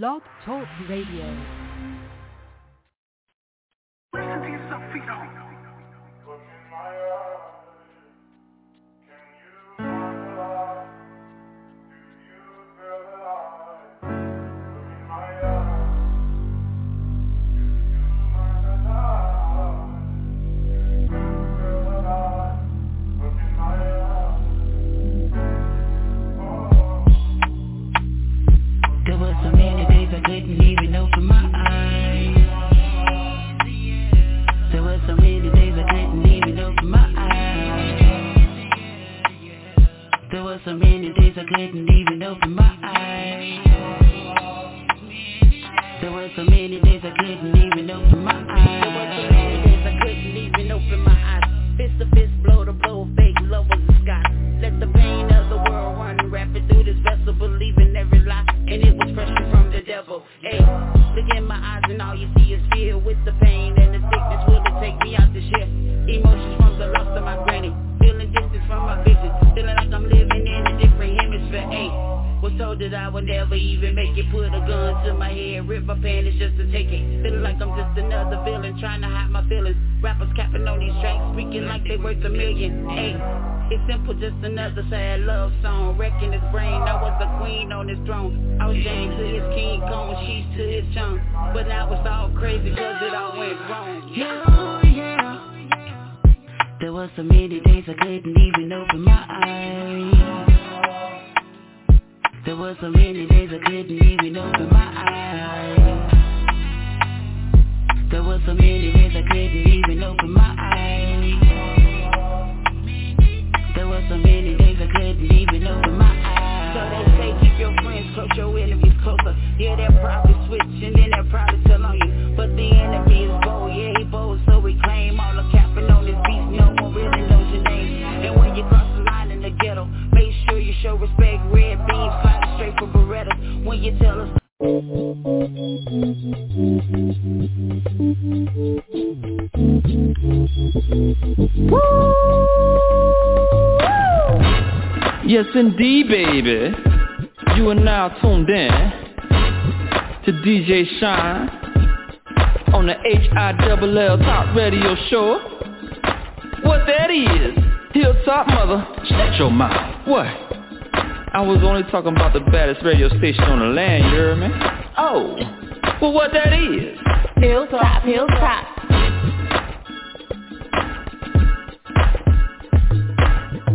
Blog Talk Radio. There so many days I couldn't even open my eyes. There were so many days I couldn't even open my eyes. There were so many days I couldn't even open my eyes. Fist to fist, blow to blow, fake love was the sky. Let the pain of the world run rapid through this vessel, believing every lie, and it was pressure from the devil. Hey, look in my eyes and all you see is fear with the the that I would never even make it. Put a gun to my head, rip my panties just to take it. Feeling like I'm just another villain Trying to hide my feelings. Rappers capping on these tracks Speaking like they worth a million. Hey, it's simple, just another sad love song. Wrecking his brain, I was the queen on his throne. I was James to his King Kong, she's to his chum. But now it's all crazy cause it all went wrong. Yeah. There was so many days I couldn't even open my eyes there were so many days I couldn't even open my eyes. There were so many days I couldn't even open my eyes. There were so many days I couldn't even open my eyes. So they say keep your friends close, your enemies closer. Yeah, they'll probably switch and then they'll probably tell on you. But the enemy is bold, yeah, he bold, so we claim All the capping on this beast, no one really knows your name. And when you cross the line in the ghetto Make sure you show respect, red beams flying Beretta When you tell us Yes, indeed, baby. You are now tuned in to DJ Shine on the H-I-double-L Top Radio Show. What that is, Hilltop Mother, shut your mouth. What? I was only talking about the baddest radio station on the land, you heard me? Oh, well what that is? Hilltop, hilltop.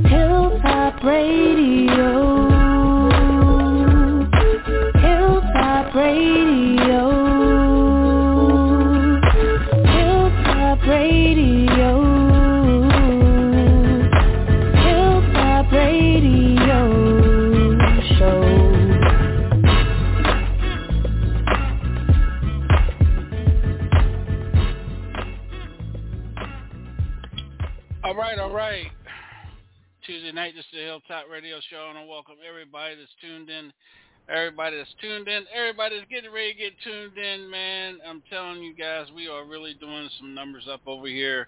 Hilltop Radio. Hilltop Radio. Tuesday night, this is the Hilltop Radio Show, and I welcome everybody that's tuned in. Everybody that's tuned in, everybody that's getting ready to get tuned in, man. I'm telling you guys, we are really doing some numbers up over here.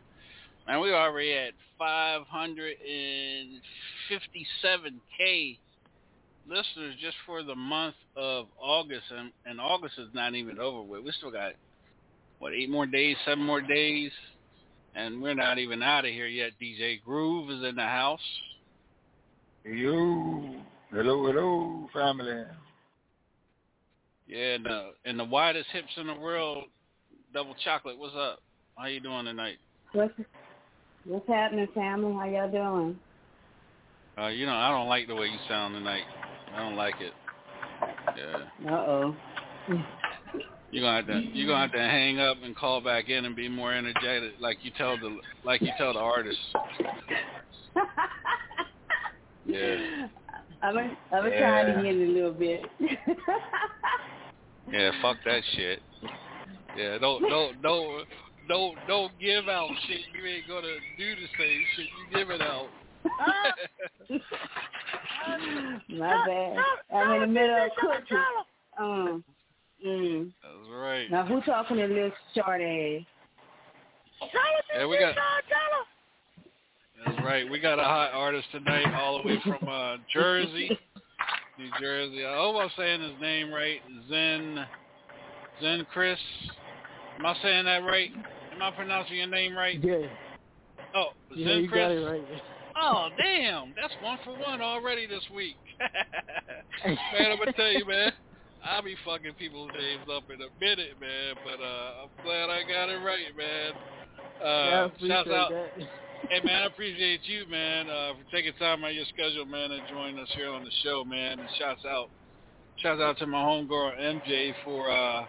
And we already at 557K listeners just for the month of August, and, and August is not even over with. We still got, what, eight more days, seven more days? And we're not even out of here yet. DJ Groove is in the house. Yo, hello, hello, family. Yeah, and the, and the widest hips in the world, Double Chocolate. What's up? How you doing tonight? What's what's happening, family? How y'all doing? Uh, you know, I don't like the way you sound tonight. I don't like it. Yeah. Uh oh. You're gonna have to you're gonna have to hang up and call back in and be more energetic, like you tell the like you tell the artist. Yeah. I'm gonna I'm gonna try it Yeah. again in a little bit. Yeah, fuck that shit. Yeah, don't don't don't don't don't give out shit you ain't gonna do the same shit you give it out. My bad. I'm in the middle of cooking. Um. Mm. That's right. Now who talking to this short ass? Yeah, we got. That's right. We got a hot artist tonight, all the way from uh, Jersey. New Jersey. I hope I'm saying his name right. Zen, Zen Chris. Am I saying that right? Am I pronouncing your name right? Yeah. Oh, Yeah, Zen you Chris. got it right. Oh damn, that's one for one already this week. man, I'm gonna tell you, man. I'll be fucking people's names up in a minute, man. But uh, I'm glad I got it right, man. yeah, Uh, appreciate shouts out, that. hey man, I appreciate you, man, uh, for taking time out of your schedule, man, and joining us here on the show, man. And shouts out, shouts out to my homegirl MJ for uh,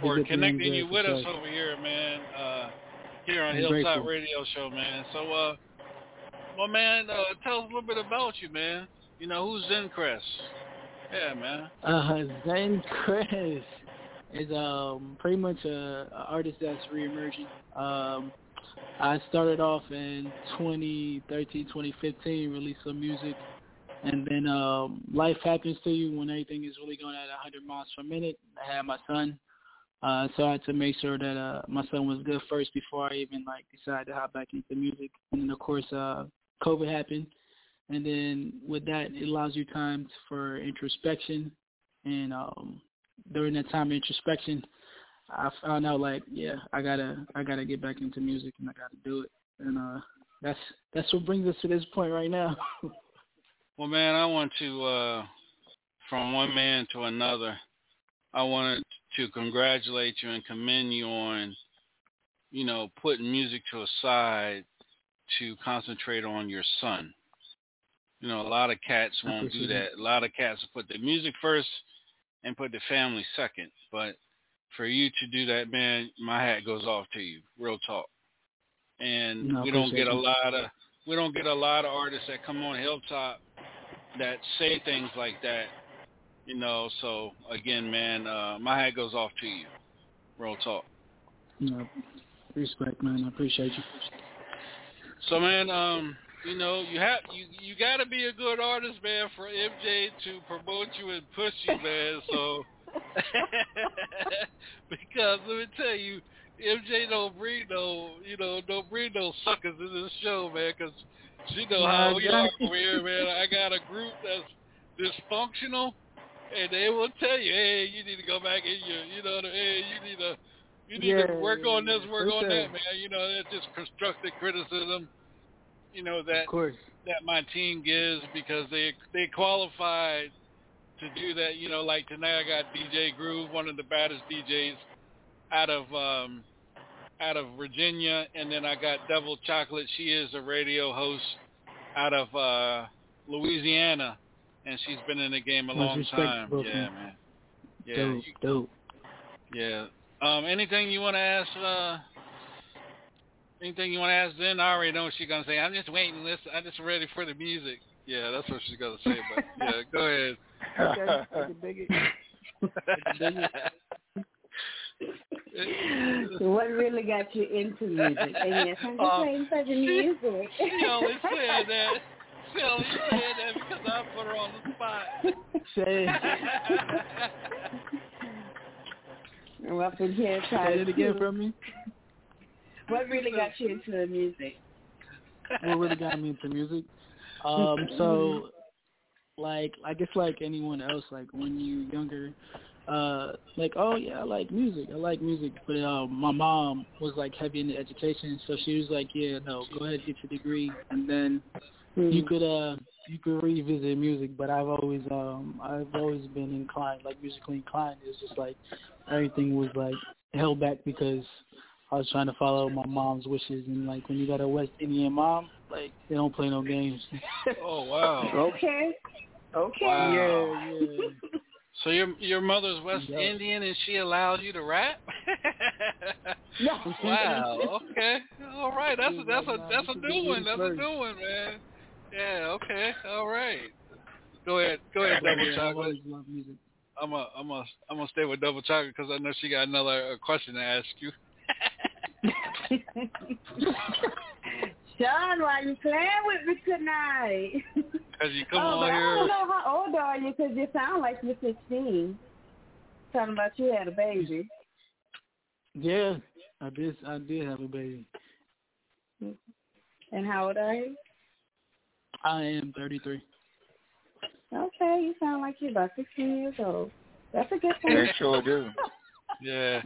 for connecting you with us over here, man. Uh, here on I'm Hilltop grateful. Radio Show, man. So, uh, well, man, uh, tell us a little bit about you, man. You know, who's Zencrest? Yeah, man. Uh, Zen Chris is um pretty much a, a artist that's reemerging. Um, I started off in 2013, 2015, released some music, and then um, life happens to you when everything is really going at 100 miles per minute. I had my son, uh, so I had to make sure that uh, my son was good first before I even like decided to hop back into music. And then of course, uh, COVID happened, and then with that, it allows you time for introspection. And um, during that time of introspection, I found out like, yeah, I gotta, I gotta get back into music, and I gotta do it. And uh, that's that's what brings us to this point right now. Well, man, I want to, uh, from one man to another, I wanted to congratulate you and commend you on, you know, putting music to a side to concentrate on your son. You know, a lot of cats won't do that. A lot of cats will put the music first and put the family second. But for you to do that, man, my hat goes off to you. Real talk. And No, we don't get a lot of we don't get a lot of artists that come on Hilltop that say things like that. You know, so again, man, uh, my hat goes off to you. Real talk. know, respect, man. I appreciate you. So man, um, you know, you have you you got to be a good artist, man, for MJ to promote you and push you, man. So because let me tell you, MJ don't bring no, you know, don't bring no suckers in this show, man, because she know how Nah, we are over here, man. I got a group that's dysfunctional, and they will tell you, hey, you need to go back in your, you know, hey, you need to. You need Yeah, to work on this, work on sure. that, man. You know, that's just constructive criticism. You know that Of course. that my team gives because they they qualified to do that. You know, like tonight I got DJ Groove, one of the baddest DJs out of um out of Virginia, and then I got Double Chocolate. She is a radio host out of uh Louisiana, and she's been in the game a Much long respect, time. Yeah, man. Yeah, dope, dope. yeah. Um, anything you want to ask? Uh, anything you want to ask? Then I already know what she's gonna say. I'm just waiting. Listen, I'm just ready for the music. Yeah, that's what she's gonna say. But yeah, go ahead. Okay, I can dig it. I can dig it. So what really got you into music? And yes, I'm just Uh, waiting for she- music. She only said that. She only said that because I put her on the spot. Say, I'm up in here say it again to. from me. What really got you into the music? What really got me into music? Um, so, like, I guess like anyone else, like when you're younger, uh, like, oh yeah, I like music. I like music. But um, my mom was like heavy into education, so she was like, yeah, no, go ahead get your degree, and then you could uh you could revisit music but i've always um i've always been inclined like musically inclined it's just like everything was like held back because i was trying to follow my mom's wishes and like when you got a west indian mom like they don't play no games Oh wow. Okay. Okay. Wow. yeah yeah So your your mother's West Yeah. Indian and she allows you to rap? No. wow. Okay. All right. That's a that's a that's a new one. That's a new one, man. Yeah. Okay. All right. Go ahead. Go ahead, Double yeah, I've Chocolate. music I'm a I'm a I'm gonna stay with Double Chocolate because I know she got another uh, question to ask you. Sean, why you playing with me tonight? Cause you come oh, but on I don't know how old are you because you sound like you're 16. Talking about you had a baby. yeah i did i did have a baby And how old are you? i am 33 Okay, you sound like you're about 16 years old. That's a good thing. They sure do. Yeah.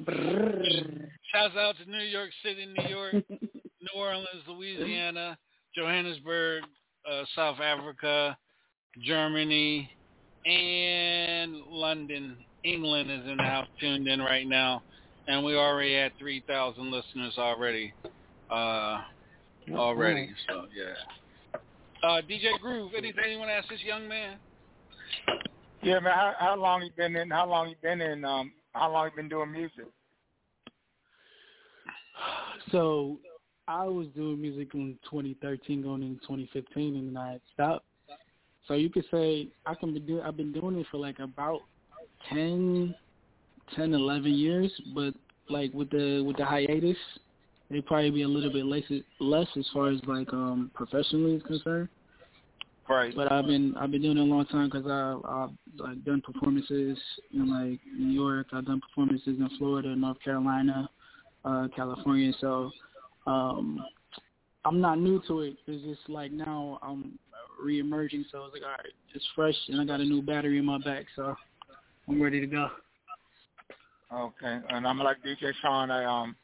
Shouts out to New York City, New York, New Orleans, Louisiana, Johannesburg, uh, South Africa, Germany, and London. England is in the house tuned in right now. And we already had 3,000 listeners already. Uh, already. So, yeah. Uh, DJ Groove, anything you want to ask this young man? Yeah, man. How, how long you been in? How long you been in? Um, how long you been doing music? So I was doing music in 2013, going into 2015, and then I stopped. So you could say I can be do. I've been doing it for like about 10, 10, 11 years, but like with the with the hiatus, it'd probably be a little bit less less as far as like um professionally is concerned. Right. But I've been I've been doing it a long time because I I've like done performances in like New York. I've done performances in Florida, North Carolina, uh, California. So um, I'm not new to it. It's just like now I'm re-emerging. So it's like all right, it's fresh, and I got a new battery in my back, so I'm ready to go. Okay, and I'm like DJ Sean. I um,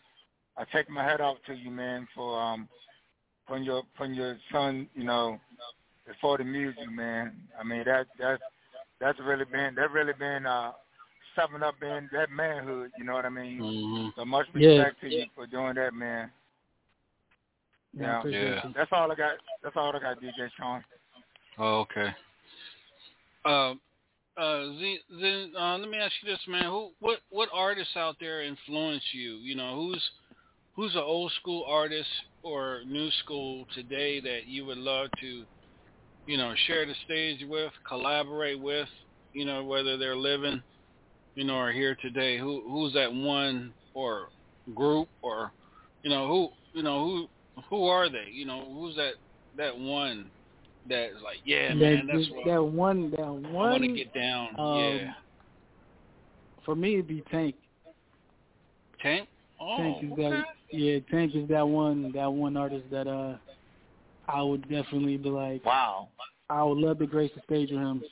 I take my head off to you, man, for um, putting your putting your son, you know, before the music, man. I mean that that's that's really been that really been uh, stepping up in that manhood. You know what I mean? Mm-hmm. So much Yeah. respect to you for doing that, man. Yeah, Yeah. appreciate Yeah. you. That's all I got. That's all I got, DJ Sean. Oh, okay. Um, uh, Z, then uh, let me ask you this, man. Who, what, what artists out there influence you? You know, who's, who's an old school artist or new school today that you would love to, you know, share the stage with, collaborate with? You know, whether they're living, you know, or here today. Who, who's that one or group or, you know, who, you know, who, who are they? You know, who's that, that one that's like, yeah, man, that's that, what that one that I want to get down. um, yeah. for me it'd be Tank. Tank? Oh, Tank is okay. that yeah, Tank is that one that one artist that uh I would definitely be like Wow. I would love to grace the stage with him.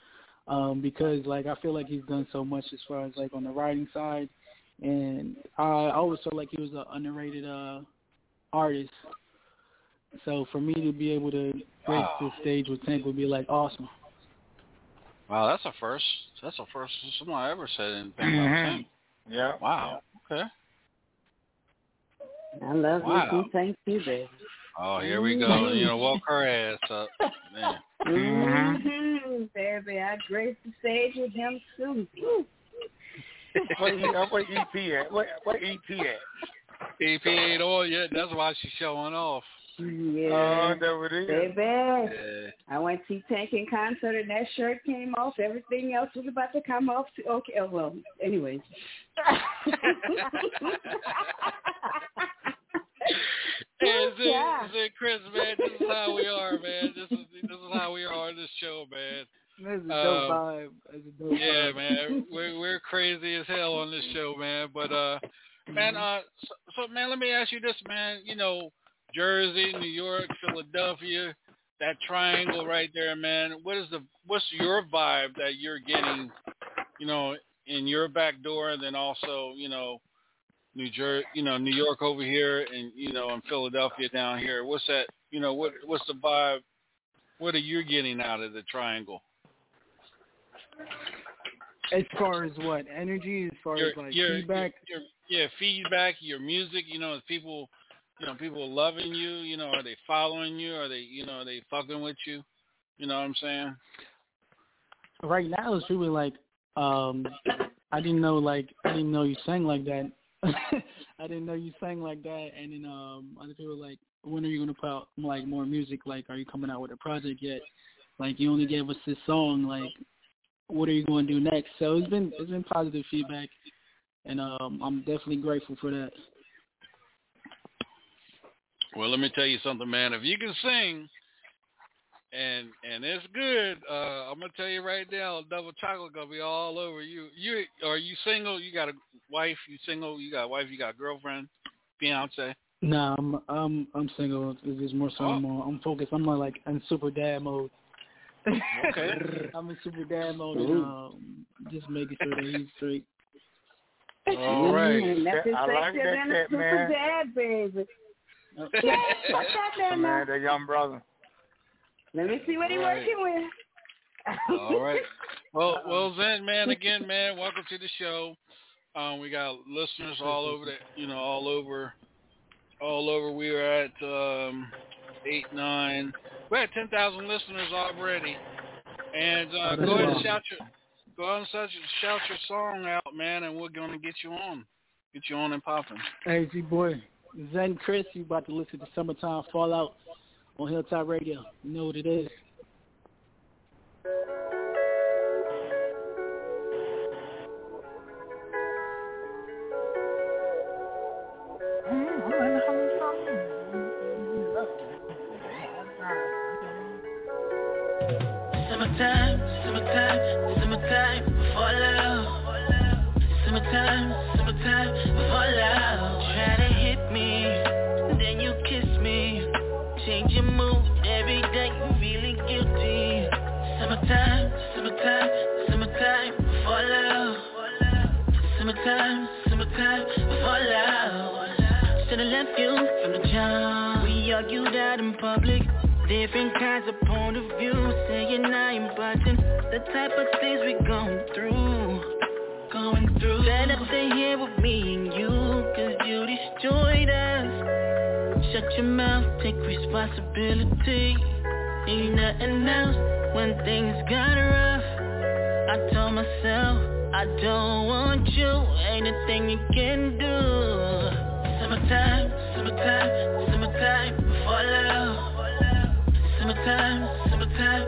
Um, because like I feel like he's done so much as far as like on the writing side and I always felt like he was an underrated uh artist. So for me to be able to grace Wow. the stage with Tank would be like awesome. Wow, that's a first. That's a first someone I ever said anything about Mhm. Tank. Yeah. Wow. Okay. I love Wow. you. too. Thank you, baby. Oh, here we go. You know, woke her ass up. Man. Mm-hmm. Baby, I grace the stage with him too. Woo. Where, where EP at? Where, where EP at? EP ain't on yet. That's why she's showing off. Yeah. Oh, there it is. Baby, Yeah. I went to Tank in concert and that shirt came off. Everything else was about to come off. Too. Okay, oh, well, anyways. Hey, is it, Yeah. is it Chris, man? This is how we are, man. This is this is how we are on this show, man. That's a dope Um, vibe. That's a dope Yeah, vibe. man. We're we're crazy as hell on this show, man. But uh, man, uh, so, so man, let me ask you this, man. You know, Jersey, New York, Philadelphia, that triangle right there, man. What is the what's your vibe that you're getting? You know, in your back door, and then also, you know, New Jersey, you know, New York over here, and you know, in Philadelphia down here. What's that? You know, what what's the vibe? What are you getting out of the triangle? As far as what energy, as far your, as like your, feedback, Your, yeah, feedback, your music. You know, is people, you know, people loving you. You know, are they following you? Are they, you know, are they fucking with you? You know what I'm saying? right now it's really like um I didn't know like I didn't know you sang like that. I didn't know you sang like that and then um other people like, When are you gonna put out like more music? Like are you coming out with a project yet? Like you only gave us this song, like what are you gonna do next? So it's been it's been positive feedback and um I'm definitely grateful for that. Well, let me tell you something, man. If you can sing, and and it's good, uh, I'm gonna tell you right now, double chocolate gonna be all over you. You are you single? You got a wife? You single? You got a wife? You got a girlfriend? Fiance? Nah, I'm I'm I'm single. It's just more so I'm, uh, I'm focused. I'm more like in super dad mode. Okay. I'm in super dad mode and um, just making sure that he's straight. All right. Mm, Nothing I like sexier that than super man. dad, baby. What's that there? Man, the young brother. Let me see what he's Right. working with. All right. Well, well, Zen, man, again, man, welcome to the show. Um, we got listeners all over the, you know, all over, all over. We are at um, eight, nine. We're at ten thousand listeners already. And uh, go ahead and shout your, go ahead and shout your, shout your song out, man, and we're gonna get you on, get you on and popping. Hey, G boy, Zen Chris, you about to listen to Summertime Fallout on Hilltop Radio. You know what it is. Public. Different kinds of point of view, saying I ain't budging. The type of things we going through, going through. Fed up to here with me and you, cause you destroyed us. Shut your mouth, take responsibility. Ain't nothing else when things got rough. I told myself, I don't want you, ain't a thing you can do. Summertime, summertime, summertime. Summertime, summertime.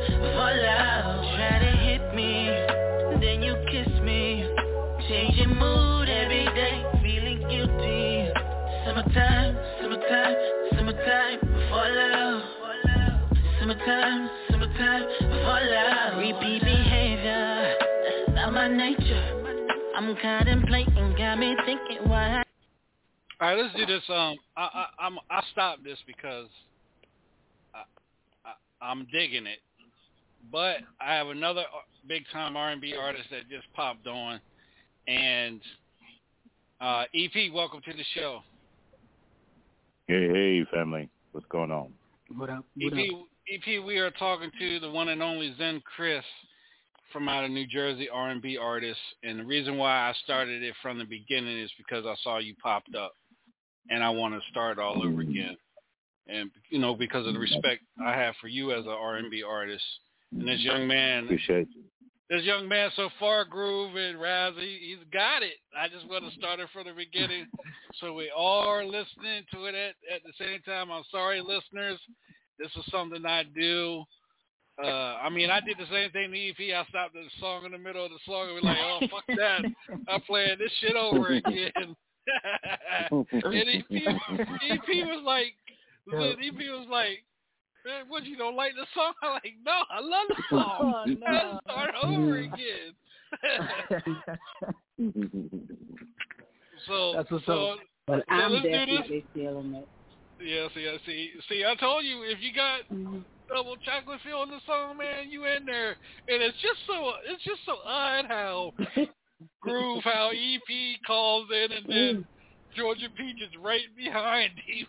Try to hit me, then you kiss me. Mood every day, feeling guilty. Summertime, summertime, summertime. Summertime, summertime. Repeat behavior, not my nature. I'm contemplating, got me thinking why. All right, let's do this. Um, I, I, I'm I stopped this because I'm digging it, but I have another big time R&B artist that just popped on, and uh, EP, welcome to the show. Hey, hey, family. What's going on? What up? What EP, up? EP, we are talking to the one and only Zen Chris from out of New Jersey, R&B artist, and the reason why I started it from the beginning is because I saw you popped up, and I want to start all over again, and you know because of the respect I have for you as an R&B artist, and this young man, Appreciate you. this young man so far, Groove and Raz, he, he's got it. I just want to start it from the beginning, so we all are listening to it at, at the same time. I'm sorry, listeners. This is something I do. Uh, I mean, I did the same thing to EP. I stopped the song in the middle of the song and was like, "Oh, fuck that! I'm playing this shit over again." and EP, EP was like, EP was like, "Man, what you don't like the song?" I'm like, "No, I love the oh, song. Oh, no. Let's start over again." so, That's what's so up. But Yeah, I'm let's do this. definitely feeling it. yeah, see, I see, see. I told you if you got mm-hmm. double chocolate feel in the song, man, you in there, and it's just so it's just so odd how groove how EP calls in and then mm. Georgia Peach is right behind him.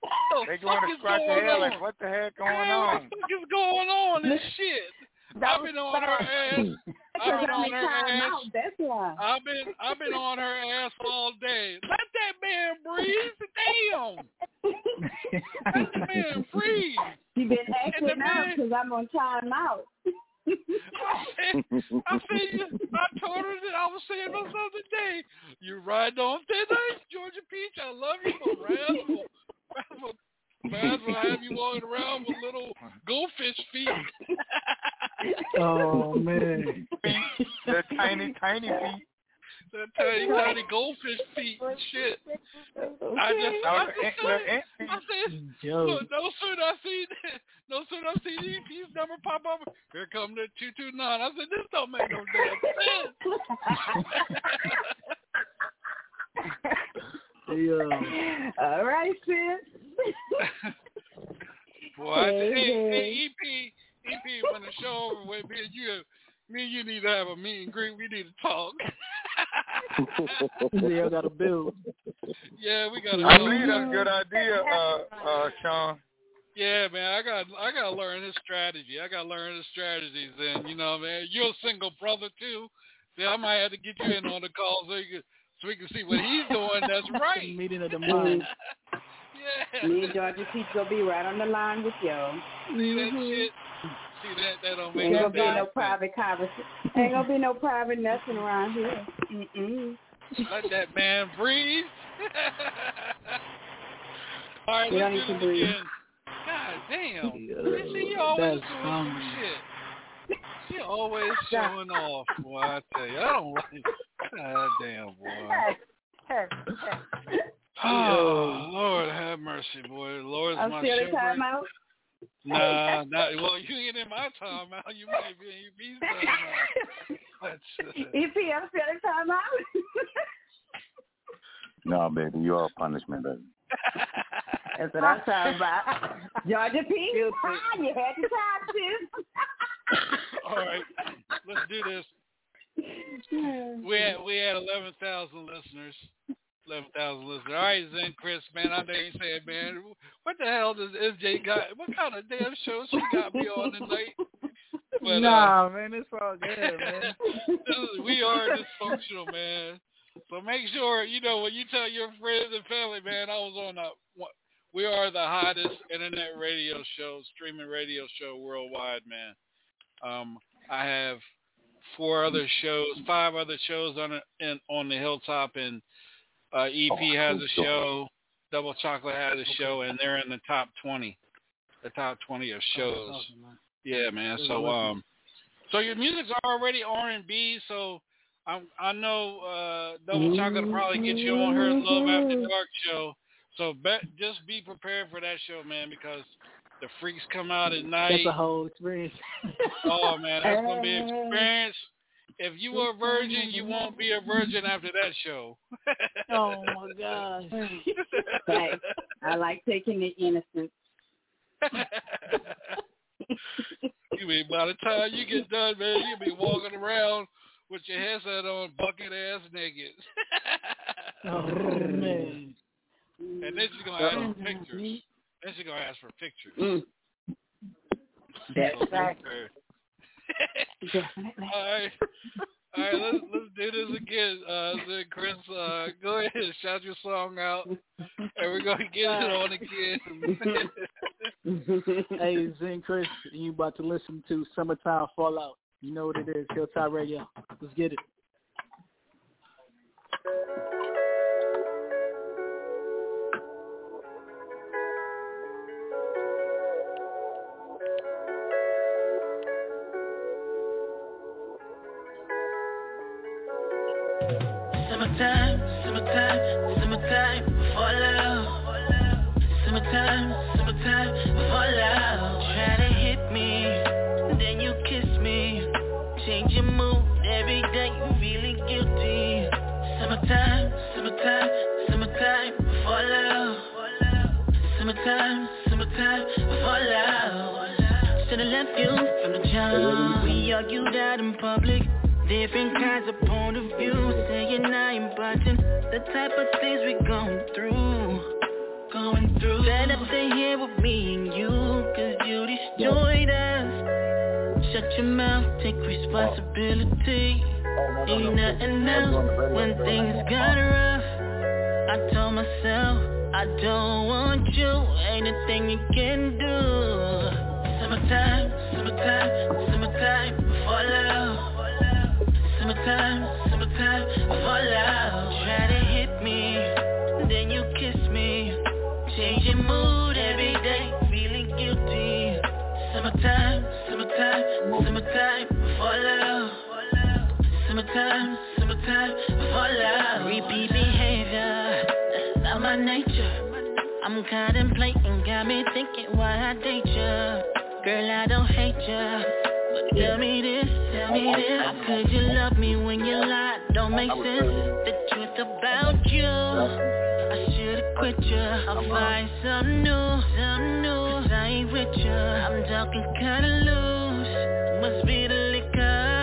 What the They fuck going to is scratch going their head on? like, what the heck going Man, on? What the fuck is going on? This shit. That I've been on her ass. I've Because been I'm on in her ass. out, that's why. I've been I've been on her ass all day. Let that man breathe. Damn. Let the man breathe. You been acting the out because I'm on time out. I said, I said, I told her that I was saying myself today. You ride on thin ice, Georgia Peach. I love you, but Raz will, Raz will, Raz will have you walking around with little goldfish feet. Oh man. The tiny, tiny feet. That tiny, tiny goldfish feet and shit. I just, I the just ant- said, the ant feet. I said, Look, no sooner I see no sooner I see the EP's number pop up, here come the two two nine. I said, this don't make no damn sense. Hey, uh, All right, sis. hey, hey. hey, EP, EP, when the show over with, me and you, me and you need to have a meet and greet. We need to talk. yeah, I got to build. Yeah, we got to. I believe that's a good idea, uh, uh, Sean. Yeah, man, I got I got to learn his strategy. I got to learn his strategies, and you know, man, you're a single brother too. See, I might have to get you in on the call so you can, so we can see what he's doing. That's right. Meeting of the mind. yeah. Me and Georgia Peach gonna be right on the line with you. See that shit? See that? That don't make Ain't gonna be no private conversation. Ain't gonna be no private nothing around here. Mm-mm. Let that man breathe. All right, You let's don't need to this breathe. again. God damn. Yo, You see, you always that's doing hungry. some shit. She always showing off, boy. I tell you, I don't like. it. God damn, boy. Oh, Lord have mercy, boy. Lord's I'm my still in shepherd. Timeout. Nah, nah. Well, you ain't in my timeout. You might be in your beast timeout. That's, uh, EP, I'm still in timeout. No, baby, you are punishment, baby. That's what I'm talking about. Georgia Peach, ah, you had your time, sis. all right, let's do this. We had we had eleven thousand listeners. Eleven thousand listeners. All right, Zen Chris, man. I know you said, man, what the hell does SJ got? What kind of damn show she got me on tonight? But, uh, nah, man, it's all good, man. is- we are dysfunctional, man. So make sure you know when you tell your friends and family, man, I was on a. We are the hottest internet radio show, streaming radio show worldwide, man. Um, I have four other shows, five other shows on in, on the hilltop, and uh, EP has a show, Double Chocolate has a show, and they're in the top twenty, the top twenty of shows. Awesome, man. Yeah, man. So um, so your music's already R and B. So I I know uh, Double Chocolate will probably get you on her Love After Dark show. So bet just be prepared for that show, man, because the freaks come out at night. That's a whole experience. Oh man, that's gonna be an experience. If you were a virgin, you won't be a virgin after that show. oh my gosh. Right. I like taking the innocence. you mean by the time you get done, man, you'll be walking around with your headset on, bucket ass naked. Oh man. and then she's gonna ask for pictures. Then she's gonna ask for pictures. Mm. That's right. Okay. All right. All right, let's let's do this again. Uh so Chris, uh go ahead and shout your song out and we're gonna get it on again. hey, Zen Chris, you about to listen to Summertime Fallout. You know what it is, Hilltop Radio. Let's get it. From. We argued out in public. Different kinds of point of view. Saying I ain't budging The type of things we going through. Going through. Better stay here with me and you Cause you destroyed us. Shut your mouth, take responsibility. Ain't nothing else. when things got rough I told myself I don't want you. Ain't a thing you can do. Summertime, summertime, summertime, fallout Summertime, summertime, fallout Try to hit me, then you kiss me. Change your mood every day, feeling guilty. Summertime, summertime, summertime, fallout Summertime, summertime, fallout Repeat behavior, not my nature. I'm contemplating, got me thinking why I date ya Girl, I don't hate ya But tell me this, tell me this How could you love me when you lied? Don't make sense The truth about you I should've quit ya I'll find some new, some new Cause I ain't with ya. I'm talking kinda loose. Must be the liquor.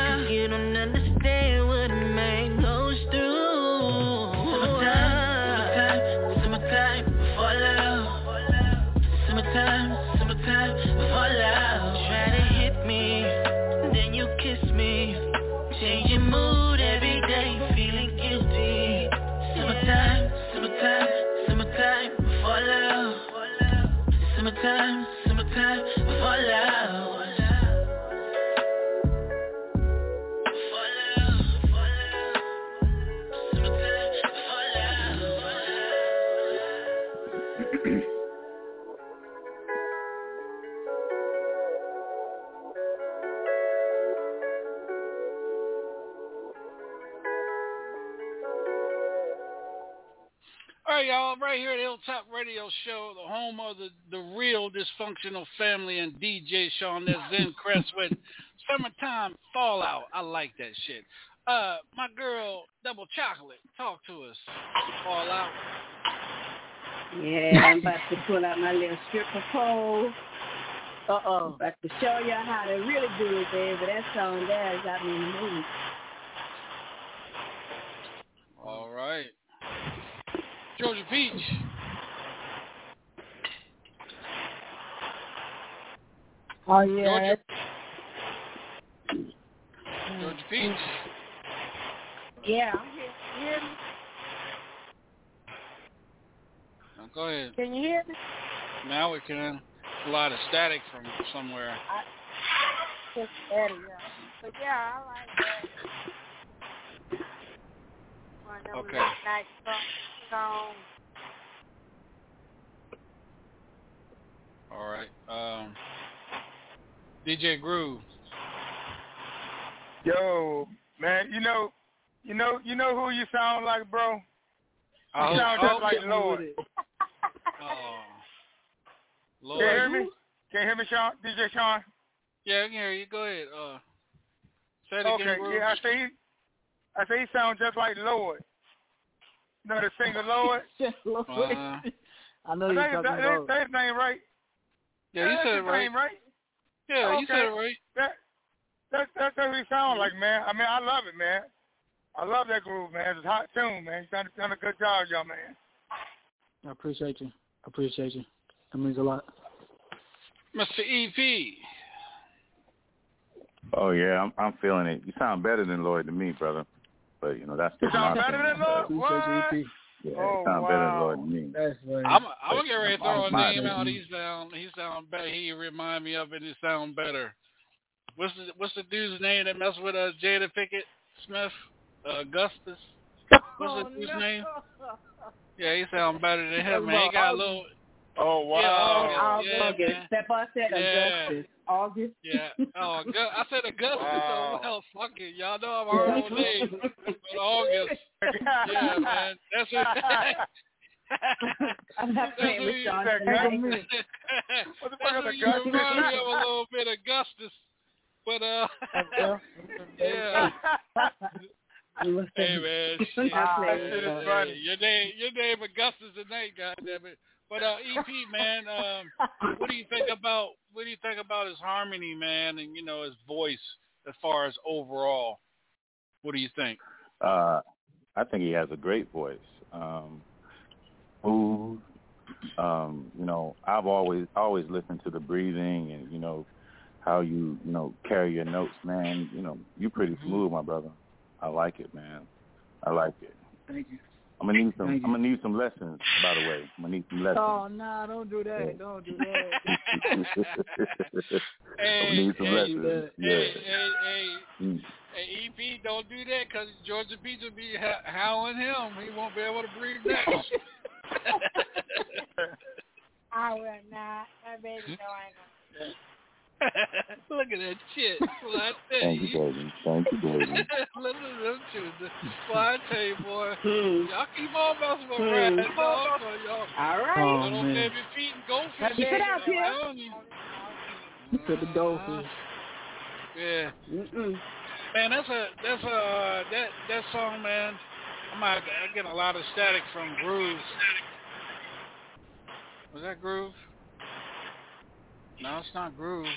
Right, y'all. Right here at Hilltop Radio Show, the home of the, the real dysfunctional family and DJ Sean. That's Zen Crest with Summertime Fallout. I like that shit. Uh, my girl, Double Chocolate, talk to us. Fallout. Yeah, I'm about to pull out my little stripper pole. Uh-oh. About to show y'all how to really do it, baby. That song there got me in the mood. All right. Georgia Peach. Oh, yeah. Georgia, hmm. Georgia Peach. Yeah, I'm here. You hear me? Now go ahead. Can you hear me? Now we can. A lot of static from somewhere. Just better, yeah. But yeah, I like that. Okay. Late song- All right. Um, DJ Groove. Yo, man, you know, you know, you know who you sound like, bro? You Oh, sound oh, just like Get Lord. with it. Oh. Can you hear me? Can you hear me, Sean? DJ Sean? Yeah, I can hear you. Go ahead. Uh, say it Okay, again, Groove. yeah, I say he, I say he sound just like Lloyd. You know the singer Lloyd? Lloyd. Uh, I know you're think talking that, that, about. that's his name, right? yeah, you said it right. name, right? Yeah, you said it right. That, that, that's what he sound like, man. I mean, I love it, man. I love that groove, man. It's a hot tune, man. You done, done a good job, young man. I appreciate you. I appreciate you. That means a lot. Mr. EP. Oh yeah, I'm I'm feeling it. You sound better than Lloyd to me, brother. But you know that's You just sound better than Lloyd? but, Appreciate What? Yeah, Oh, you sound better than wow. Lloyd to me. That's funny. I'm I'm gonna get ready to throw a I'm my name out. baby. He sound he sound better. He remind me of it. He sound better. What's the what's the dude's name that mess with uh Jada Pinkett Smith? Uh, Augustus. What's oh, the dude's no. name? Yeah, he sound better than him, man. He got a little Oh, wow. Yeah, August. yeah, August. Step on said Yeah. Augustus. August. yeah. Oh, Gu- I said Augustus. Wow. Oh well, fuck it. Y'all know I'm our own name. But August. Yeah, man. That's what. I'm not That's playing who with you- Sean. That tonight. guy- What the fuck is what you Augustus? remind me of a little bit, Augustus. But uh, yeah. Hey man, shit. Not That shit is funny. Hey, your name, your name Augustus tonight, goddammit. But uh, EP man, um, what do you think about what do you think about his harmony, man, and you know his voice as far as overall? What do you think? Uh, I think he has a great voice. Um, smooth. Um, you know, I've always always listened to the breathing and you know how you you know carry your notes, man. You know, you pretty Mm-hmm. smooth, my brother. I like it, man. I like it. Thank you. I'm gonna need some. I'm gonna need some lessons, by the way. I'm gonna need some lessons. Oh, nah, don't do that. Don't do that. I'm gonna need some hey, lessons. Yeah. Hey, hey, hey, Mm. hey, EP, don't do that because Georgia Peach will be ha- howling him. He won't be able to breathe next. I will not. My baby know I ain't gonna. Look at that shit. Well, I tell Thank you, you. baby. Thank you, baby. Listen to them two. Well, I tell you, boy, Hmm. y'all keep on messing with. Brad, dog. so Y'all, All right. Oh, y'all don't man. name your feet and go for Keep it out here. I'm telling you. to the goldfish. Yeah. Mm-mm. Man, that's a that's a that that song, man. I'm out, I get a lot of static from Groove. Was that Groove? No, it's not Groove.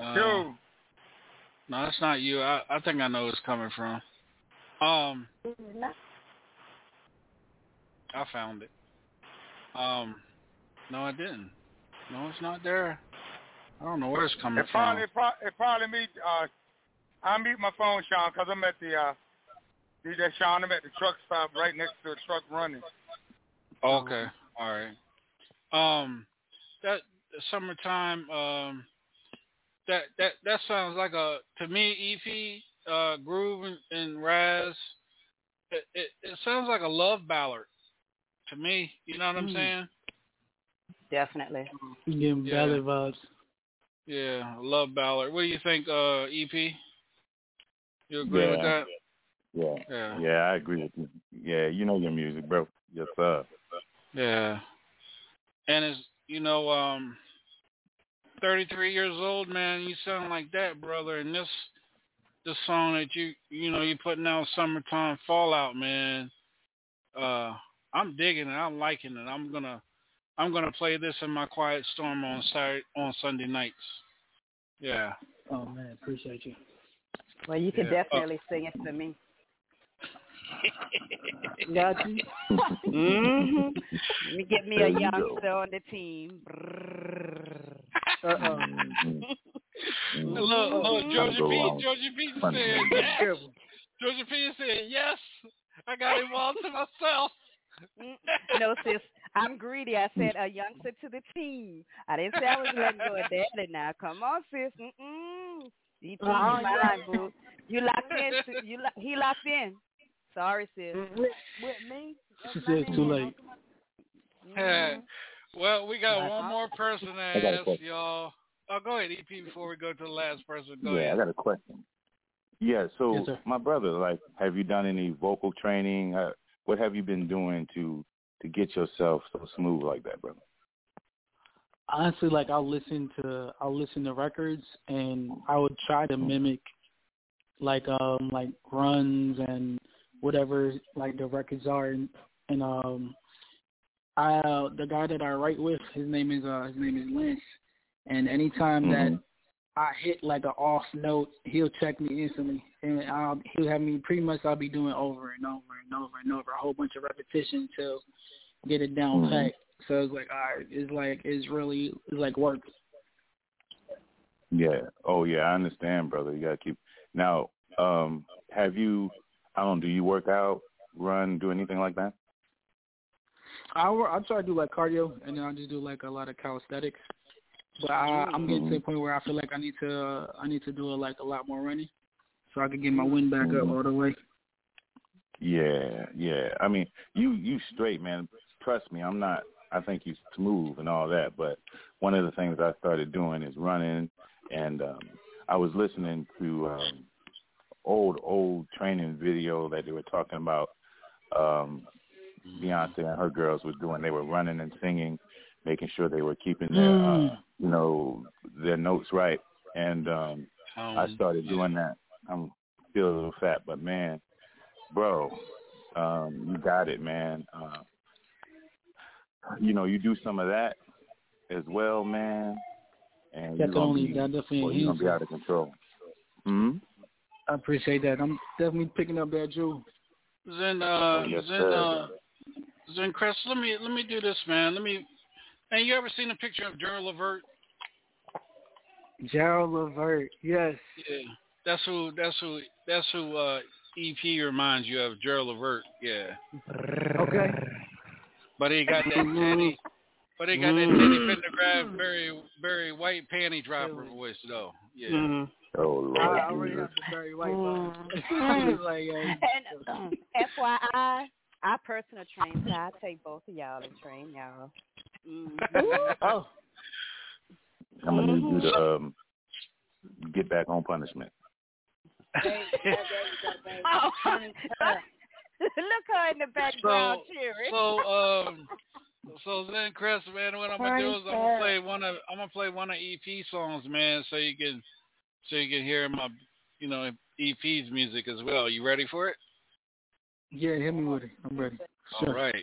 Uh, Yo, No, it's not you. I I think I know where it's coming from. Um, I found it. Um, no, I didn't. No, it's not there. I don't know where it's coming it probably, from. it probably, it probably me. Uh, I mute my phone, Sean, because I'm at the uh, DJ Sean. I'm at the truck stop right next to the truck running. Okay, all right. Um, that summertime. Um, that that that sounds like a to me EP, uh, Groove and, and Raz. It, it it sounds like a love ballad to me. You know what I'm Mm. saying? Definitely. You getting Yeah. ballad vibes. Yeah, love ballad. What do you think, uh, EP? You agree with that? Yeah. Yeah. Yeah, I agree with you. Yeah, you know your music, bro. Yes, sir. Yeah. And it's you know, um thirty three years old, man, you sound like that, brother, and this this song that you you know, you're putting out summertime fallout, man. Uh I'm digging it, I'm liking it. I'm gonna I'm gonna play this in my quiet storm on Saturday on Sunday nights. Yeah. Oh man, appreciate you. Well, you can Yeah. definitely sing it for me. Got you. hmm Let me get me There a you youngster on the team. Uh-oh. Mm. Look, look, Georgia Go P. on. Georgia P. Funny. said yes. Georgia P. said yes. I got him all to myself. Mm, no, sis, I'm greedy. I said a youngster to the team. I didn't say I was letting go of daddy now. Come on, sis. Mm-mm. You Oh, uh yeah. mine, boo. You locked in. sis. You lo- he locked in. Sorry, sis. With, with me? She said it's too late. Yeah. Mhm. Well, we got Right. one more person to I got a ask, y'all. Oh, go ahead, EP, before we go to the last person. Go yeah, I got a question. Yeah, so Yes, my brother, like, have you done any vocal training? Uh, what have you been doing to to get yourself so smooth like that, brother? honestly like I'll listen to I'll listen to records and I would try to mimic like um like runs and whatever like the records are and, and um I uh, the guy that I write with his name is uh his name is Lance and anytime that Mhm. I hit like an off note he'll check me instantly and I'll he'll have me pretty much I'll be doing over and over and over and over a whole bunch of repetition to get it down Mhm. pat so it's like, all right, it's like it's really it's like work. Yeah. Oh, yeah. I understand, brother. You gotta keep. Now, um, have you? I don't. Do you work out, run, do anything like that? I I try to do like cardio, and then I just do like a lot of calisthenics. But I, I'm getting to the point where I feel like I need to uh, I need to do like a lot more running, so I can get my wind back up Mhm. all the way. Yeah, yeah. I mean, you you straight, man. Trust me, I'm not. I think you smooth and all that, but one of the things I started doing is running, and um, I was listening to um, old old training video that they were talking about. Um, Beyonce and her girls were doing. They were running and singing, making sure they were keeping their, uh, Mm. you know, their notes right. And um, I Um, started doing that. I'm still a little fat, but man, bro, um, you got it, man. Uh, you know, you do some of that as well, man, and That you're can gonna only be, that definitely well, you're gonna be out of control. Hmm. I appreciate that. I'm definitely picking up that jewel. Zen, uh, yes, Zen, sir. uh, Zen, Chris, let me let me do this, man. Let me. And you ever seen a picture of Gerald Levert? Gerald Levert, yes. Yeah, that's who. That's who. That's who. Uh, EP reminds you of Gerald Levert. Yeah, Okay. but he got that teddy. But he got that. Teddy Pendergrass, very, very white panty dropper voice though. Yeah. Mhm. Oh Lord. I already have the Barry White. Mm. like, uh, And um, FYI, I personal train, so I take both of y'all and train y'all. Mhm. oh, I'm gonna need you to Mm-hmm. um get back on punishment. Oh, Look her in the background cheering. So, um, so then, Chris, man, what I'm gonna do is I'm gonna play one of I'm gonna play one of EP songs, man, so you can so you can hear my you know EP's music as well. You ready for it? yeah, hit me with it. I'm ready. All Sure. right.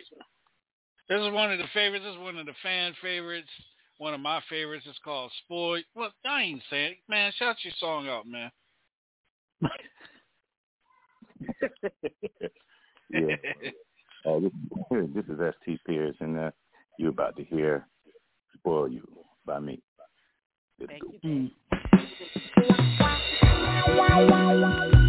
This is one of the favorites. This is one of the fan favorites. one of my favorites It's called Spoil. Well, I ain't saying, it. man. Shout your song out, man. yeah. Uh, this, this is St. Pierce, and uh, you're about to hear "Spoil You" by me. Thank you. Mm. Hurry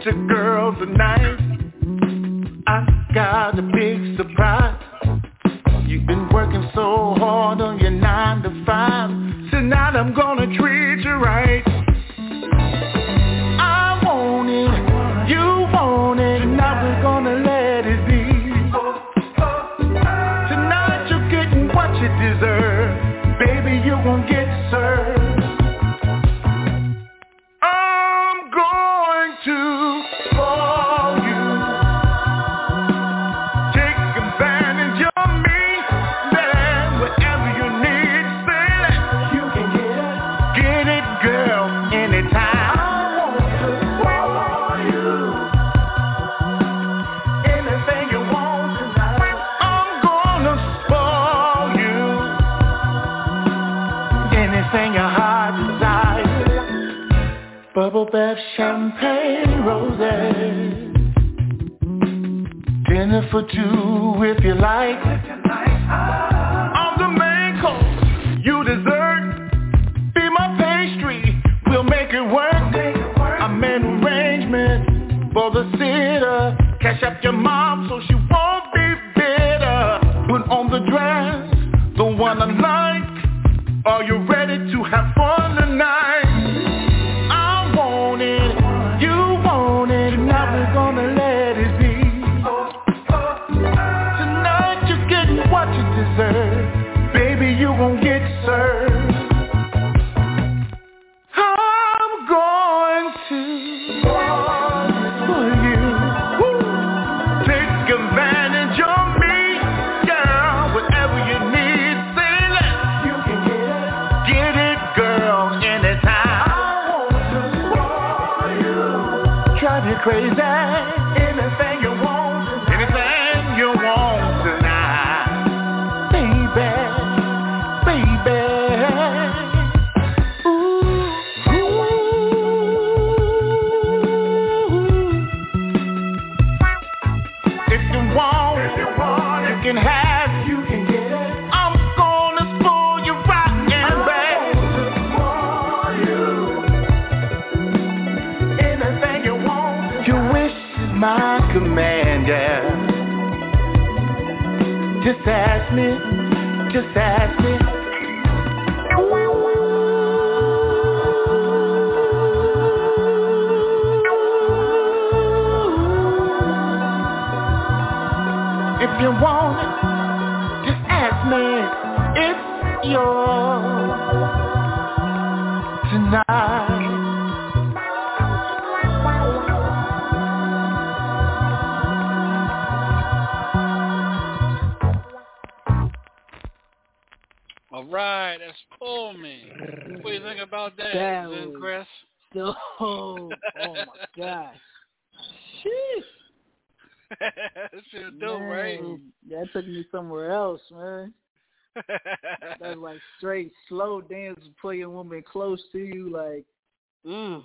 with your girl tonight. I got a big surprise. You've been working so hard on your nine to five. Tonight I'm gonna treat you right. For two if you like. Close to you, like, Mm.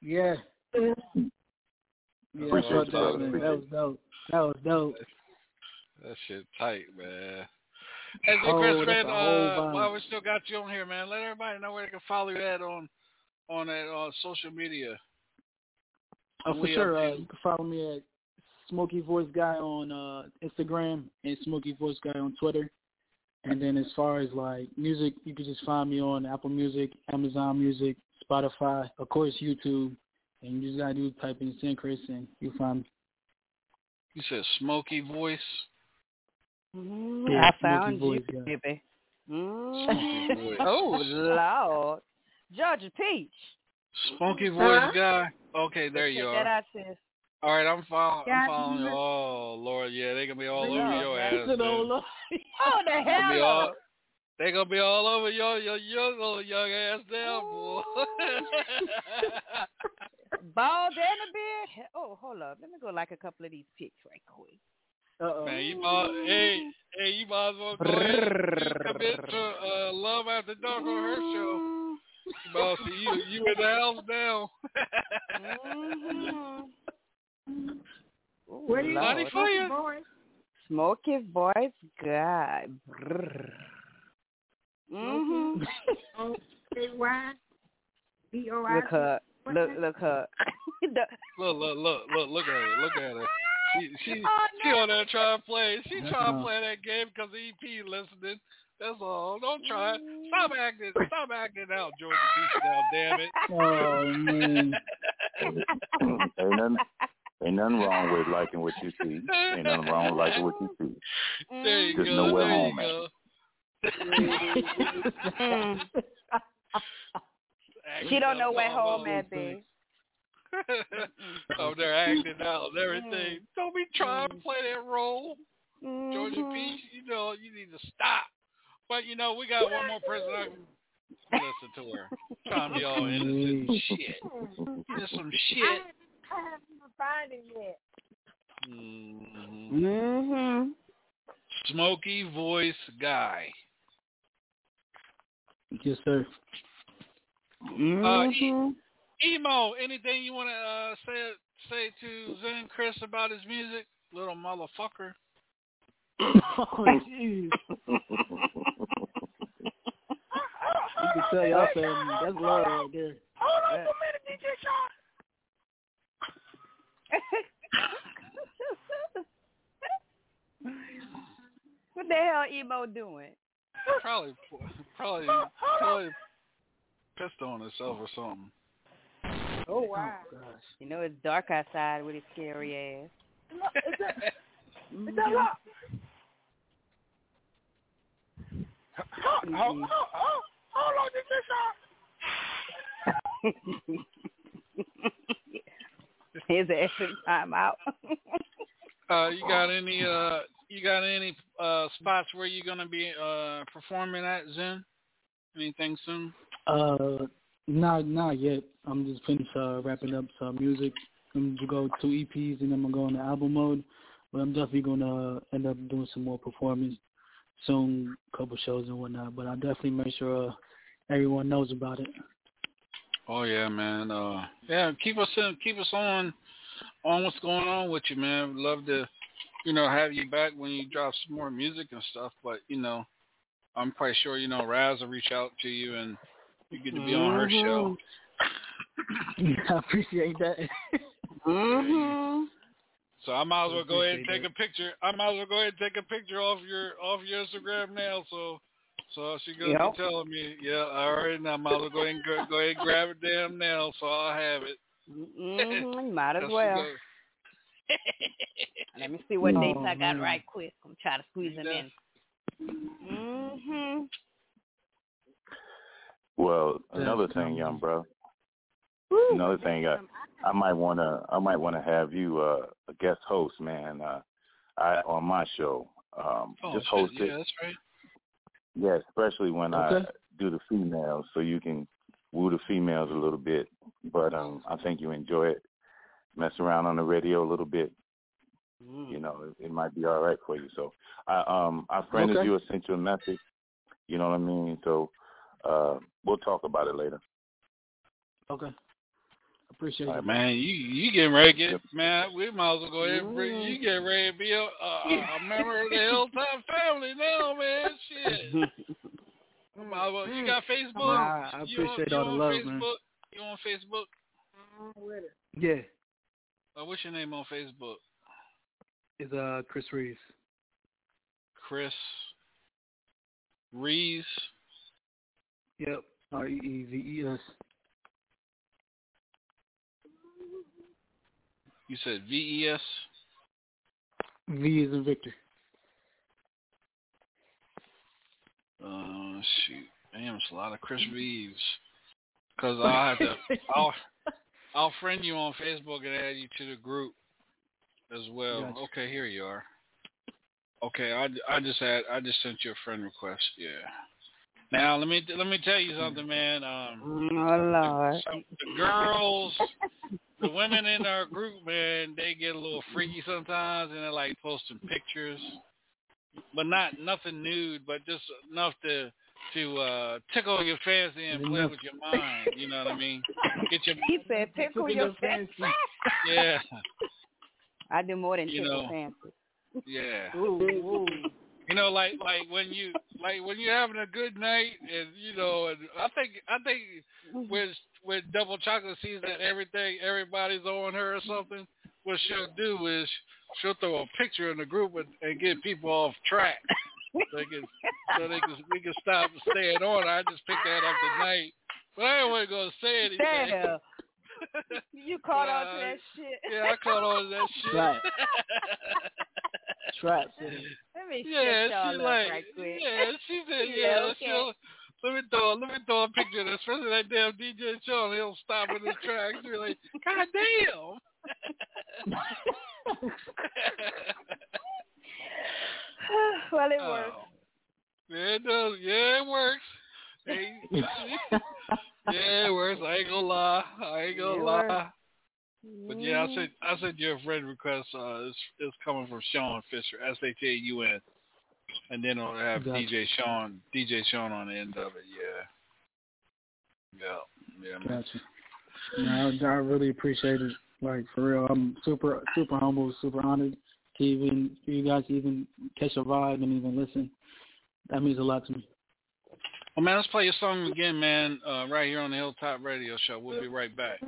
yeah. Yeah, I Appreciate you, that, man. That was dope. That was dope. that shit tight, man. Hey, Zen Oh, Chris, that's man, uh, while we still got you on here, man, let everybody know where they can follow you at on on that uh, social media. Oh, for We sure. Uh, you can follow me at Smoky Voice Guy on uh, Instagram and Smoky Voice Guy on Twitter. And then as far as like music, you can just find me on Apple Music, Amazon Music, Spotify, of course YouTube, And you just gotta do type in Zen Chris and you find me. You said smoky voice. Mm, Yeah, I smoky found voice, you, yeah. baby. Mm. Smoky voice. oh Lord, Georgia Peach. Smoky voice Huh? guy. Okay, there you Check that are. out, sis. All right, I'm following. I'm following you. you. Oh Lord, yeah, they gonna be all Lord, over your ass. it, dude. oh, Oh the They hell! all, up. they gonna be all over your your young little young ass now, boy. Bald and a beard. Oh, hold up. Let me go like a couple of these pics right quick. Uh-oh. Man, you might, hey, hey, you might as well go ahead and commit to uh, Love After Dark on her show. You might see you, you in the house now. Ooh, What do you Lord. Money for you. boy? Smoky voice guy. Mhm. O A Y B O I. Look her. Look look her. Look, look, look, look, look at her, look at her. She, she, Oh, she on there trying to play. She That's trying to play that game because EP listening. That's all. Don't try. it. Stop acting. Stop acting out, Georgia Peach. Now, damn it. Oh man. ain't nothing, ain't nothing wrong with liking what you see. Ain't nothing wrong with liking what you see. There you Just go. know where there home you at. go. She don't know where all home over. at, babe. oh, they're acting out and everything. Mm. Don't be trying to play that role, Georgia Mhm. Peach. You know you need to stop. But you know we got one more person. I can listen to her. Trying to be all innocent and shit. Just some shit. I haven't even found it yet. Mhm. Mhm. Smoky voice guy. Yes, sir. Uh, Mhm. Emo, anything you want to uh, say say to Zen Chris about his music, little motherfucker? oh jeez. You can tell y'all saying that's low right there. Hold on for a minute, DJ Sean. What the hell emo doing? Probably, probably, probably pissed on himself or something. Oh, oh wow. You know it's dark outside with his scary ass. Is that, is that mm-hmm. lock? Hold, mm-hmm. hold, hold, hold, hold on, DJ Sean. His ass in time out. Uh, you got any uh, you got any uh spots where you're gonna be uh performing at Zen? Anything soon? Uh, not not yet. I'm just finished uh, wrapping up some music. I'm gonna go two EPs and then I'm gonna go into album mode. But I'm definitely gonna end up doing some more performance soon, couple shows and whatnot. But I'll definitely make sure uh, everyone knows about it. Oh yeah, man. Uh, yeah, keep us in, keep us on on what's going on with you, man. We'd love to, you know, have you back when you drop some more music and stuff. But you know, I'm quite sure you know Raz will reach out to you and you get to be on her show. I appreciate that. Mhm. So I might as well go ahead and Appreciate take a picture. I might as well go ahead and take a picture off your off your Instagram now. So so she gonna Yep. be telling me, yeah, all right, now I might as well go ahead and go, go ahead and grab it damn now, so I'll have it. Mhm. Might as well. Let me see what Oh, dates I got man. right quick. I'm trying to squeeze them in. Mhm. Well, another That's thing, young bro. Another thing, I, I might wanna, I might wanna have you uh, a guest host, man. Uh, I on my show. Um, Oh, just shit, host yeah, it. that's right. Yeah, especially when Okay. I do the females, so you can woo the females a little bit. But um, I think you enjoy it. Mess around on the radio a little bit. You know, it, it might be all right for you. So I um I friended Okay. you, I sent you a message. You know what I mean? So uh, we'll talk about it later. Okay. Appreciate it. right, man, you you getting ready to get man? We might as well go ahead and bring you get ready to be a, a, a member of the Hilltop family now, man. Shit. Might as well- You got Facebook? I- I You on- appreciate you all the love, Facebook? man. You on Facebook? I'm with it. Yeah. Uh, what's your name on Facebook? It's uh Chris Reeves. Chris Reeves. Yep. R E E V E S. You said V E S. V is in Victor. Uh, shoot, damn, it's a lot of Chris Reeves. Cause I'll have to, I'll, I'll friend you on Facebook and add you to the group as well. Gotcha. Okay, here you are. Okay, I, I just had I just sent you a friend request. Yeah. Now let me let me tell you something, man. Um, Oh Lord. some, the girls, the women in our group, man, they get a little freaky sometimes, and they're like posting pictures, but not nothing nude, but just enough to to uh tickle your fancy and play with your mind. You know what I mean? Get your He said tickle Tickle your your fancy. yeah, I do more than You tickle know. fancy. yeah. Ooh, ooh. You know, like like when you like when you're having a good night, and you know, and I think I think when when double chocolate sees that everything everybody's on her or something, what she'll do is she'll throw a picture in the group and, and get people off track. So they can so they can we can stop staying on. I just picked that up tonight, but I wasn't gonna say anything. Damn. You caught on to Uh, that shit. Yeah, I caught on to that shit. Right. Trap City. Let me Yeah, she like, right quick. yeah, she said, Yeah, yeah, okay. she'll, let me throw, let me throw a picture of this, especially that damn DJ show and He'll stop in his tracks. You're like, God damn. well, it Oh. works. Yeah, it does. Yeah, it works. Hey, yeah, it works. I ain't gonna lie. I ain't gonna It lie. works. But yeah, I said I said your friend request. Uh, it's, it's coming from Sean Fisher, S H A U N, and then I'll have Gotcha. DJ Sean, DJ Sean on the end of it. Yeah, yeah, yeah. Man. Gotcha. No, I, I really appreciate it. Like for real, I'm super super humble, super honored to even for you guys to even catch a vibe and even listen. That means a lot to me. Well, man, let's play your song again, man. Uh, right here on the Hilltop Radio Show. We'll be right back.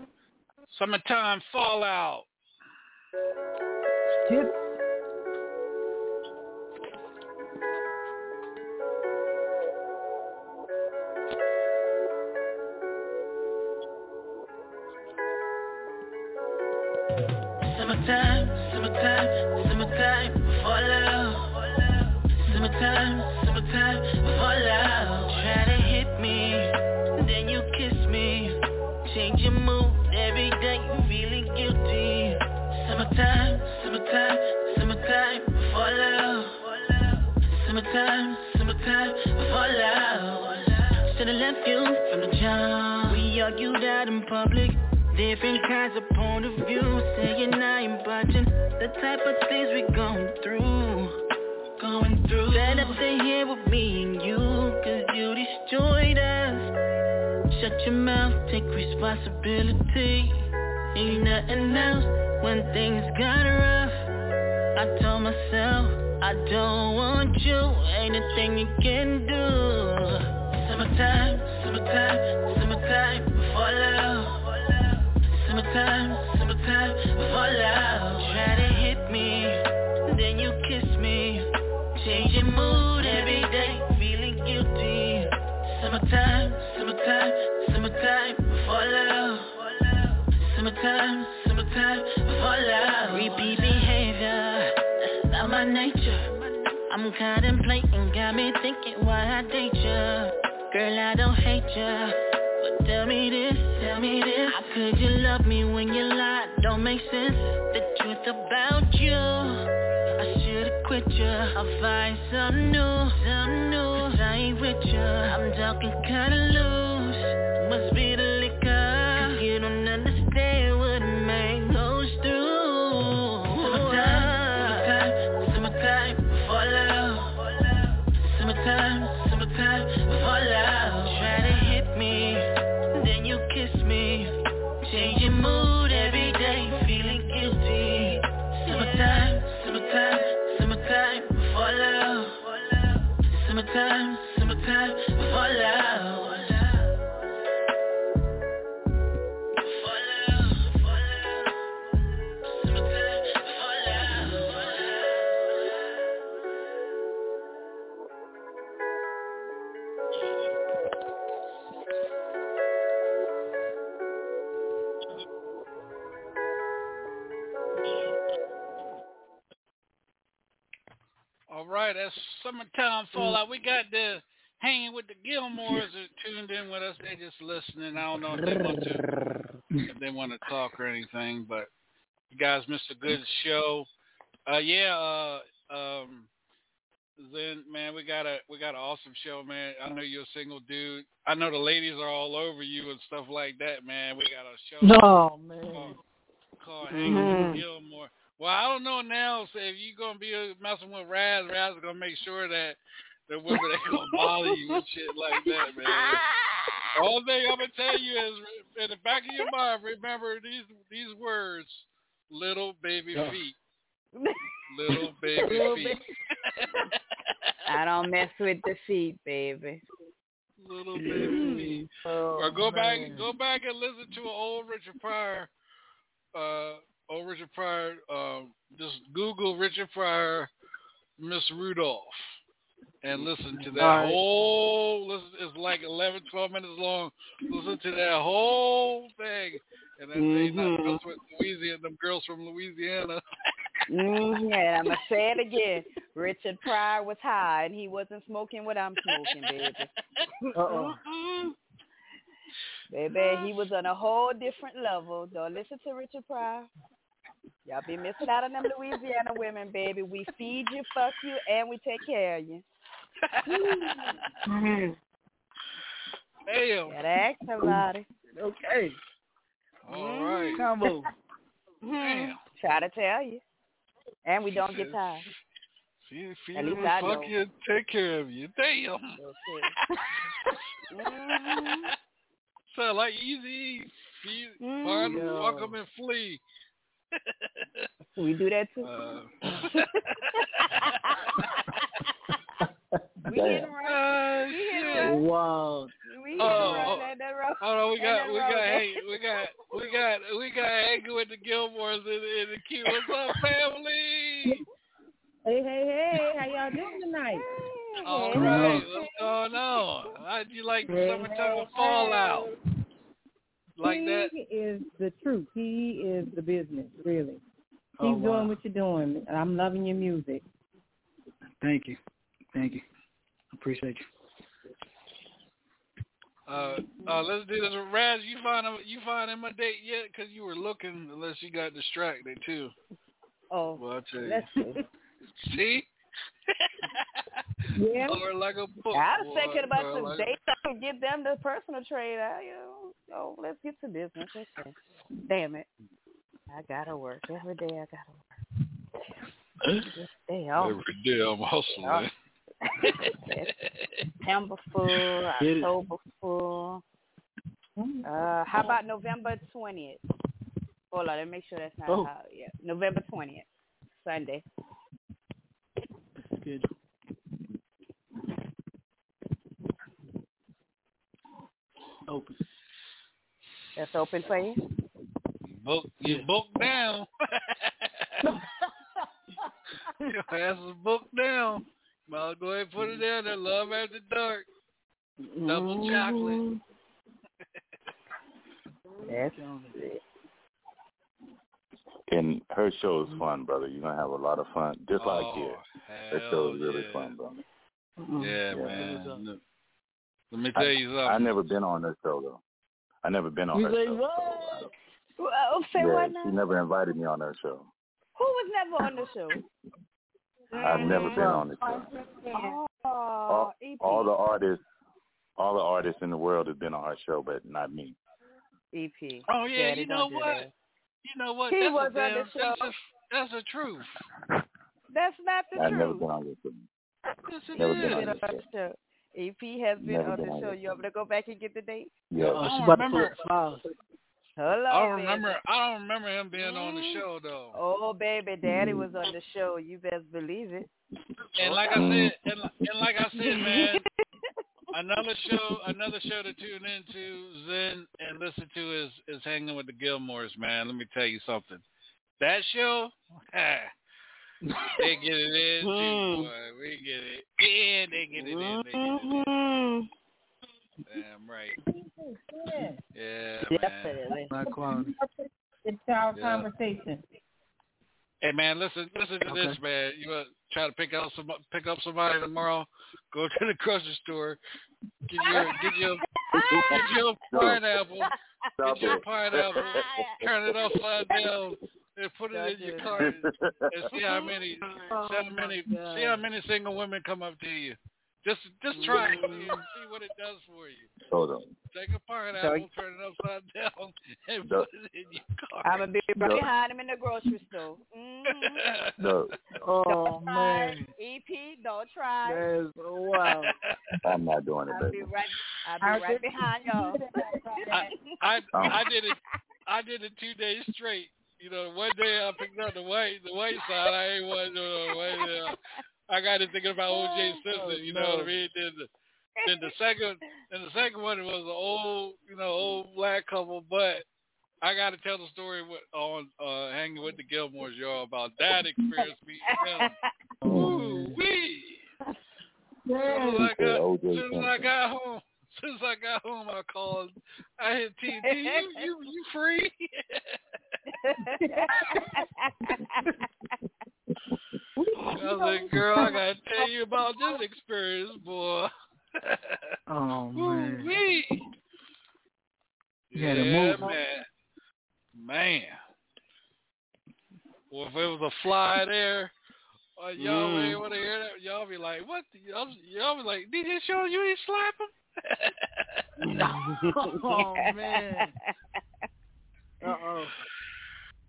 Summertime Fallout. Tip. Summertime, summertime, summertime, public. Different kinds of point of view Saying I ain't budging The type of things we going through Going through. Better stay here with me and you Cause you destroyed us. Shut your mouth, take responsibility. Ain't nothing else when things got rough. I told myself I don't want you. Ain't a thing you can do. Summertime, summertime, summertime, Summertime, summertime, fall out Try to hit me, then you kiss me. Change your mood every day, feeling guilty. Summertime, summertime, summertime, fall out Summertime, summertime, fall out Repeat behavior, not my nature. I'm contemplating, got me thinking why I date ya. Girl, I don't hate But tell me this, tell me this. How could you love me when you lied? Don't make sense. The truth about you. I should've quit ya. I'll find something new, new. Cause I ain't with ya. I'm talking kinda loose. Must be the right, that's summertime fallout. We got the hanging with the Gilmores are tuned in with us. They just listening. I don't know if they want to if they want to talk or anything, but you guys missed a good show. Uh, yeah, uh, um, Zen, man, we got a we got an awesome show, man. I know you're a single dude. I know the ladies are all over you and stuff like that, man. We got a show. No man. Called, called Hanging Mhm. with Gilmore. Well, I don't know now. So if you're gonna be uh, messing with Raz, Raz is gonna make sure that the women ain't gonna bother you and shit like that, man. All thing I'm gonna tell you is, in the back of your mind, remember these these words: little baby Yeah. feet, little baby Little feet. baby- I don't mess with the feet, baby. little baby feet. Oh, or go back, go back and listen to an old Richard Pryor. Uh, old Richard Pryor. Um, just Google Richard Pryor, Miss Rudolph, and listen to that All right. whole. Listen, it's like 11, 12 minutes long. Listen to that whole thing, and then say Mhm. not mess with Louisiana. Them girls from Louisiana. Mm, yeah, I'm gonna say it again. Richard Pryor was high, and he wasn't smoking what I'm smoking, baby. Uh-oh. Baby, he was on a whole different level. Don't listen to Richard Pryor. Y'all be missing out on them Louisiana women, baby. We feed you, fuck you, and we take care of you. Damn. Gotta ask somebody. Okay. All right. Combo. Hmm. Try to tell you. And we don't get tired. Feed, feed At them, least I fuck don't. you, take care of you. Damn. Mhm. Sound like easy. Feed, Mm. find them, fuck them, and flee. We do that too. Uh, we getting right. We getting right. Wow. We getting Oh, right oh. that road. Hold on, we got, we got, hey, we got, we got, we got hanging with the Gilmores in, in the queue. What's up, family? Hey, hey, hey, how y'all doing tonight? All right, what's going on? How'd you like the summertime fallout? Like that? he that? is the truth. He is the business, really. Keep Oh, wow. doing what you're doing. I'm loving your music. Thank you. Thank you. I appreciate you. Uh, uh, let's do this. Raz, you find him, you find him a date yet? Because you were looking, unless you got distracted too. Oh, Well, I'll tell you. see. See? Yeah. Or like a book. I was thinking about Or some like- dates. I could get them the personal trade. I, you know, oh, let's get to business. Okay. Damn it. I gotta work every day. I gotta work. Just stay off. Every day I'm hustling. September full, October full. Uh, how about November twentieth? Hold on, let me make sure that's not Oh. how. Yeah, November twentieth, Sunday. Good. Open. That's open for you. Book, you book down. Your ass is booked down. Well, go ahead and put it down there. Love after dark. Double mm-hmm. chocolate. That's And her show is fun, brother. You're gonna have a lot of fun, just like Oh, here. Her hell show is really fun, brother. Yeah, Yeah. man. Look, Let me tell you I something. never been on her show though. I never been on You her say show. what? Well, oh, say yeah, what she never invited me on her show. Who was never on the show? I've never been on the show. Oh, All, all the artists, all the artists in the world have been on her show, but not me. EP. Oh yeah, Daddy, you know what? You know what? He that's was a on damn, the show. That's, a, that's the truth. That's not the I've never been on your show. Yes, it Never been is. on Been on show. the show. EP has been Never on been the show. You want me to go back and get the date? Yeah. Uh, I she's don't to pull remember. up files. Hello, I don't baby. remember. I don't remember him being on the mm-hmm. show though. Oh, baby, Daddy was on mm-hmm. the show. You best believe it. And like I said, mm-hmm. and, and like I said, man, another show, another show to tune into, Zen, and listen to is is hanging with the Gilmores, man. Let me tell you something. That show, ah, they get it in too, boy. We get it in. They get it in. They get it in. Mhm. Damn right. Yeah, man. Definitely. It's our Yeah. conversation. Hey man, listen, listen to this, man. You want to try to pick out some, pick up somebody tomorrow? Go to the grocery store, get your, get your, get your pineapple, Stop get your it. pineapple, turn it upside down, and put it in your cart, and see how many, see how many, see how many single women come up to you. Just, just try it and see what it does for you. Hold on. Take a pineapple, turn it upside down, and No. put it in your cart. I'm gonna be right No. behind him in the grocery store. Mm-hmm. No, Oh don't try. man, EP, don't try. that's wow. I'm not doing it, I'll be right. I'll be right behind y'all. I Oh. I did it I did it two days straight. You know, one day I picked up the white the white side. I ain't want no white. Uh, I got to thinking about O.J. Simpson. You know what I mean? Then the then the second then the second one was an old you know old black couple, but. I got to tell the story with, on uh, hanging with the Gilmores, y'all, about that experience meeting them. Ooh wee! Soon as I got, soon as I got home, as I got home, I called. I hit T. T. You you you free? I was like, girl, I gotta tell you about this experience, boy. Oh man. Woo-wee. You had to yeah, move. man. Man. Well, if it was a fly there, uh, y'all Mm. ain't want to hear that. Y'all be like, what? The, y'all, y'all be like, DJ Sean, you ain't slap him? oh man. Uh oh.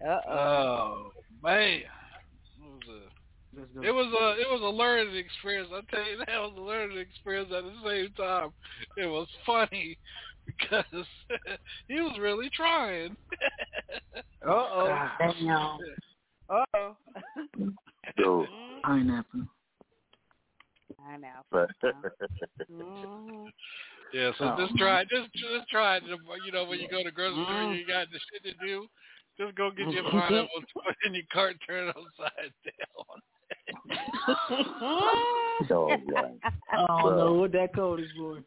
Uh oh. Man, it was a Let's go. it was a it was a learning experience. I tell you that was a learning experience. At the same time, it was funny because he was really trying. Uh oh. Uh oh. So, pineapple. I know. but Mhm. yeah, so Oh, just try just just try it. You know, when you go to grocery store, Mm. you got the shit to do. Just go get your mm-hmm. pineapple, put in your cart, turn it upside down. dog, right. I don't know what that code is for.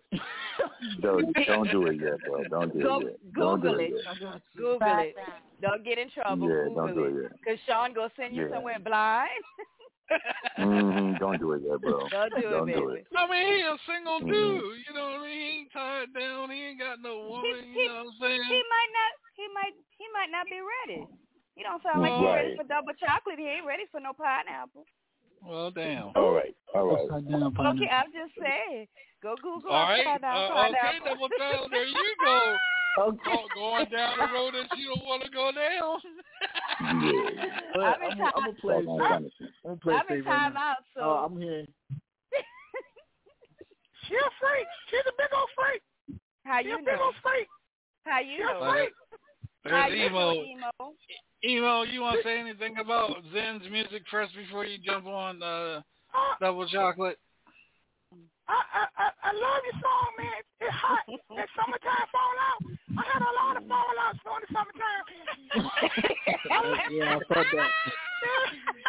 Don't, don't do it yet, bro. Don't do Go- it yet. Don't do Google it it. yet. Google it. Don't get in trouble. Yeah, Google don't do it yet. Cause Sean gonna send you Yeah. somewhere blind. Hmm Don't do it yet, bro. Don't do Don't it, do baby. it. I mean, he a single dude. You know what I mean? He ain't tied down. He ain't got no woman. He- You know what I'm saying? He might not. He might. He might not be ready. He don't sound like he's ready Right. for double chocolate. He ain't ready for no pineapple. Well, damn. All right, all right. Upside down Okay. I'm just saying. Go Google All right. upside down Uh, okay, double down. There you go. Okay. Go- going down the road that you don't want to go down. Yeah. But I'm in I'm gonna play it Doggone safe. punishment. I'm gonna play I'm in safe right time out, so Oh, I'm here. She a freak. She's a big old freak. how She you a big old freak. How you She a know? freak. How There's you know, emo. emo? Emo, you want to say anything about Zen's music first before you jump on uh, Uh, Double Chocolate? I, I, I, I love your song, man. It's hot. That summertime fallout. I had a lot of fallouts during the summertime. yeah, I felt that.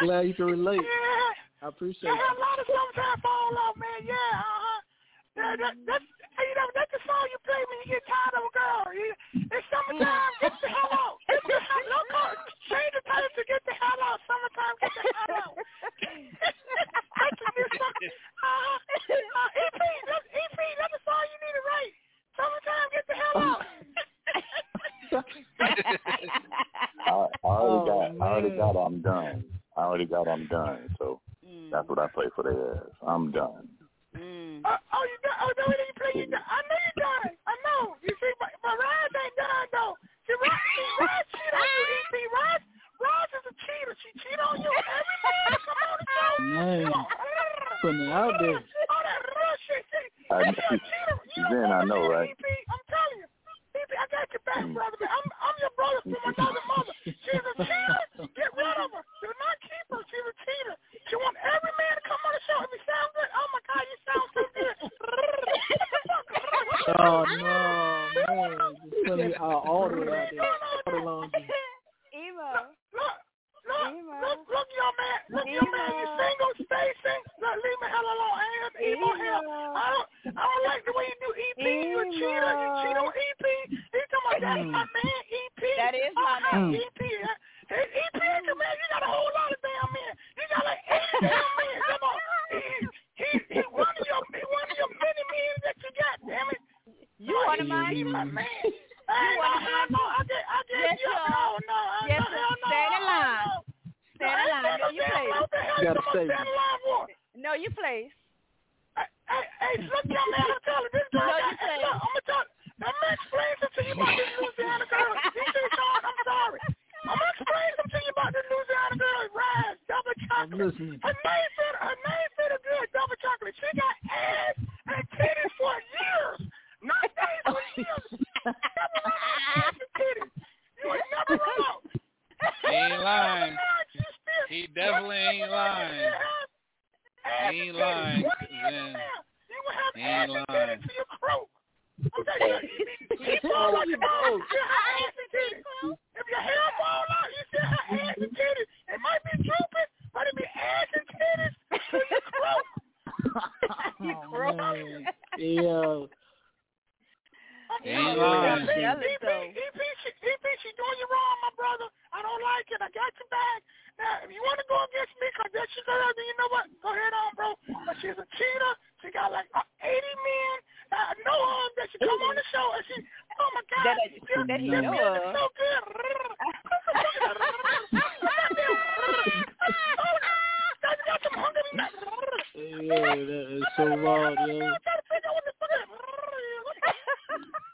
Glad you can relate. Yeah. I appreciate it. I had a lot of summertime fallout, man. Yeah, uh-huh. Yeah, that, that's, you know, that's the song you play when you get tired of a girl. You, it's summertime. Get the hell out. Get the hell out. Don't call, change the title to get the hell out. Summertime. Get the hell out. that's the new song. Uh-huh. Uh, EP, that's, EP, that's the song you need to write. Summertime. Get the hell out. I, I already Oh, got, I already got. I'm done. I already got. I'm done. So Mm. that's what I play for their ass. I'm done. Mm. Uh, oh, you done? Oh, no, we didn't play you done. I know you done. I know. You see, but, but Raz ain't done, though. See, Raz, see, Raz cheat on you, EP. Raz, Raz is a cheater. She cheat on you every man that come on the show. Man, putting it out there. All that real shit. See, I, if you're a cheater, you don't Zen, I want know, that, right? EP. I'm telling you. EP, I got your back, brother. Man. I'm, I'm your brother from another mother. She's a cheater. Get rid of her. Do not keep her. She's a cheater. She want every man to come on the show. If he sound good, oh my God, you sound so good. Oh no, man! Just putting it out all the way out there. All the laundry. emo. Emo. Look, look, your man, look, your man, you single, Stacy. Look, leave me hell alone, ass, emo, emo. hell. I don't, I don't like the way you do EP. Emo. You a cheater. You cheat on EP. He talking about that's my man, EP. That is oh, my oh. EP. Hey, EP is your man. You got a whole lot of damn men. You got like eight damn men. Come on. He, he, he one of your, one of your many men that you got. Damn it. You oh, one of mine. He my man. You I, want to no, no, I get, I get, yes, yeah, no, no, yes, no, no, no, no, no, hell You you gotta talking save about stand in line for? No, you play. Hey, hey, hey, look, young man, I'm telling you, this girl No, you hey, say- look, I'm gonna tell Let me explain some to you about this Louisiana girl. DJ Sean, I'm sorry. I'm gonna explain some to you about this Louisiana girl. Raz, double chocolate. Her name fit, her name fit a good double chocolate. She got ass and titties for years. Not days, for years. Never run out of ass and titties. You would never run out. He ain't lying. She still- He definitely ain't lying. Ass He ain't and lying. titties. What do you Then understand? You will have he ass ain't and lying. titties to your croak. I'm telling you, she fall like a dog. You have ass and titties. If your hair fall out, you still have ass and titties. It might be drooping, but it be ass and titties to your croak. You Oh, croak. man. Yo. I'm He telling ain't you, lying. EP, Jealous, EP, though. EP, she, she doing you wrong, my brother. I don't like it. I got your back. Now, if you want to go against me, cause that's your girl, then you know what? Go ahead on, bro. But she's a cheater. She got like uh, 80 men. I know her that she come on the show and she, oh my God, That- she still, that he know her. so good. Got got some hungry nuts. Yo, that is so wild, yo.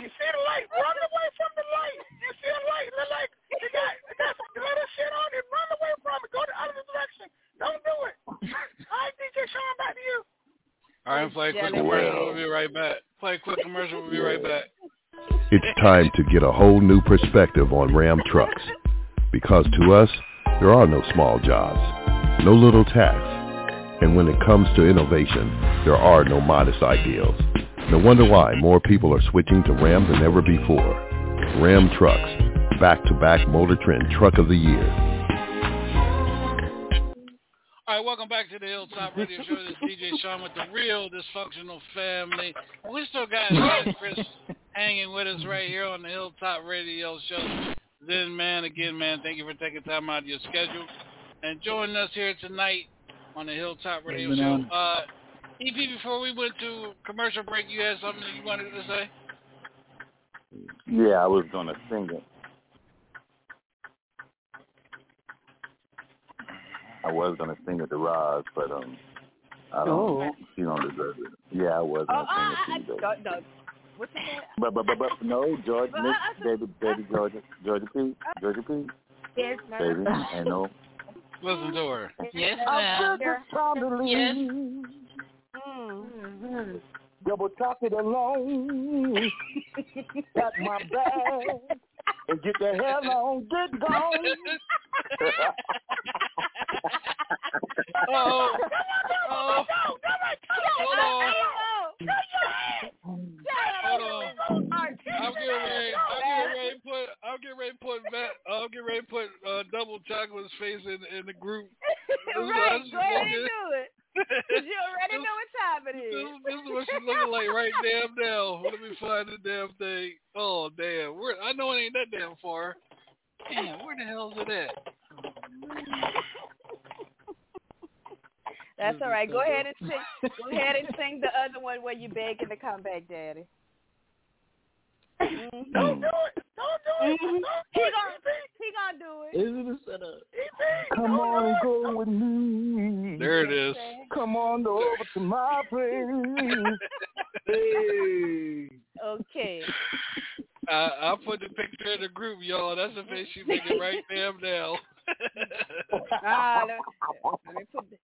You see the light? Run away from the light. You see the light? The light. You got, you got some glitter shit on it. Run away from it. Go the other direction. Don't do it. All right, DJ Sean, back to you. All right, play a quick Jealous. commercial. Well. We'll be right back. Play a quick commercial. We'll be right back. It's time to get a whole new perspective on Ram trucks. Because to us, there are no small jobs, no little tasks. And when it comes to innovation, there are no modest ideals. No wonder why more people are switching to Ram than ever before. Ram Trucks, back-to-back Motor Trend Truck of the Year. All right, welcome back to the Hilltop Radio Show. This is DJ Sean with the real dysfunctional family. We still got Chris hanging with us right here on the Hilltop Radio Show. Then, man, again, man, thank you for taking time out of your schedule and joining us here tonight on the Hilltop Radio Been Show. on. Uh, EP, before we went to commercial break, you had something you wanted to say? Yeah, I was gonna sing it. I was gonna sing it to Roz, but um, I don't. Oh. She don't deserve it. Yeah, I was Oh, gonna I, sing it to you, baby. don't, don't. What's the name? But but but but no, George, Miss, I- I- baby, baby, Georgia, Georgia P, Georgia P, Yes, baby, and no. Listen to her. Yes, ma'am. Yes. Mm. Double top it alone. Pack my bag and get the hell on, get gone. Oh, oh, hold on. Hold on. I'm getting ready. I'm getting ready to put. I'm getting ready to put. Matt, I'm getting ready to put uh, double chocolate's face in in the group. right, go ahead and it- do it. 'Cause you already know what time it This, is. this is what she's looking like right damn now. Let me find the damn thing. Oh damn, where I know it ain't that damn far. Damn, where the hell is it at? That's all right. Go ahead and sing. Go ahead and sing the other one where you're begging to come back, Daddy. Mhm. Don't do it. Don't do it. Mhm. Don't He do it, gonna EP. he gonna do it. Is it a setup? EP. Come on, go with me. There it is. Come on over to my place. hey. Okay. I I'll put the picture in the group, y'all. That's the face she making right damn now. Ah, let, let me put. The,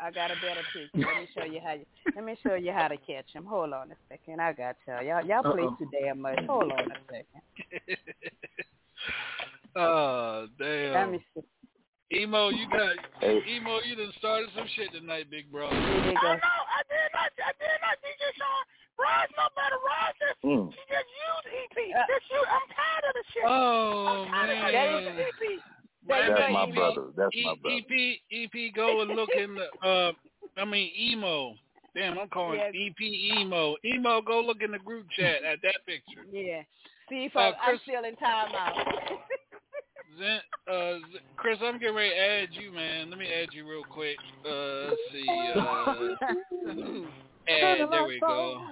I got a better picture. Let me show you how. You, let me show you how to catch him. Hold on a second. I got y'all. Y'all, y'all play Uh-oh. too damn much. Hold on a second. oh damn. Let me see. Emo, you got Hey. emo. You done started some shit tonight, big bro. Here you I go. know. I did not. I did not. DJ Sean. Rod's no better. Rod just, Mm. she just used EP. Uh, just you. I'm tired of the shit. Oh I'm tired of man. using EP. There you That's my EP. brother. That's E- my brother. EP EP go and look in the uh I mean emo. Damn, I'm calling Yes. EP emo. Emo go look in the group chat at that picture. Yeah. See if Uh, I'm, I'm still in timeout. Zen, uh, Z- Chris, I'm getting ready to add you, man. Let me add you real quick. Uh, let's see. Uh, add, there we go.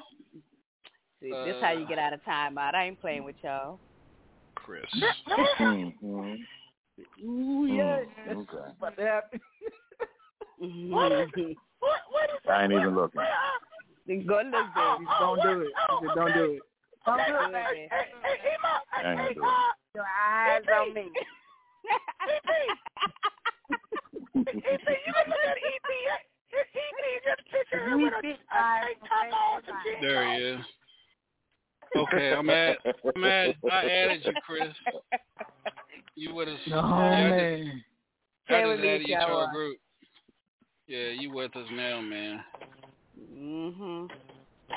See, this how you get uh, out of timeout. I ain't playing with y'all. Chris. Mhm. Ooh, yeah. Mm, that's Okay. about to happen. what is mm-hmm. What, what is I ain't even looking. Then go look, baby. Don't do it. I Don't do it. Don't do it, okay. man. Hey, hey, hey, Ma. I ain't Hey, gonna do Ma. Your eyes on me. EP, you can look at EP. EP, get a picture of her with a, a tank top on, There he is. Okay, I'm at. I'm at. I added you, Chris. You with us? No, yeah, I just- man. I just added you to our group. Yeah, you with us now, man. Mhm.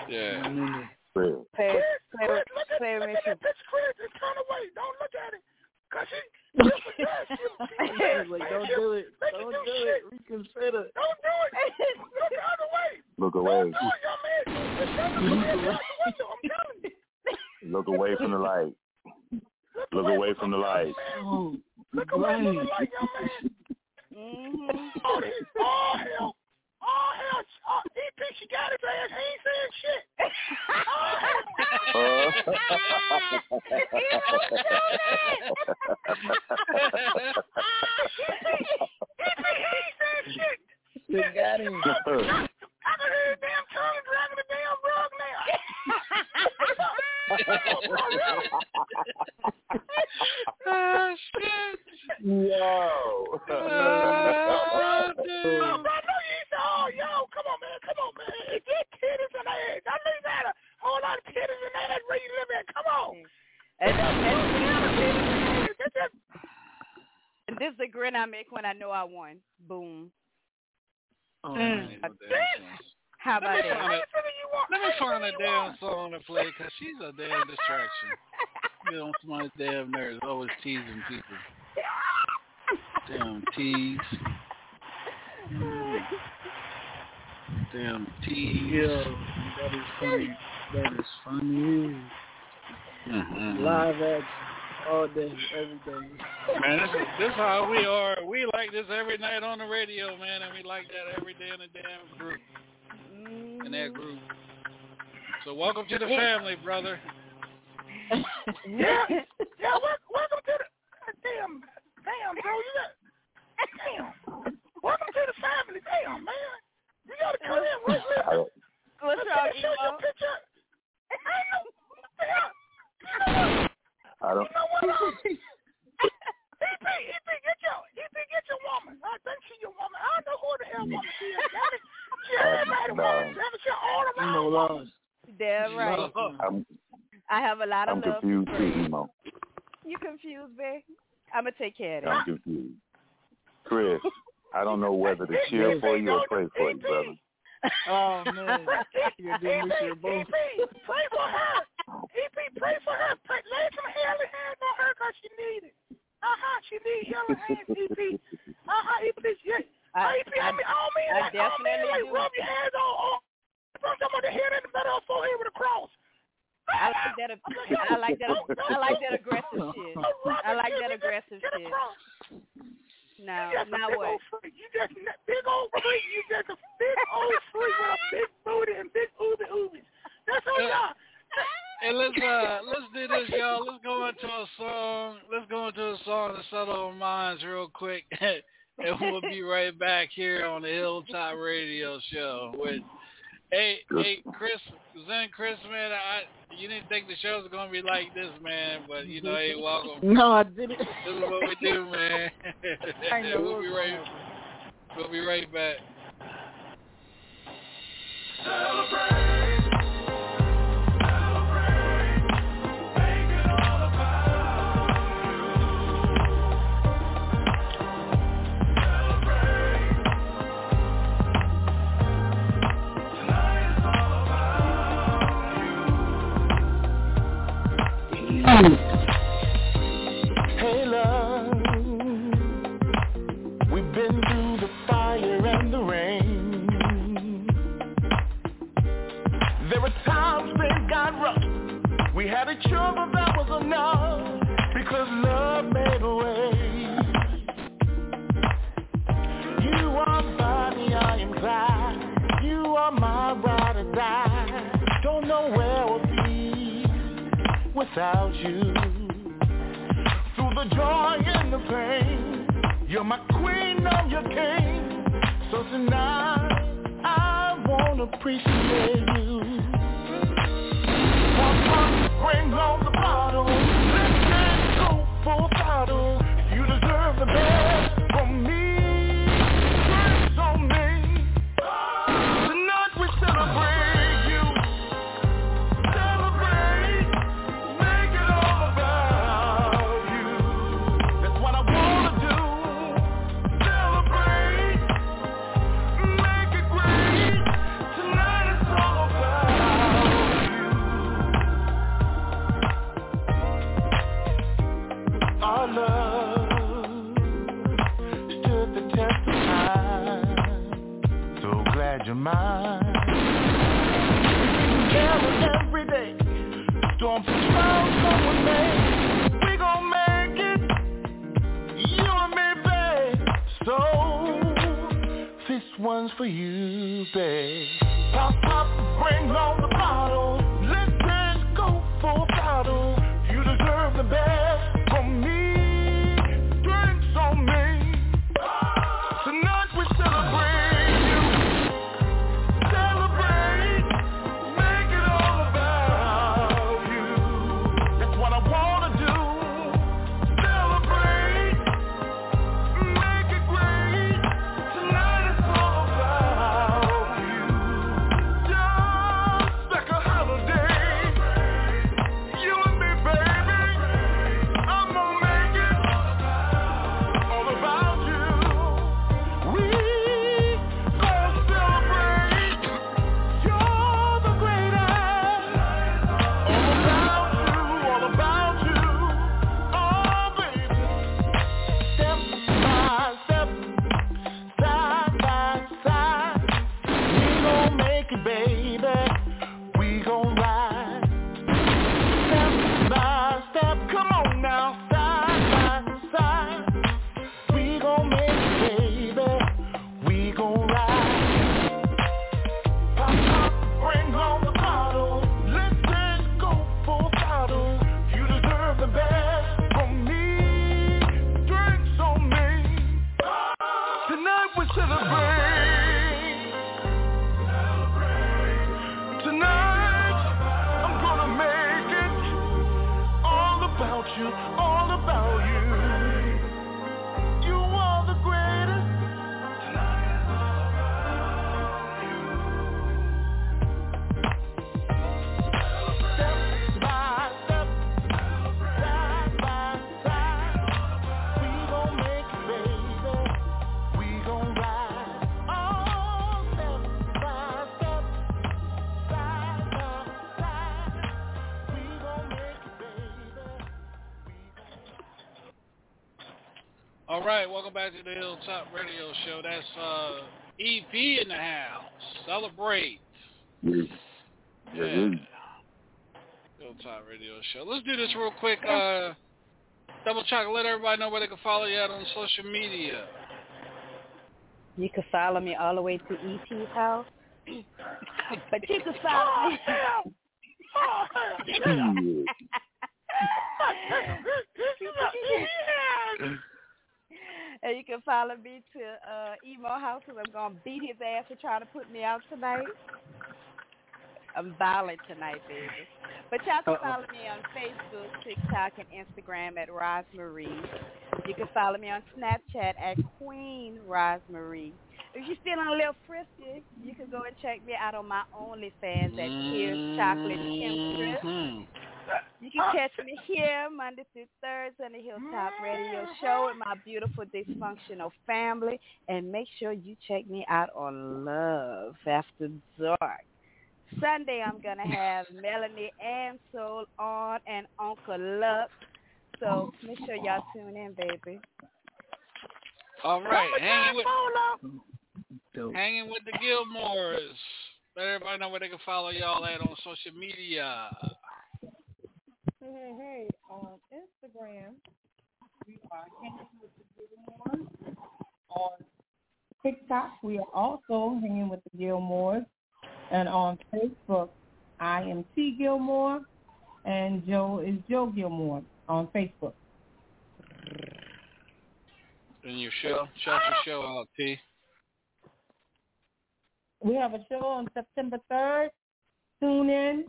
Yeah. Chris. Play, Chris, play, Chris, look at, play look with at me. that picture, Chris, and turn away. Don't look at it. Cause she, she was there. She, she was there. Like, don't do it. Don't do it. Reconsider. Don't do it. Look the other way. Look Don't do it, young man. Just turn the career out the window. I'm telling you. Look away from the light. Look away from the light. Oh, Look away from the light, young man. Mhm. Oh, this, oh hell. Oh hell. Oh, EP, she got his ass. He ain't saying shit. Oh hell. EP, he ain't saying shit. They got him. I can hear his damn tongue dragging the damn rug now. oh shit. Yo. Oh, Oh, bro, I know you oh, yo, come on, man, come on, man. It's your titties and ass. I know you got a whole lot of titties and ass where you live at. Come on. And, and, and this is the grin I make when I know I won. Boom. Oh, Ain't man. no damn sense. How about that? Find a, you want. let me find a damn song to play because she's a damn distraction. You know, my damn nerves always teasing people. Damn tease. Damn tease. Yo, that is funny. That is funny. Mhm. Live action all day, every day. Man, this is this how we are. We like this every night on the radio, man, and we like that every day in the damn group. In that group. So welcome to the family, brother. yeah, yeah, wel- welcome to the, damn, damn, bro, you got, damn. Welcome to the family, damn, man. You gotta come in, right, listen. What's Let's wrong, show your picture. I know, yeah. You know what? I don't. You know what? Uh, EP, EP, get your, EP, get your woman. I think she your woman. I don't know who the hell woman she is. That is, she everybody no. woman. That is your all Emo around woman. Lost. Damn right. I'm I have a lot of I'm love. confused for too, you. Emo. You confused, babe? I'm gonna take care of I'm confused. Chris, I don't know whether to cheer for you or pray for you, brother. Oh man, you're doing this EP, year both. pray for her. EP, pray for her. Pray, lay some healing hands on her because she need it. Uh-huh, she need healing hands, EP. Uh-huh, EP, yeah. I- EP, I, mean, I don't mean I like, I don't mean like rub your hands on, on I'm talking about the head in the middle of her forehead with a cross. I like that. I like that. I like that aggressive shit. I like that aggressive shit. cross. Now, You just a big what? old freak. You just a big old freak. You just a big old freak with a big booty and big ooby oobies. That's all you got. And let's uh let's do this, y'all. Let's go into a song. Let's go into a song to settle our minds real quick, and we'll be right back here on the Hilltop Radio Show with. Hey, hey, Chris, Zen, Chris, man, I you didn't think the show was gonna be like this, man, but you know, hey, welcome. No, I didn't. This is what we do, man. I know we'll be right. We'll be right back. Hey had a trouble that was enough because love made a way. You are body, I am glad. You are my ride or die. Don't know where we'll be without you. Through the joy and the pain, you're my queen, I'm your king. So tonight, I wanna appreciate you bottle. Let's go. You deserve the best So glad you're mine. Together every day. Storms and clouds with me. We gon' make it. You and me, babe. So this one's for you, babe. Pop, pop, bring on the bottle. Let's go full throttle. You deserve the best right, welcome back to the Hilltop Radio Show. That's uh, EP in the house. Celebrate. Yeah. Yeah. Hilltop Radio Show. Let's do this real quick. Uh, double check. Let everybody know where they can follow you at on social media. You can follow me all the way to ET's house. but you can follow me. and you can follow me to uh, Emo House because I'm going to beat his ass for trying to put me out tonight. I'm violent tonight, baby. But y'all can Uh-oh. follow me on Facebook, TikTok, and Instagram at Rosemarie. You can follow me on Snapchat at Queen Rosemarie. If you're feeling a little frisky, you can go and check me out on my OnlyFans at Here's Chocolate Temptress. You can catch me here Monday through Thursday on the Hilltop Radio Show with my beautiful dysfunctional family. And make sure you check me out on Love After Dark. Sunday I'm going to have Melanie and Soul on and Uncle Luck. So make sure y'all tune in, baby. All right, hanging with hanging with the Gilmores. Let everybody know where they can follow y'all at on social media. Hey, hey, hey, on Instagram, we are hanging with the Gilmores. On TikTok, we are also hanging with the Gilmores. And on Facebook, I am T Gilmore. and Joe is Joe Gilmore on Facebook. And your show, shout your show out, T. We have a show on September 3rd. Tune in.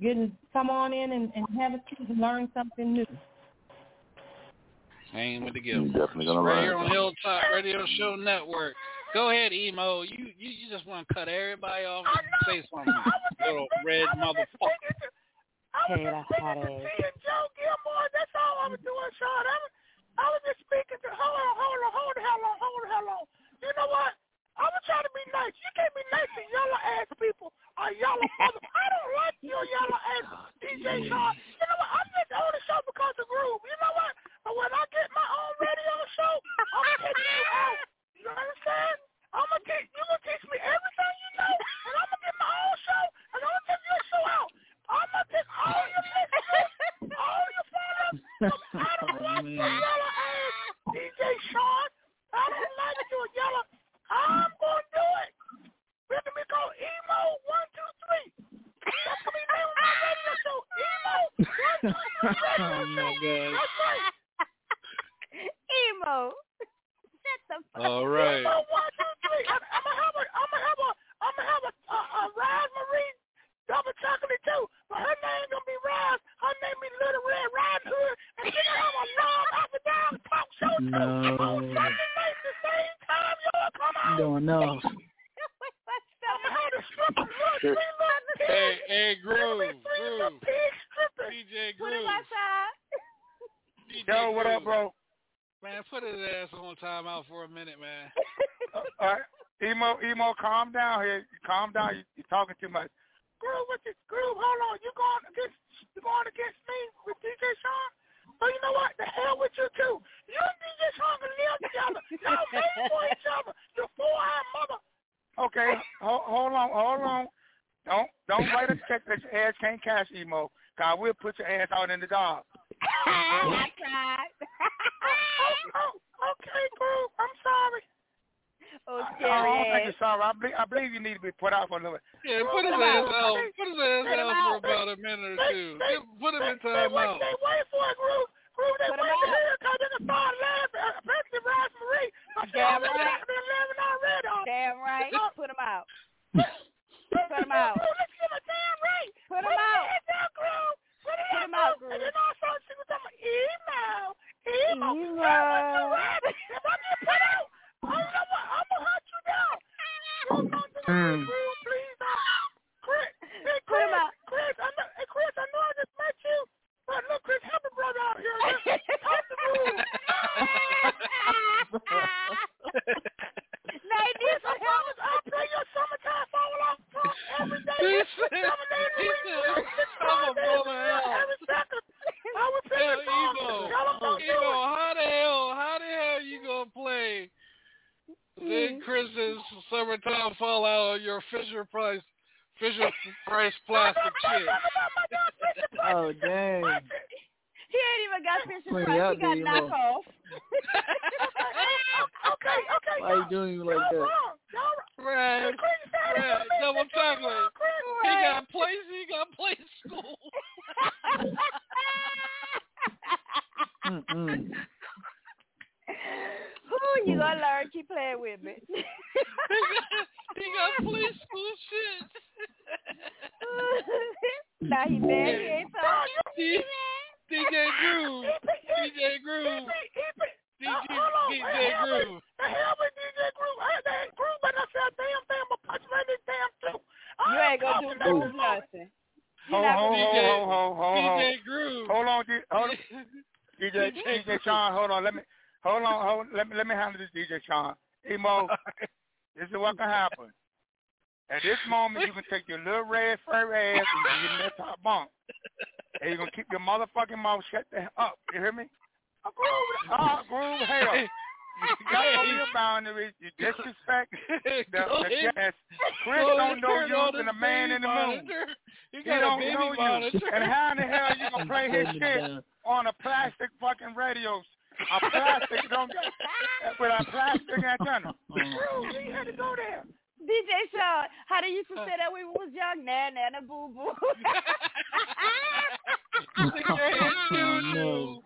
Get, come on in and, and have a seat and learn something new. Hanging with the Gil. definitely gonna right learn here on. Hilltop Radio Show Network. Go ahead, emo. You you, you just want to cut everybody off and say something, little red motherfucker. Hey, that's hot ass. Seeing Joe Gilmore, that's all I was doing, Sean. I was, I was just speaking to, hold on, hold on, hold the hell on, hold the hell on. You know what? I was trying to try to be nice. You can't be nice to yellow ass people or yellow mother. I don't like your yellow ass ah, DJ Sean. You know what? I'm just on the show because of Groove. You know what? But when I get my own radio show, I'm gonna take you out. You understand? I'm gonna teach you gonna teach me everything you know, and I'm gonna get my own show, and I'm gonna take your show out. I'm gonna take all your listeners, all your followers. Oh, I don't like your yellow ass DJ Sean. I don't like your yellow. I'm gonna do it. We're gonna be called Emo One Two Three. That's gonna be the name of my radio show. Emo One Two Three Radio Oh my Show. God. That's right. Emo. Shut the fuck All right. Emo One Two Three. I'm, I'm gonna have a. I'm gonna have a. I'm gonna have a, a, a raspberry double chocolate too. But her name gonna be Raz. Her name be Little Red Riding Hood, and she gonna have a long up and down talk show too. No. On Sunday look, three little pigs. Hey, hey, There's gonna Groove, Groove. DJ Put him Groove, outside. DJ Yo, what up, bro? Man, put his ass on timeout for a minute, man. Uh, all right. Emo, emo, calm down here. Calm down. You, you're talking too much. Groove, what you, Groove, hold on. You going against you going against me with DJ Sean? So you know what? The hell with you too. You and DJ Sean can live together. Y'all made for each other. You four-eyed mother. Okay, hold, hold on, hold on. Don't don't write a check that your ass can't cash, emo. Cause we'll put your ass out in the dog. I tried. Oh, oh, oh okay, Groove. I'm sorry. Oh, I scary don't think ass. you're sorry. I believe, I believe you need to be put out for a little bit. Yeah, put his ass out. out. Put his ass Put out for about a minute or two. they- Give- Put him in They, they, wait, they wait for it, Groove. Groove, they Put 'em wait to out. hear it because they can start laughing. Especially Rosemary. I said, Damn oh, I've been right. laughing and laughing already. Oh, damn right. No. Put him out. Put him out. Let's give a damn right. Put him Put out. It down, Groove. Put it Put out, him out, Groove. And Groove. then also she was talking about email. Email. Emo. Girl, what you rabbit? If I get put out, I don't know what. I'm going to hunt you down. Mm. Please. Uh, Chris, hey, Chris. I know, I just met you. But look, Chris, help a brother out here. To I play your summertime every day. He said- Seven days a week, six, "I'm five a days a week, every second. I will play the song. How the hell, how the hell you gonna play Big Chris's summertime fallout on your Fisher Price, Fisher Price plastic shit? Oh dang. He ain't even got Fisher Price. out He got there, Emo. knockoff. Okay, okay. Why you doing you like Y'all that? wrong. Y'all. Right, Chris, you said it. right, double chocolate. He got place, he got play school. You gonna learn? Keep playing with me. he got, he got play school shit. now he mad. He ain't talking. D- DJ Groove, DJ Groove, DJ, DJ Groove. The hell with DJ Groove. I that Groove, but I said, damn, damn, I'm punching right this damn too. You ain't gonna do Groove nothing. Hold, hold, hold, hold, hold, hold, hold. DJ Groove. Hold on, D- hold on. DJ, DJ Sean, hold on. Let me, hold on, hold. Let me, let me handle this, DJ Sean. Emo, this is what can happen. At this moment, you can take your little red fur ass and get in that top bunk, and you're gonna keep your motherfucking mouth shut the up. You hear me? A Groove. Oh, groove hell. You got over your boundaries. You disrespect the, the guest. Chris Go don't know you than a man in the moon. monitor. He He don't know you. And how in the hell you gonna play his shit on a plastic fucking radio? A plastic don't get with a plastic antenna. Oh, Groove, you had to go there. DJ Sean, how they used to uh. say that when we was young? Nah, nah, nah, boo, boo. Stick your hand too.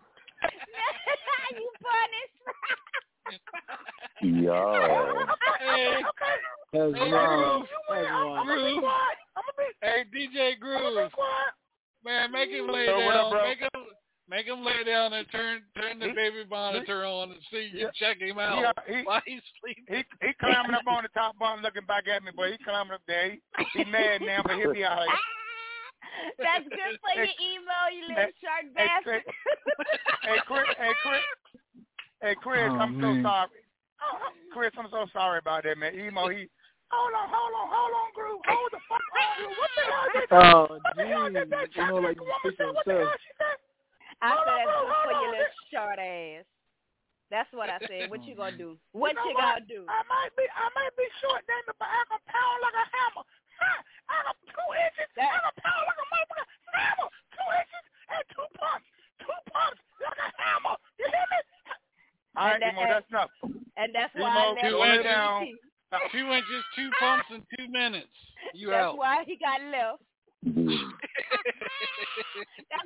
you punished. Yo. Hey, That's Hey, wrong. Groove. That's wrong. Groove. I'm gonna be. Hey, DJ Groove. Man, make him lay So what up, down. bro? Make him make him lay down and turn turn the baby monitor on and see you check him out Yeah, he- while he's sleeping. He he climbing up on the top bunk, looking back at me, boy. He climbing up there. He, he mad now, but he'll be all right. That's good for your emo, you little shark bastard. Hey Chris, hey Chris, hey Chris, Oh, I'm man. so sorry. Chris, I'm so sorry about that, man. Emo, he. Hold on, hold on, hold on, Groove. Hold the fuck on, Groove. What the hell did Oh, What the hell did that jeez. You know, like woman you say? speak What the himself. hell she said? I Hold said on, that's good hold for on. your little short ass. That's what I said. What you gonna do? What know you gonna do? I might be, I might be short, damn it, but I can pound like a hammer. Ha! I got two inches. I can pound like a motherfucker hammer. Two inches and two pumps. Two pumps like a hammer. You hear me? All right, And that- Emo, that's enough. And that's why Emo, I two left inches. Two inches, two pumps in two minutes. You That's out. why he got left. That's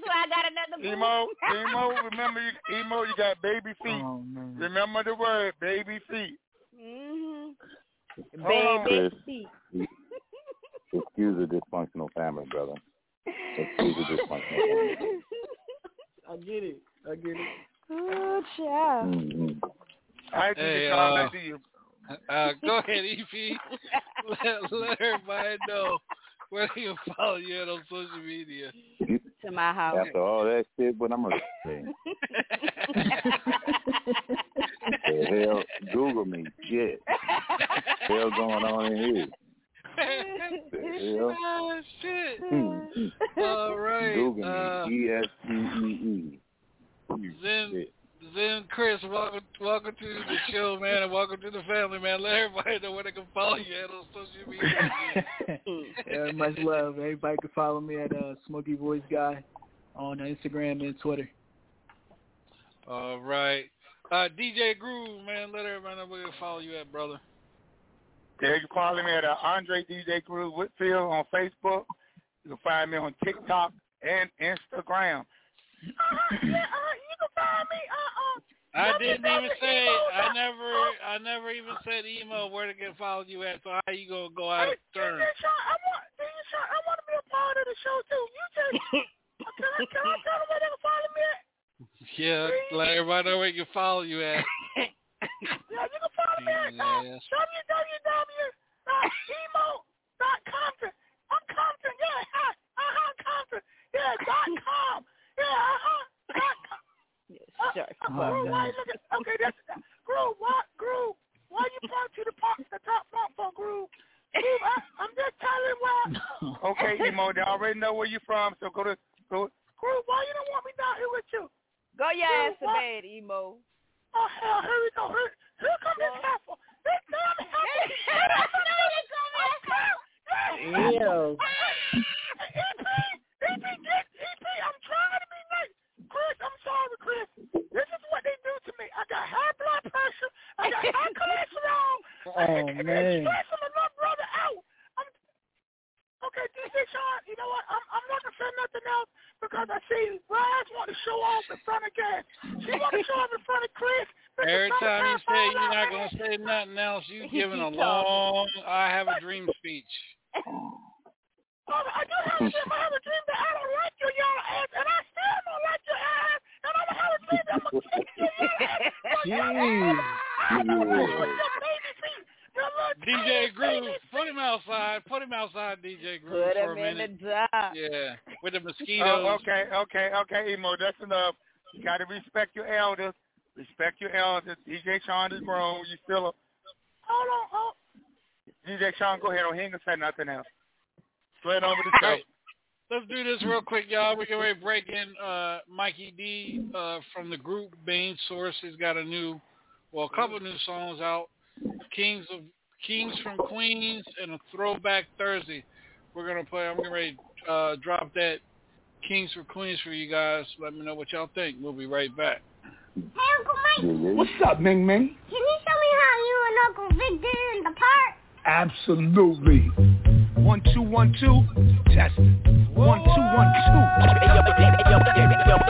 why I got another boo. Emo, emo, remember you, emo, you got baby feet. Oh. Remember the word, baby feet. Mhm. Baby Chris. feet. Excuse a dysfunctional family, brother. Excuse a dysfunctional family. I get it. I get it. Good job. Mm-hmm. All right, Hey, uh, back to you. Uh, go ahead, EP. let, let everybody know where they can follow you at on social media. To my house. After all that shit, what I'm gonna say? the hell, Google me, shit. hell going on in here? The hell? oh, shit. Hmm. All right. Google Uh, me, E S T E E. Zen, Zen Chris, welcome, welcome to the show, man, and welcome to the family, man. Let everybody know where they can follow you at on social media. yeah, much love. Everybody can follow me at uh, Smoky Voice Guy on Instagram and Twitter. All right. Uh, DJ Groove, man, let everybody know where they can follow you at, brother. Yeah, you can follow me at uh, Andre DJ Groove Whitfield on Facebook. You can find me on TikTok and Instagram. Me. Uh, uh, I didn't even say I never I never even said email where to get follow you at. So how you gonna go out of turn? I want, I want to be a part of the show too. You just, can I, can I tell them where they can follow me at? Yeah, let everybody know where you can follow you at. Yeah, you can follow me at uh, Yes. www.emo.compton. I'm Compton, yeah, uh, uh-huh, Compton. Yeah, dot com. Yeah, uh-huh, dot com. Sure. Uh, Groove, why you looking? Okay, that's Groove. What Groove? Why you point to the pump, the top pump for Groove? Groove, I, I'm just telling why. Okay, Emo, they already know where you're from, so go to go. Groove, why you don't want me down here with you? Go your Groove, ass to what? bed, emo. Oh hell, here we go. Here, here come this heifer. This damn heifer. Ew. EP, EP, get EP. I'm trying to be nice. Chris, I'm sorry, Chris. This is what they do to me. I got high blood pressure. I got high cholesterol. Oh, man. stressing my little brother out. I'm, okay, DJ Sean, you know what? I'm, I'm not going to say nothing else because I see Raz want to show off in front of Gas. She want to show off in front of Chris. Every time you say you're not gonna say nothing else, you're giving a long I have a dream speech. Father, I do have a dream. I have a dream that I don't like your y'all ass, and I still little DJ tiny Groove, put him outside. Put him outside, DJ Groove, Put for a him in the minute. Yeah, with the oh, mosquitoes. Oh, okay, okay, okay, Emo, that's enough. You got to respect your elders. Respect your elders. DJ Sean is grown. You still a Hold on, hold. DJ Sean. Go ahead. He ain't gonna say nothing else. Straight over the show. Right. Let's do this real quick, y'all. We can ready to break in uh, Mikey D uh, from the group Main Source. He's got a new, well, a couple new songs out. Kings of Kings from Queens and a Throwback Thursday. We're gonna play. I'm getting ready to uh, drop that Kings for Queens for you guys. Let me know what y'all think. We'll be right back. Hey, Uncle Mike, What's up, Ming Ming? can you show me how you and Uncle Vic did in the park? Absolutely. One, two, one, two. Test. One, two, one, two. Hey, yo, yo, yo, yo,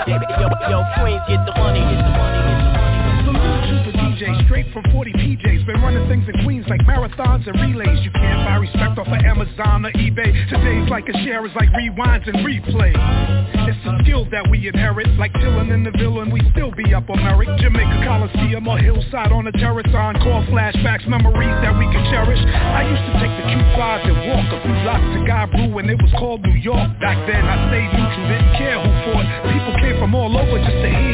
yo, yo, yo, Queens, get the money, get the money, get the money. Salute to the Straight from 40 PJs. Been running things in Queens like marathons and relays. You can't buy respect off of Amazon or eBay. Today's like a share is like rewinds and replays. It's a skill that we inherit, like chillin' in the villa and we still be up on Merrick. Jamaica Coliseum or hillside on a terrace call flashbacks, memories that we can cherish. I used to take the Q5 and walk a few blocks to Guy Brew when it was called New York. Back then I stayed neutral, didn't care who fought. People came from all over just to hear.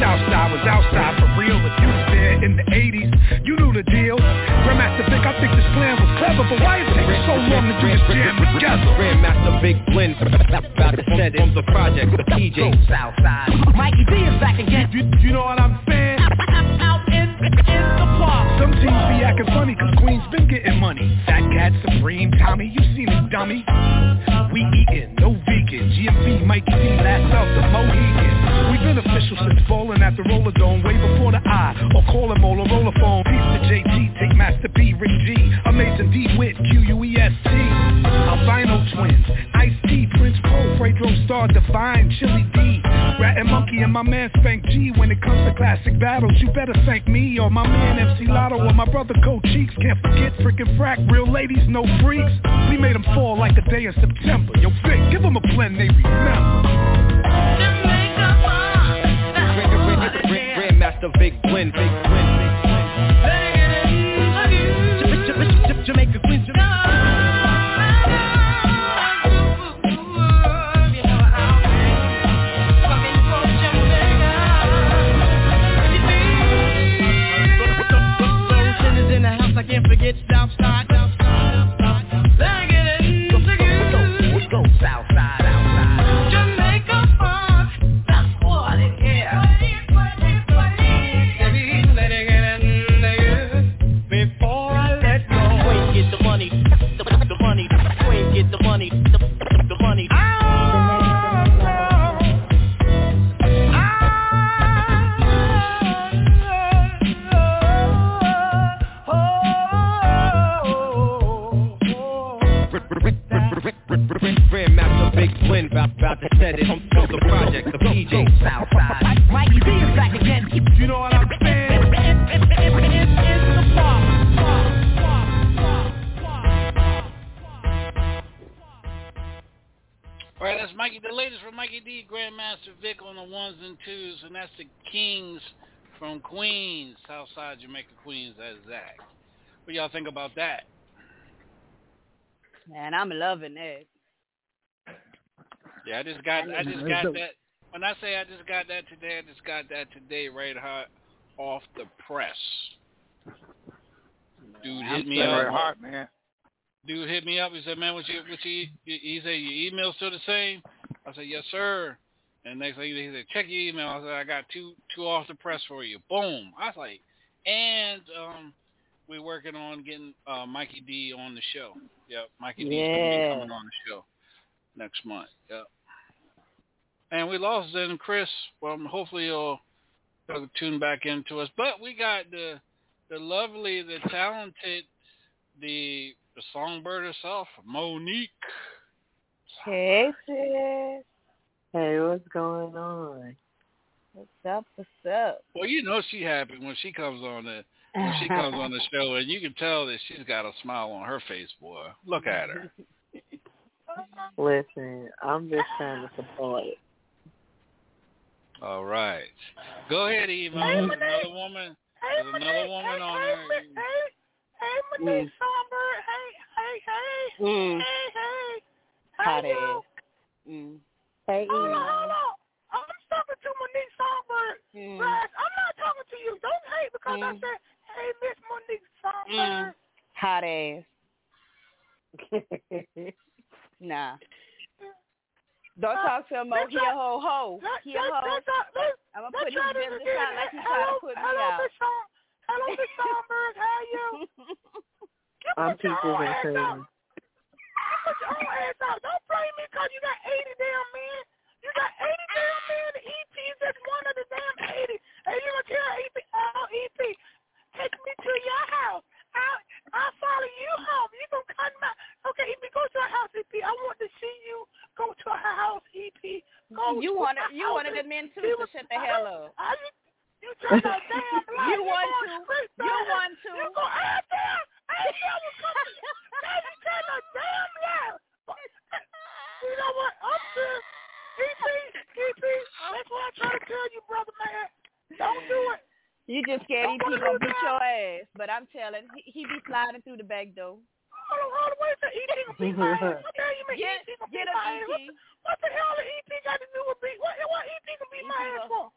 Southside was outside for real. If you was there in the 80s, you knew the deal. Grandmaster Vic, I think this plan was clever, but why is it taking so long to do this jam together? Grandmaster Vic Blend about to send it from the project, the PJ Southside. Mikey D is back again. You, you know what I'm saying? Out in, in the park. Some teams be acting funny cause Queen's been getting money. Fat Cat, Supreme, Tommy, you seen it, dummy. We eatin', no vegan. GMC, Mikey D, last up, the Mohican. We been official since bowling at the Roller Dome, way before the I, or calling Motorola phone. Peace to JT, take Master P, Rick G, Amazing D, Wit, Q-U-E-S-T. Albino twins, Ice T, Prince Cole, Fredo Star, Divine, Chili D, Rat and Monkey, and my man Spank G. When it comes to classic battles, you better thank me or my man MC Lotto or my brother Coach Cheeks. Can't forget frickin' frack, real ladies, no freaks. We made them fall like a day in September. Yo, Vic, give them a blend they remember. Grandmaster Vic Blend, Big Blend. Jamaica the house, I can't forget. Twos, and that's the Kings from Queens, Southside Jamaica, Queens. That's Zach. What y'all think about that? Man, I'm loving it. Yeah, I just got, I just got that. When I say I just got that today, I just got that today, right hot off the press. Dude hit me Very up. hard, man. Dude hit me up. He said, "Man, what you, what you?" He said, "Your email still the same?" I said, "Yes, sir." And next thing he said, "Check your email." I said, "I got two two off the press for you." Boom. I was like, and um, we're working on getting uh, Mikey D on the show. Yep, Mikey D's gonna be coming on the show next month. Yep. And we lost then Chris. Well, hopefully he'll, he'll tune back into us. But we got the the lovely, the talented, the the songbird herself, Monique. Hey, sis. Hey, what's going on? What's up? What's up? Well, you know she happy when she comes on the when she comes on the show, and you can tell that she's got a smile on her face, boy. Look at her. Listen, I'm just trying to support it. All right, go ahead, Eva. There's another woman. There's another woman on there. Hey, hey, Monique Songbird. Hey, hey, hey. Mm. Hey, hey. Hot Hey, ass. yo. Mm. Hey, Hold on, hold on. I'm talking to Monique Songbird. Mm. Guys, I'm not talking to you. Don't hate because I Mm. said, hey, Miss Monique Songbird. Hot ass. Nah. Don't talk to him. let's He a try- ho ho. He a ho. let's try- let's- I'm gonna put try his this business out like he hello, trying to put me hello, out. Miss Song, hello, Miss Songbird. How you? I'm Put your put your own ass out. Don't blame me because you got 80 damn men. You got 80 damn men. The EP is just one of the damn 80. And you're going to tell uh, EP, EP, take me to your house. I'll, I'll follow you home. You're going to cut my... Okay, EP, go to her house, EP. I want to see you go to her house, EP. Go you wanted, you house. wanted the men too to was, shut the hell up. I, I, you, you, you want to. You want to. You go out there. I ain't never coming. You tell a damn lie. You know what? I'm just EP, EP. That's what I try to tell you, brother man. Don't do it. You just scared EP gonna beat your ass, but I'm telling, he, he be sliding through the back door. Hold on, hold on, wait a second. EP gonna beat my ass. What the hell you mean Get- EP gonna get beat my ass? What, EP. what the hell did EP got to do with beat? What, what EP gonna beat my ass for?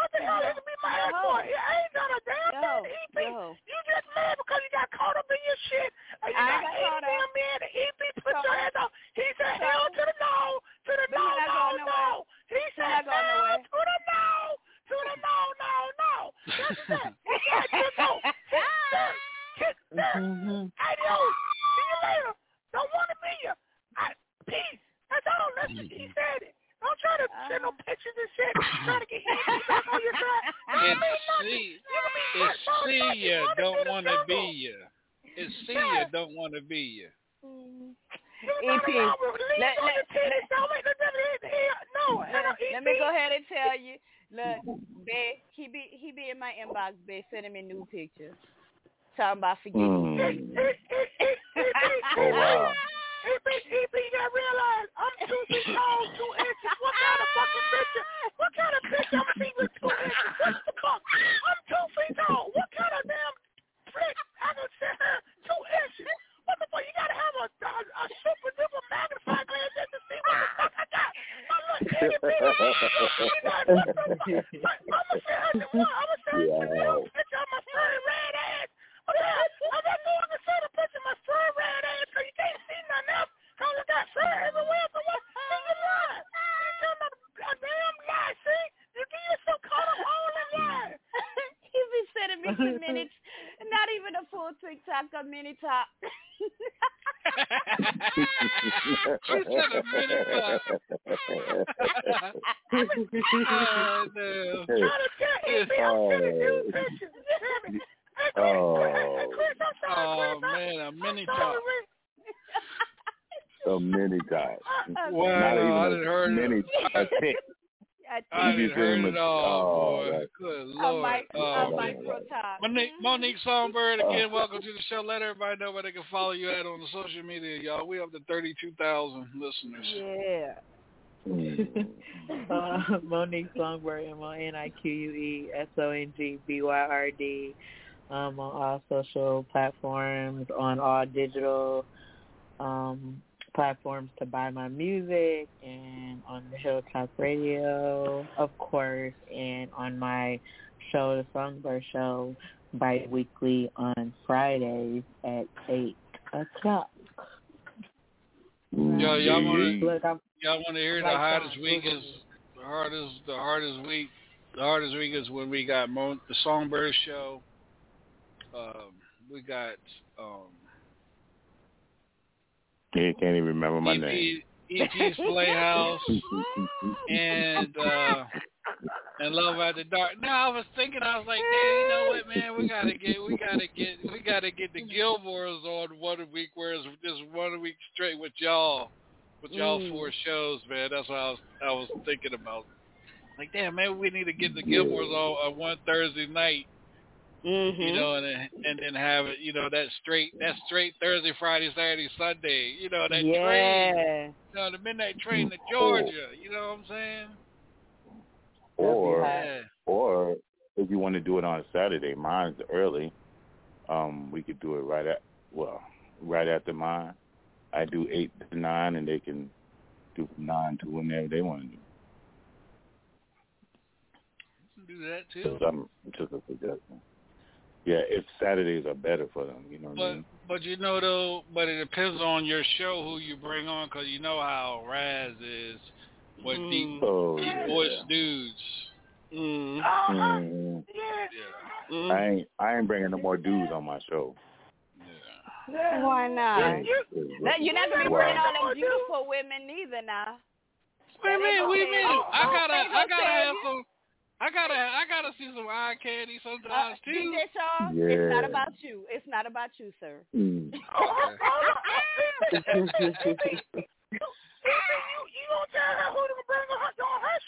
What the hell is he beat my ass Yo. for? Yeah, I ain't done a damn Yo, thing to EP. yo. You just mad because you got caught up in your shit. And you I got got 80 caught up. damn men and EP put So- your hands up. He said so- hell to the no, to the But no, no, no. He said not hell nowhere. to the no, to the no, no, no. That's that. He said kick off. Kick that. Kick that. Mm-hmm. Adios. See you later. Don't want to be you. I, peace. That's all. That's it. He mm-hmm. said it. Don't try to send no pictures and shit. Try to get hit back on your side. It's see, You can be it's hurt, see You don't want to be jungle. ya. It's see ya don't want to be. You EP, gotta allow release let- let- the titties. Don't make the devil hit the hell. No, Let, no, let me go ahead and tell you. Look, babe, he be he be in my inbox, babe, sending me new pictures. Talking about forgetting. Mm. Oh, wow. EP, EP, you gotta realize I'm two feet tall, two inches. What kind of fucking picture? What kind of picture I'm see with two inches? What the fuck? I'm two feet tall. What kind of damn trick I can send her two inches? What the fuck? You gotta have a, a, a super duper magnifying glass just to see what the fuck I got. I'm like, itty bitty. What the fuck? I'm her the one. I'm gonna send her the Wow. picture of my furry red ass. Okay, I'm not going to send a picture of my furry red ass because you can't see nothing else. Cause I got fur everywhere. So what? See, you lie. You tell me a damn lie. See, you get yourself caught up all in lie. he be sending me some minutes, not even a full TikTok, a mini top. She said a minute Oh, no. Try to tell EP I'm sending you pictures. You hear me? Hey, oh. Chris, I'm sorry, Oh Chris. I'm- man, a mini I'm top. Sorry, times. A mini top. Wow, Not even I a didn't heard mini it. a tick. I I You be didn't heard feeling it all, oh, boy. that- Good a, lord. mic, Oh, a man. Monique, Monique Songbyrd, Oh. again, welcome to the show. Let everybody know where they can follow you at on the social media, y'all. We up to 32,000 listeners. Yeah. Uh, Monique Songbyrd, M O N I Q U E S O N G B Y R D. Um, on all social platforms, on all digital um, platforms to buy my music, and on the Hilltop Radio, of course, and on my show, the Songbird Show, bi-weekly on Fridays at 8 o'clock. Yo, y'all want to y'all want to hear the Like hardest week is the hardest the hardest week the hardest week is when we got Mo, the Songbird show. Um, we got um, You can't even remember my name. EP, EP's Playhouse and uh, and Love After Dark. No, I was thinking, I was like, man, you know what, man, we gotta get, we gotta get, we gotta get the Gilmores on one week, whereas just one week straight with y'all, with y'all Mm. four shows, man. That's what I was, I was thinking about. Like, damn, man, we need to get the Gilmores on, on one Thursday night, Mm-hmm. you know, and then, and then have it, you know, that straight, that straight Thursday, Friday, Saturday, Sunday, you know, that train, yeah. you know, the midnight train to Georgia. You know what I'm saying? Or Yeah. or if you want to do it on Saturday, mine's early. Um, we could do it right at well, right after mine. I do eight to nine, and they can do from nine to whenever they want to do. Do that too. Just, um, just a suggestion. Yeah, if Saturdays are better for them, you know what I mean. but you know though, but it depends on your show who you bring on, cause you know how Raz is with deep Oh yeah. voice dudes. Mm. Mm, Yeah. Mm. I ain't I ain't bringing no more dudes on my show. Why not? You, That, you're not gonna be Wow. bringing all them beautiful women neither now. Wait a minute, wait a okay. minute. I gotta they I gotta have some. I gotta I gotta see some eye candy Uh, sometimes too. DJ Shaw, it's not about you. It's not about you, sir. Mm. you, you gonna tell her who to bring on her, on her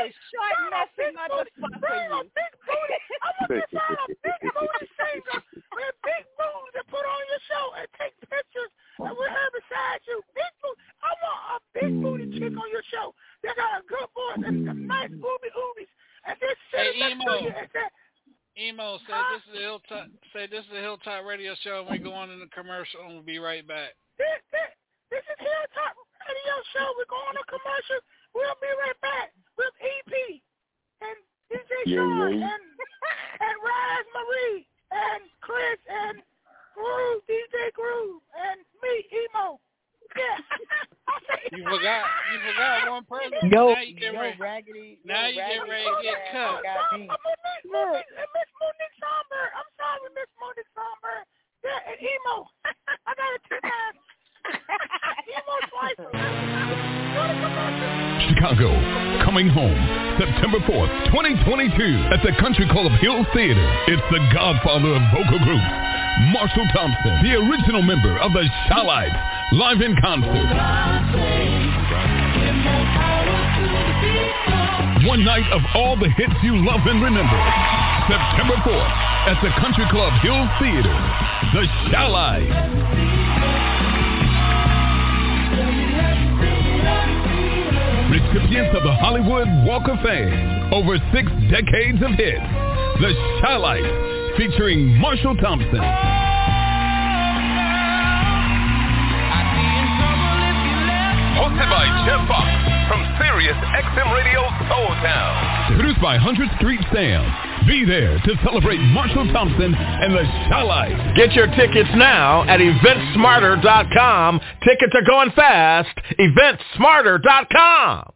a short, messy motherfucker. You. Big booty. I want to find a big booty singer with big booty to put on your show and take pictures and with her beside you. Big booty. I want a big booty chick on your show. They got a good voice and some mm. nice booby oobies. And this shit Hey, next to Emo. say, Emo, say this is the Hilltop. Say this is the Hilltop Radio Show, and we're going in the commercial, and we'll be right back. this, this, this is Hilltop Radio Show. We're going to commercial. We'll be right back with EP and DJ Yeah, Sean yeah. and and Rise Marie and Chris and Groove, DJ Groove and me, Emo. Yeah. I say You forgot. You forgot one person. Yo, now you get yo, ready. raggedy. Now yo, you get raggedy ready to get ass cut. got me. Monique, Monique, and Miss Monique Somber. I'm sorry, Miss Monique Somber. Yeah, and Emo. I got it two times. Emo twice. Go to commercial. Chicago, coming home September 4th, 2022 at the Country Club of Hill Theater. It's the godfather of vocal groups, Marshall Thompson, the original member of the Chi-Lites, live in concert. One night of all the hits you love and remember. September 4th at the Country Club Hill Theater. The Chi-Lites. Recipients of the Hollywood Walk of Fame. Over six decades of hits. The Chi-Lites featuring Marshall Thompson. Hosted by Jeff Fox from Sirius XM Radio Soul Town. Produced by 100th Street Sam. Be there to celebrate Marshall Thompson and the Chi-Lites. Get your tickets now at eventsmarter.com. Tickets are going fast. Eventsmarter.com.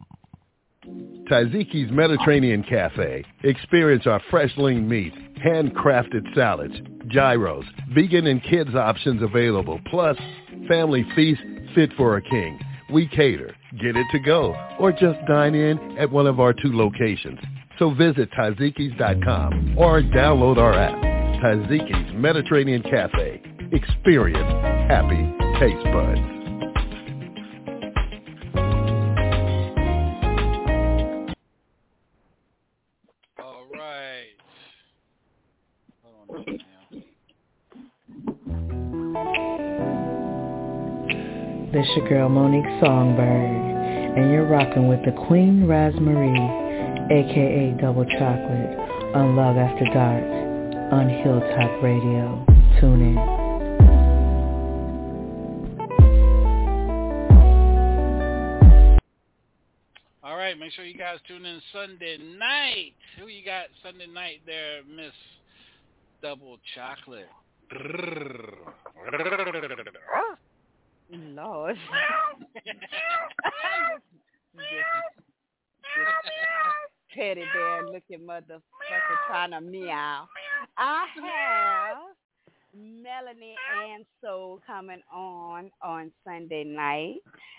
Taziki's Mediterranean Cafe. Experience our fresh lean meat, handcrafted salads, gyros, vegan and kids options available, plus family feast fit for a king. We cater, get it to go, or just dine in at one of our two locations. So visit Tazikis.com or download our app. Taziki's Mediterranean Cafe. Experience happy taste buds. This your girl Monique Songbyrd, and you're rocking with the Queen Raspberry, aka Double Chocolate, on Love After Dark, on Hilltop Radio. Tune in. All right, make sure you guys tune in Sunday night. Who you got Sunday night there, Miss Double Chocolate? Lord. Teddy bear looking motherfucker trying to meow. I have Melanie and Soul coming on on Sunday night,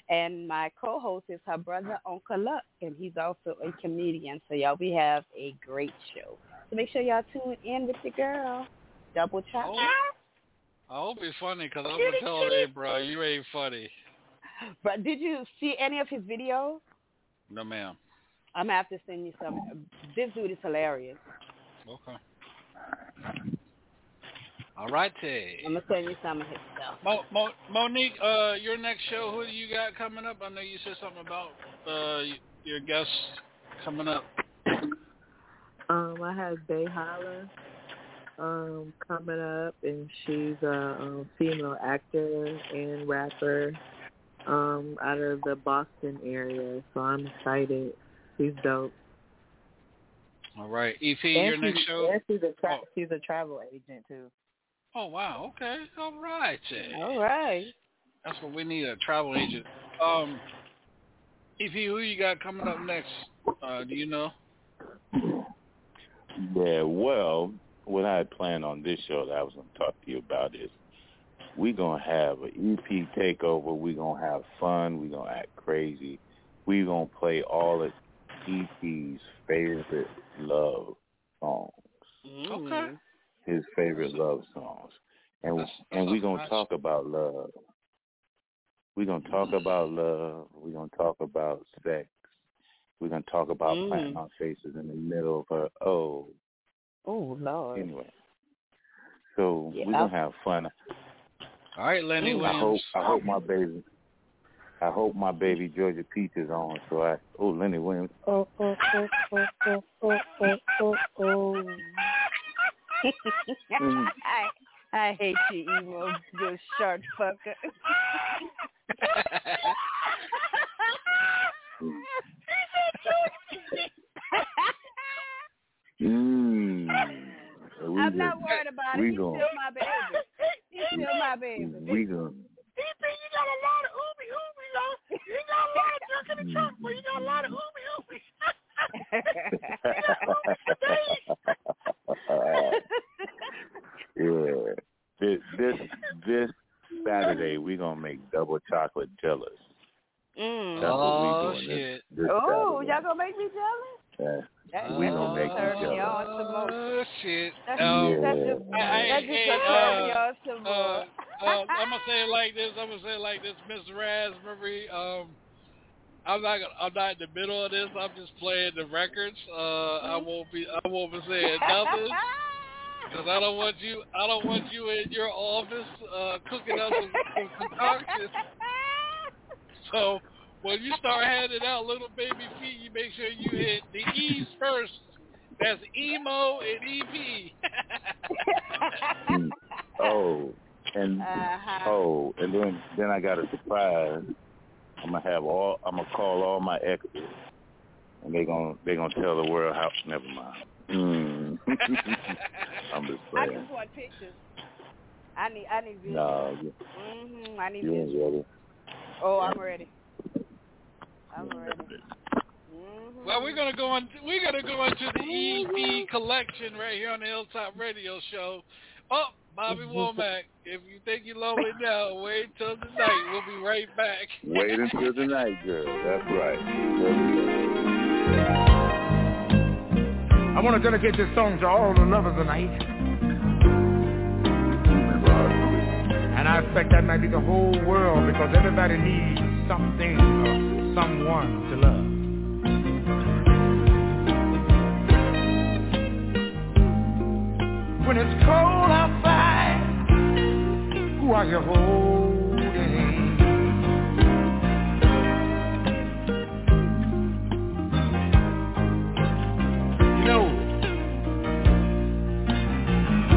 and my co-host is her brother Uncle Luck, and he's also a comedian. So y'all, we have a great show. So make sure y'all tune in with your girl, Double Chocolate. I hope it's funny because I'm gonna tell her, hey, bro, you ain't funny. But did you see any of his videos? No, ma'am. I'm gonna have to send you some. This dude is hilarious. Okay. All right, Tay. I'm gonna send you some of his stuff. Mo, Mo, Monique, uh, your next show, who do you got coming up? I know you said something about uh your guests coming up. Um, I have Bay Holla um, coming up, and she's a um, female actor and rapper um, out of the Boston area. So I'm excited. She's dope. All right, EP, and your she's, next show. And she's a tra- she's a travel agent too. Oh wow, okay, all right, Tay. All right. That's what we need a travel agent. Um, EP, who you got coming up next? Uh, do you know? Yeah, well, what I had planned on this show that I was going to talk to you about is we're going to have an EP takeover. We're going to have fun. We're going to act crazy. We're going to play all of EP's favorite love songs, Okay. his favorite love songs. And and we're going to talk about love. We're going to talk about love. We're going to talk about sex. We're gonna talk about Mm. planting our faces in the middle of her. Oh, Oh Lord. Anyway, so yeah. we're gonna have fun. All right, Lenny Williams. I hope I hope my baby. I hope my baby Georgia Peach is on. So I oh Lenny Williams. Oh oh oh oh oh oh oh oh. oh. oh. Mm. I I hate you, emo, you shark fucker. Mm. So we I'm not worried about it. we He's gon- still my baby. He's still my baby. We gonna DP, you got a lot of ooby ooby, though. You got a lot of junk in the trunk, but you got a lot of ooby ooby. yeah. This this this Saturday we gonna make double chocolate jealous. Mm. That's what Oh, we doing shit. this, this Oh, Saturday. y'all gonna make me jealous? Yeah. That, we that gonna make just you turn me jealous. on some more. Oh shit. That's, Um, that's just, I- I- that just hey, gonna turn me uh, on some more. uh, uh, I'm gonna say it like this. I'm gonna say it like this, Miss Raspberry. Um, I'm not. Gonna, I'm not in the middle of this. I'm just playing the records. Uh, I won't be. I won't be saying nothing because I don't want you. I don't want you in your office uh, cooking up some, some concoctions. So when you start handing out little baby feet, you make sure you hit the E's first. That's emo and EP. Oh, and Uh-huh. oh, and then then I got a surprise. I'm gonna have all. I'm gonna call all my exes, and they gonna they gonna tell the world how. Never mind. Mm. I'm just I saying. just want pictures. I need I need visuals. No, you, Mhm. I need you ain't ready. Oh, I'm ready. I'm ready. Mhm. Well, we're gonna go on. We're gonna go into the EP collection right here on the Hilltop Radio Show. Oh, Bobby Womack, if you think you're lonely now, wait till tonight. We'll be right back. Wait until the night, girl. That's right. I want to dedicate this song to all the lovers tonight. And I expect that might be the whole world because everybody needs something or someone to love. When it's cold outside, who are you holding? You know,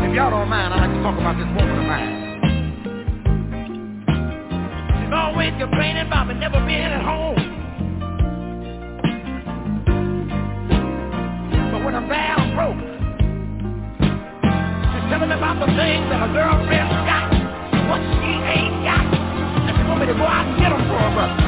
if y'all don't mind, I'd like to talk about this woman of mine. She's always complaining about me never being at home. Things that her girlfriend's got, what she ain't got, and she want me to go out and get them for her.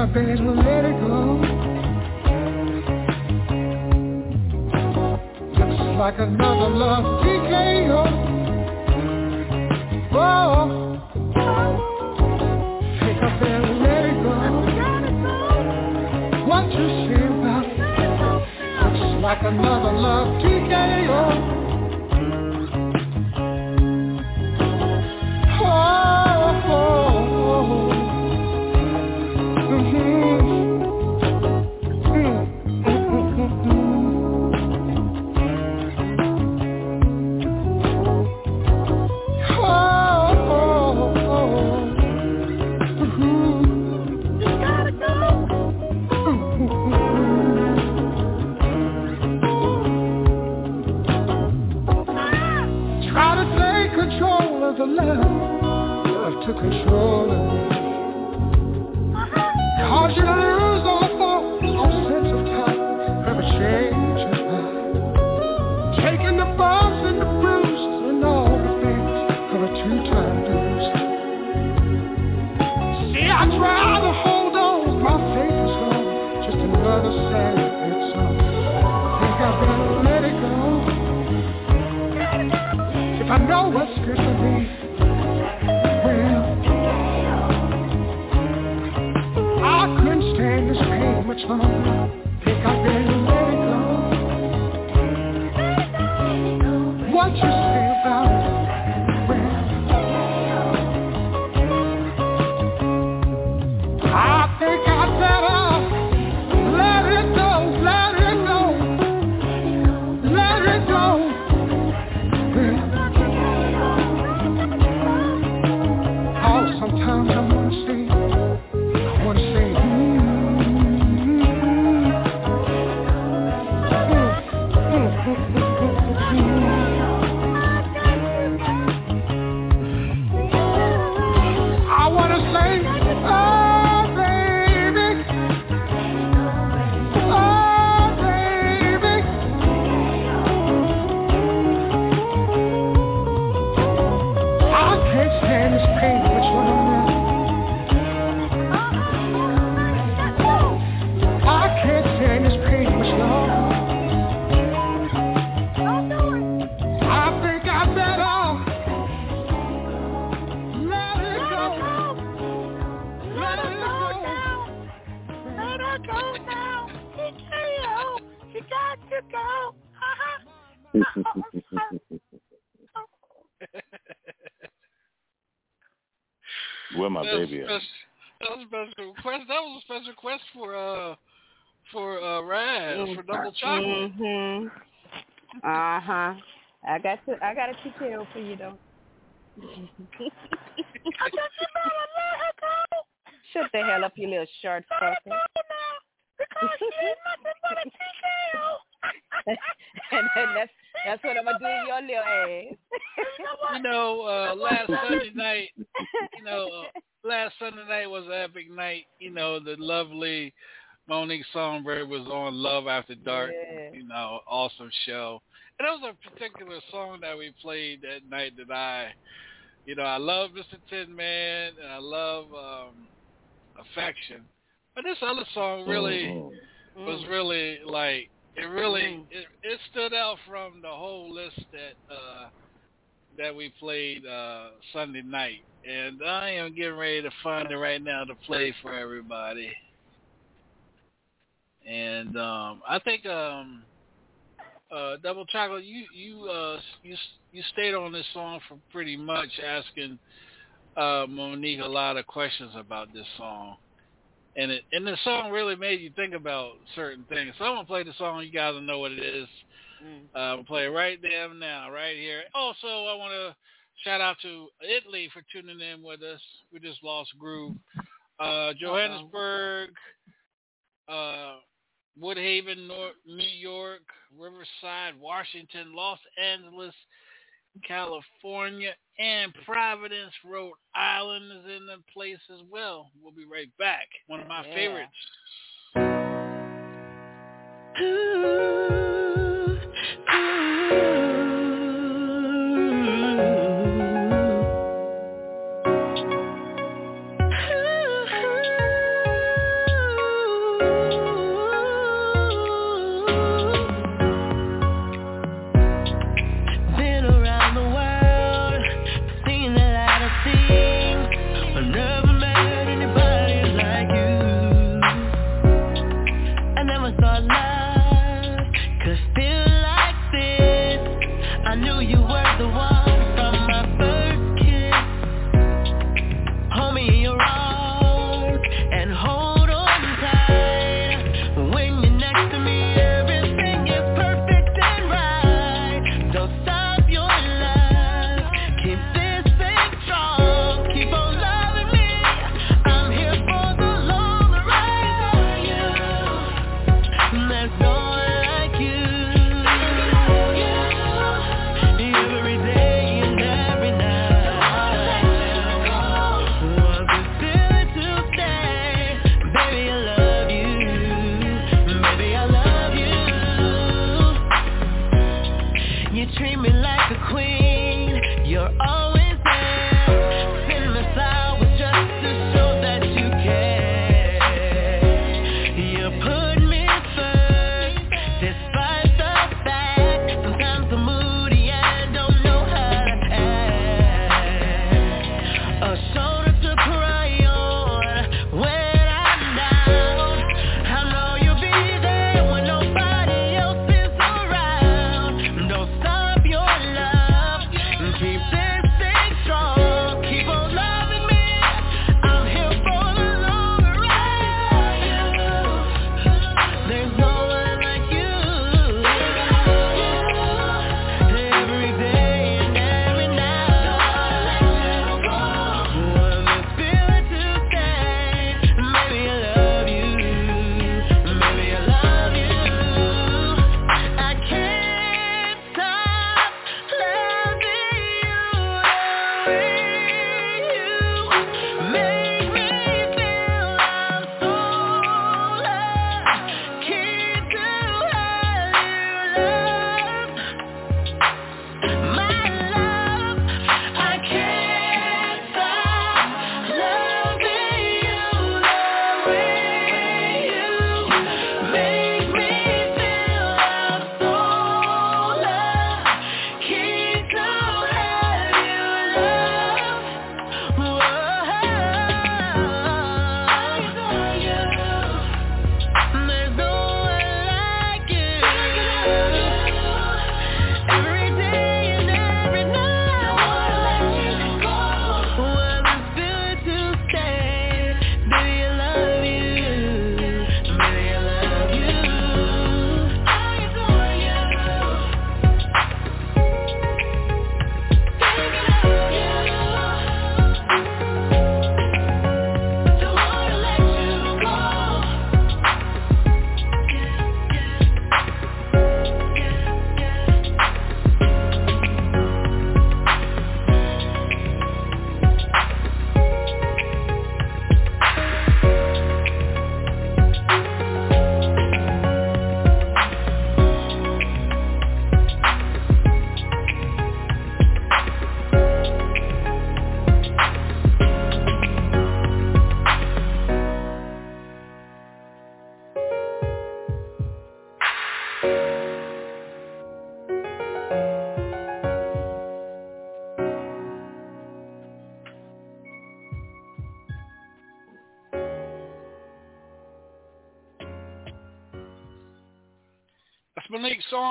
our bed, we'll let it go. Looks like another love TKO. Oh, take our bed, let it go. What you say about? Looks like another love TKO. Double chocolate. Mhm. Uh huh. I got to. I got a TKO for you though. Shut the hell up, you little short fucker. and then that's that's what I'm gonna do to your little ass. You know, uh last Sunday night, you know, uh, last Sunday night was an epic night. You know, the lovely Monique Songbyrd was on Love After Dark. Yeah. You know, awesome show. And there was a particular song that we played that night that I, you know, I love Mr. Tin Man and I love um Affection. But this other song really Mm-hmm. was really like it really it, it stood out from the whole list that uh that we played uh Sunday night. And I am getting ready to find it right now to play for everybody. And um I think um uh Double Chocolate you you uh you you stayed on this song for pretty much asking uh Monique a lot of questions about this song. And it and the song really made you think about certain things. So I'm gonna play the song. You guys will know what it is. Uh, I'm play it right there now, right here. Also, I want to shout out to Italy for tuning in with us. We just lost Groove. Uh, Johannesburg, uh, Woodhaven, North, New York, Riverside, Washington, Los Angeles, California, and Providence, Rhode Island is in the place as well. We'll be right back. One of my Yeah. favorites. Been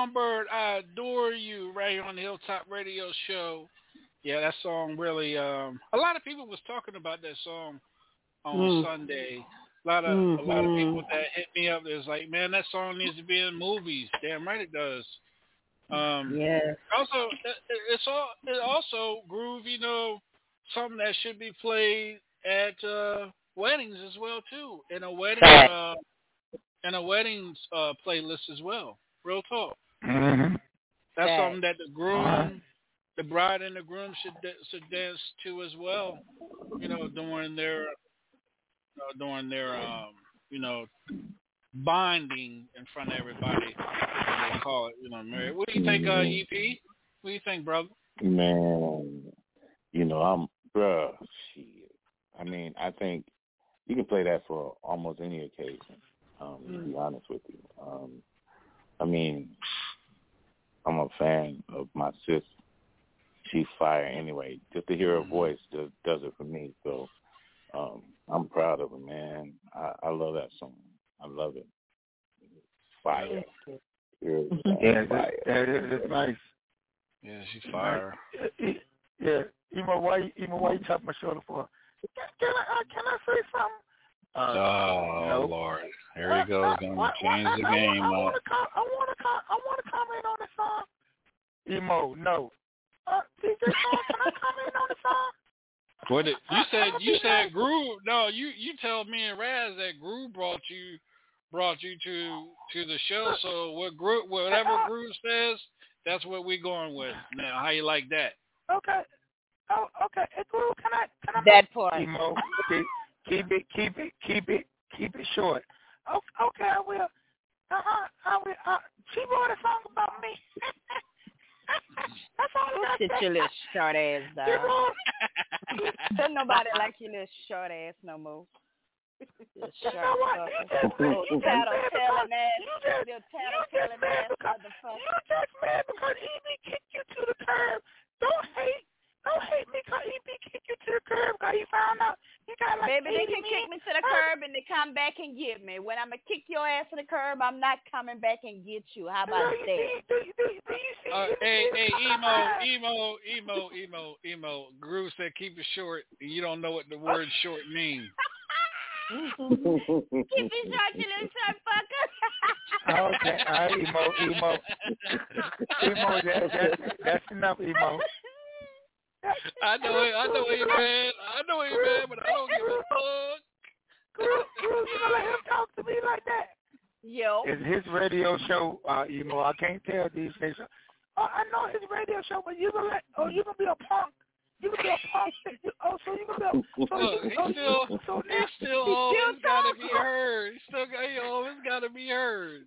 Songbird, I adore you right here on the Hilltop Radio Show. Yeah, that song really. Um, a lot of people was talking about that song on Mm. Sunday. A lot of a lot of Mhm. people that hit me up is like, man, that song needs to be in movies. Damn right it does. Um, Yes. Also, it's all it also groove. You know, something that should be played at uh, weddings as well too. In a wedding, uh, in a weddings uh, playlist as well. Real talk. Mm-hmm. That's Fact. something that the groom, Uh-huh. the bride and the groom should should dance to as well. You know, during their uh, during their um, you know bonding in front of everybody. They call it, you know, marriage. What do you think, uh, EP? What do you think, brother? Man, you know, I'm, bruh, shit. I mean, I think you can play that for almost any occasion, um, to be honest with you. Um, I mean, I'm a fan of my sis. She's fire anyway. Just to hear her voice just does it for me. So um, I'm proud of her, man. I, I love that song. I love it. Fire. Pure Yeah, fire. that is it's nice. Yeah, she's fire. Yeah, Emo, why, Emo, why you tap my shoulder for? Can I, uh, can I say something? Uh, oh no. Lord, here he goes, gonna What- what- change the I- I- game I, up. want to com- I want to com- I want to comment on the song. Emo, no. Uh, DJ Sean, can I comment on the song? What did, you said? You said Groove. No, you you tell me and Raz that Groove brought you brought you to to the show. So what Groove, whatever Groove says, that's what we're going with. Now, how you like that? Okay. Oh, okay. Hey, Guru, can I can I That part. Emo, keep, it, keep it, keep it, keep it short. Okay, okay, I will. Uh-huh. I will. Uh, she wrote a song about me. That's all I Sit your little short ass down. Don't nobody like your little short ass no more. You short know what? You just, you just Tattle telling because, ass. you just, you just mad because, you just mad because EB kicked you to the curb. Don't hate. Don't hate me because EB kicked you to the curb because he found out you got like Baby, they 80 can kick me to the curb and they come back and get me. When I'm going to kick your ass to the curb, I'm not coming back and get you. How about that? Uh, hey, hey, emo, emo, emo, emo, emo. Groove said keep it short. You don't know what the word short means. Keep it short, you little short fucker. Okay, all right, Emo, Emo. Emo, that, that, that's enough, Emo. I know it. I know he mad. I know he mad, but I don't give a fuck. Guru, Guru, you gonna let him talk to me like that? Yo. It's his radio show, uh, Emo. I can't tell these days. Oh, I know his radio show, but you gonna let? Oh, you gonna be a punk? You gonna be a punk? Oh, so you gonna be? A, so Look, you, he still, so he still always gotta be heard. He still, got- he always gotta be heard.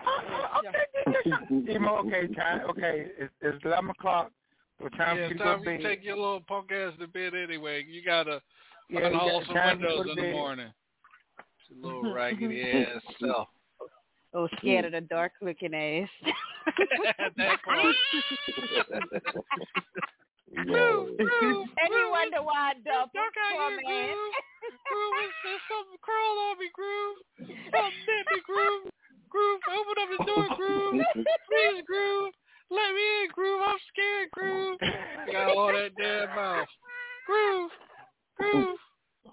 Uh, uh, Emo, okay, time, okay, it's, it's 11 o'clock. So time Yeah, you to time you bed. take your little punk ass to bed anyway. You gotta Yeah, you unhaul got some time to go windows in the bed. morning. It's a little raggedy ass self. Oh, scared of the dark looking ass. that part. Groove, groove, and he wonder why I dumped him. Poor man. Groove, there's something crawl on me, Groove. Something bit me, Groove. Groove, open up the door, Groove. Please, Groove. Let me in, Groove. I'm scared, Groove. Got all that damn mouth. Groove, Groove.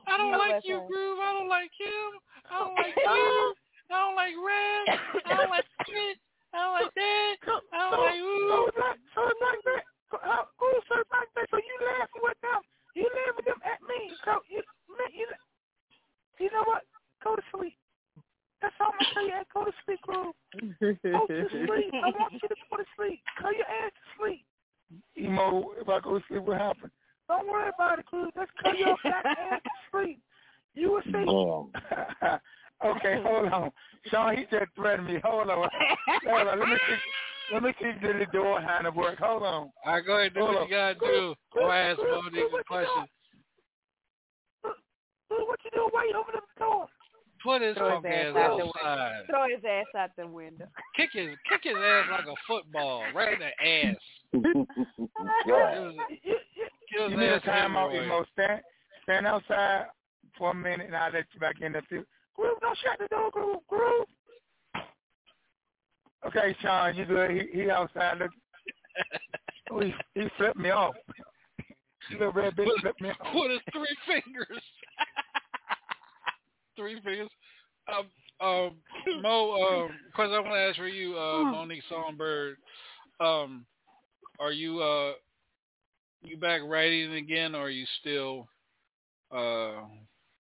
I don't Yeah, like you, right. Groove. I don't like him. I don't like you. I don't like Red. I don't like shit. I don't like that. I don't like So ooh. it's like, so it's like that. Uh, oh, so it's like that. So you laughing with them? You laughing them at me? So you, man, you, you know what? Go to sleep. That's all I'm gonna tell you. Hey, Go to sleep, Guru. Go to sleep. I want you to go to sleep. Go your ass to sleep. Emo, if I go to sleep, what happens? Don't worry about it, Guru. Just cut your black ass to sleep. You will see. Okay, hold on. Sean, he just threatened me. Hold on. Hold on. Let me see. Let me see if the door handle work. Hold on. All right, go ahead. Do Hold what on. you gotta do. Go ask Monique a question. Guru, what you doing? Why you open up the door? Put his Throw punk his ass ass out the outside. window. Throw his ass out the window. Kick his kick his ass like a football, right in the ass. yeah. Kill his You need a timeout, hemorrhoid. Emo. Stand, stand outside for a minute, and I'll let you back in the field. Groove, don't shut the door, Groove. Groove. Okay, Sean, you good? He, he outside. Look, oh, he, he flipped me off. Little red bitch flipped me off. With his three fingers. Three fingers. Um, um, Mo, um, question I want to ask for you, uh, Monique Songbyrd. Um, are you uh, you back writing again, or are you still uh,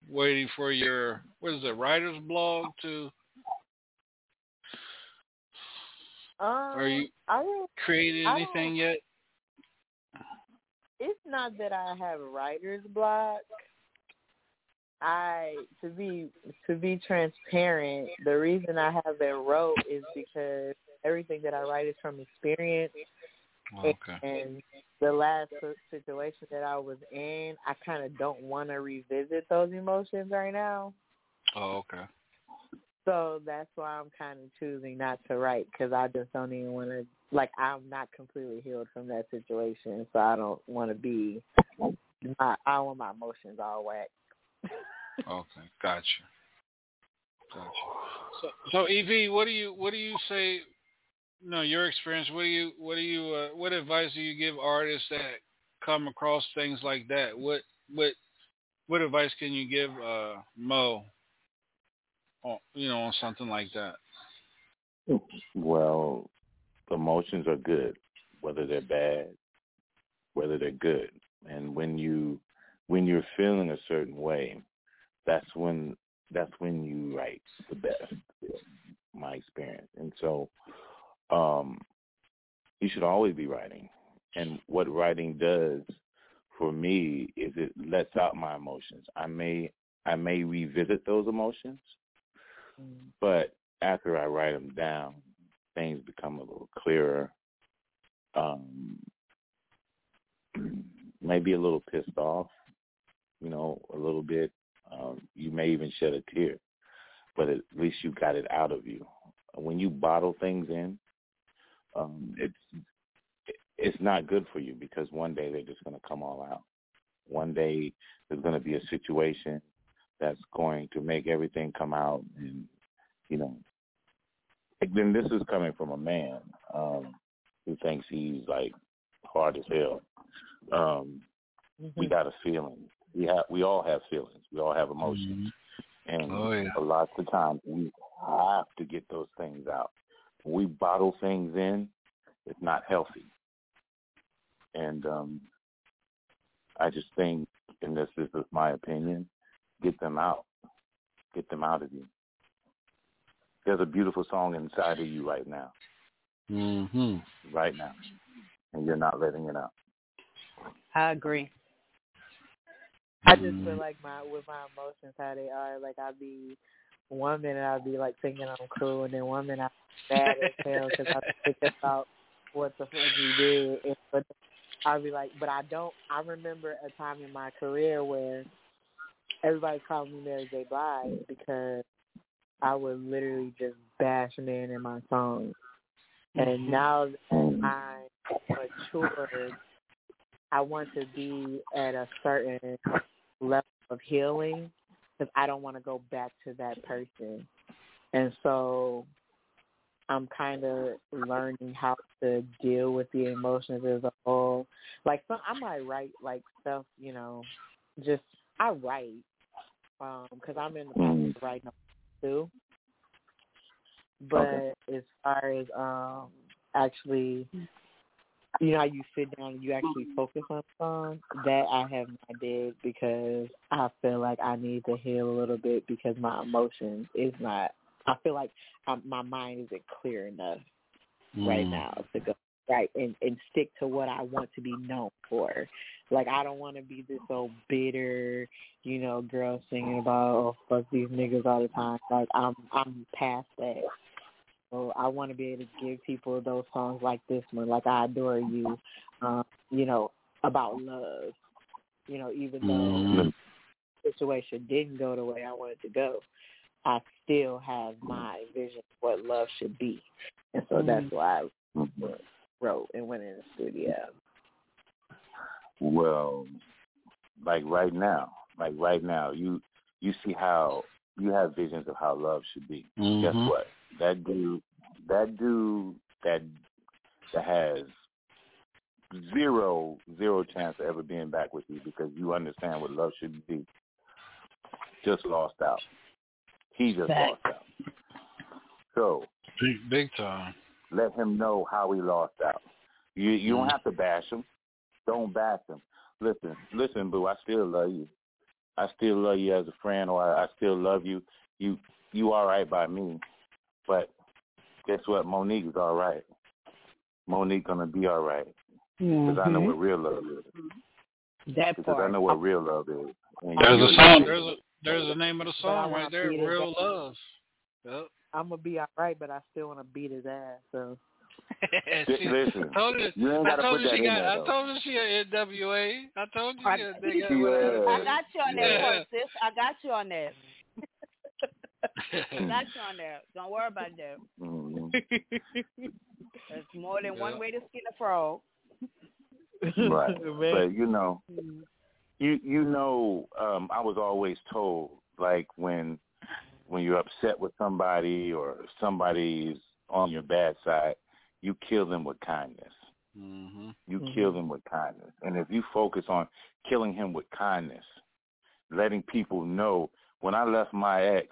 waiting for your what is it, writer's blog to? Um, Are you I creating I anything yet? It's not that I have writer's block. I to be to be transparent, the reason I haven't wrote is because everything that I write is from experience. Oh, okay. And the last situation that I was in, I kind of don't want to revisit those emotions right now. Oh, okay. So that's why I'm kind of choosing not to write because I just don't even want to. Like I'm not completely healed from that situation, so I don't want to be. I, I want my emotions all whack. Okay, gotcha. Gotcha. So, so Ev, what do you what do you say? No, your experience. What do you what do you uh, what advice do you give artists that come across things like that? What what what advice can you give uh, Mo? On, you know, on something like that. Well, emotions are good, whether they're bad, whether they're good. And when you when you're feeling a certain way, that's when that's when you write the best. My experience, and so um, you should always be writing. And what writing does for me is it lets out my emotions. I may I may revisit those emotions, but after I write them down, things become a little clearer. Um, maybe a little pissed off, you know, a little bit. Um, you may even shed a tear, but at least you got it out of you. When you bottle things in, um, it's it's not good for you because one day they're just going to come all out. One day there's going to be a situation that's going to make everything come out, and you know. Then this is coming from a man um, who thinks he's like hard as hell. Um, We got a feeling. We have. We all have feelings. We all have emotions, and Oh, yeah. a lot of times we have to get those things out. When we bottle things in, it's not healthy. And um, I just think, and this is just my opinion, get them out. Get them out of you. There's a beautiful song inside of you right now. Mm-hmm. Right now. And you're not letting it out. I agree. I just mm-hmm. feel like my with my emotions how they are. Like I'll be one minute I'll be like thinking I'm cool, and then one minute I'm mad as hell because I think about what the fuck you did. And, but I'll be like, but I don't. I remember a time in my career where everybody called me Mary J. Blige because I would literally just bash men in my songs. And mm-hmm. now that mm-hmm. I'm matured, I want to be at a certain level of healing because I don't want to go back to that person. And so I'm kind of learning how to deal with the emotions as a whole. Like some, I might write like stuff, you know, just I write because I'm in the process of writing too. But as far as um actually you know how you sit down and you actually focus on songs, that I have not did because I feel like I need to heal a little bit because my emotions is not. I feel like um, my mind isn't clear enough right Mm. now to go right and and stick to what I want to be known for. Like I don't want to be this old bitter, you know, girl singing about oh fuck these niggas all the time. Like I'm I'm past that. So I want to be able to give people those songs like this one, like I adore you, um, you know, about love. You know, even though Mhm. the situation didn't go the way I wanted to go, I still have my vision of what love should be, and so that's why I wrote and went in the studio. Well, like right now, like right now, you you see how you have visions of how love should be. Guess Mhm. what? That dude, that dude that that has zero zero chance of ever being back with you because you understand what love should be. Just lost out. He just Fact. lost out. So Big, big time. let him know how he lost out. You you don't mm-hmm. have to bash him. Don't bash him. Listen, listen, boo. I still love you. I still love you as a friend, or I, I still love you. You you all right by me, but guess what? Monique is all right. Monique gonna be all right because I know what mm-hmm. real love is. That Because I know what real love is. And There's a song. There's a there's a name of the song right there. Real love. Yep. I'm gonna be all right, but I still want to beat his ass. So She- Listen, I told you. you ain't gotta told put that she in got. there, I told you she a NWA. I told you I- she a nigga. I got you on that Yeah. part, sis. I got you on that. I got you on that. Don't worry about that. Mhm. There's more than one way to skin a frog. right. But you know, you you know, um, I was always told like when when you're upset with somebody or somebody's on your bad side, you kill them with kindness. Mm-hmm. You kill them with kindness. And if you focus on killing him with kindness, letting people know when I left my ex,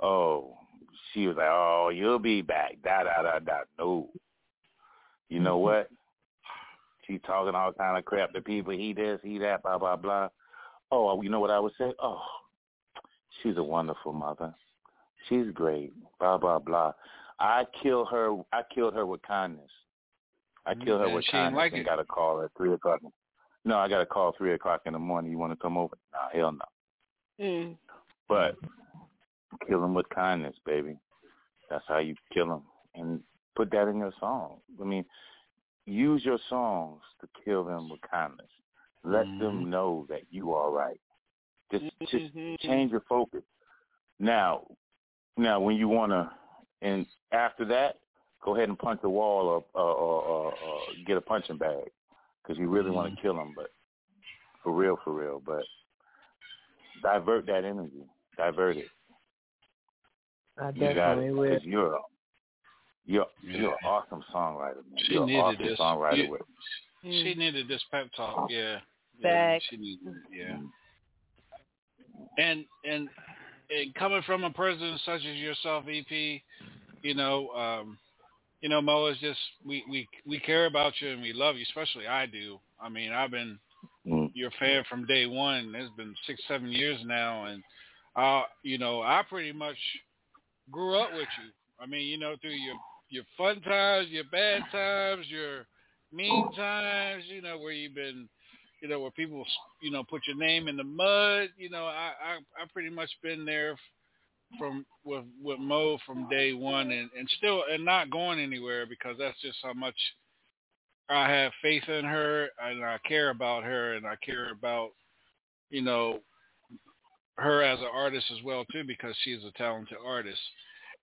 oh, she was like, Oh, you'll be back, da da da da. No. You know what? She talking all kind of crap to people, he this, he that, blah, blah, blah. Oh, you know what I would say? Oh, she's a wonderful mother. She's great, blah, blah, blah. I kill her I killed her with kindness. I killed her And with she kindness like and it. got a call at three o'clock. No, I got a call three o'clock in the morning. You want to come over? Nah, hell no. Mm. But kill them with kindness, baby. That's how you kill them, and put that in your song. I mean, use your songs to kill them with kindness. Let them mm-hmm. know that you are right. Just, just mm-hmm. change your focus. Now, now, when you wanna, and after that, go ahead and punch the wall or or, or, or, or get a punching bag because you really want to mm-hmm. kill them. But for real, for real. But divert that energy. Divert it. I You got definitely it. will. 'cause you're a, you're you're an awesome songwriter, man. She you're an needed awesome this. songwriter You- with She needed this pep talk. Yeah. yeah she needed it. Yeah. And and and coming from a person such as yourself, EP, you know, um, you know, Mo is just we we we care about you and we love you, especially I do. I mean, I've been Mm. your fan from day one. It's been six, seven years now, and uh, you know, I pretty much grew up with you. I mean, you know, through your your fun times, your bad times, your mean times, you know, where you've been, you know, where people, you know, put your name in the mud. You know, I I I pretty much been there from with with Mo from day one, and and still and not going anywhere because that's just how much I have faith in her and I care about her and I care about, you know, her as an artist as well too because she's a talented artist.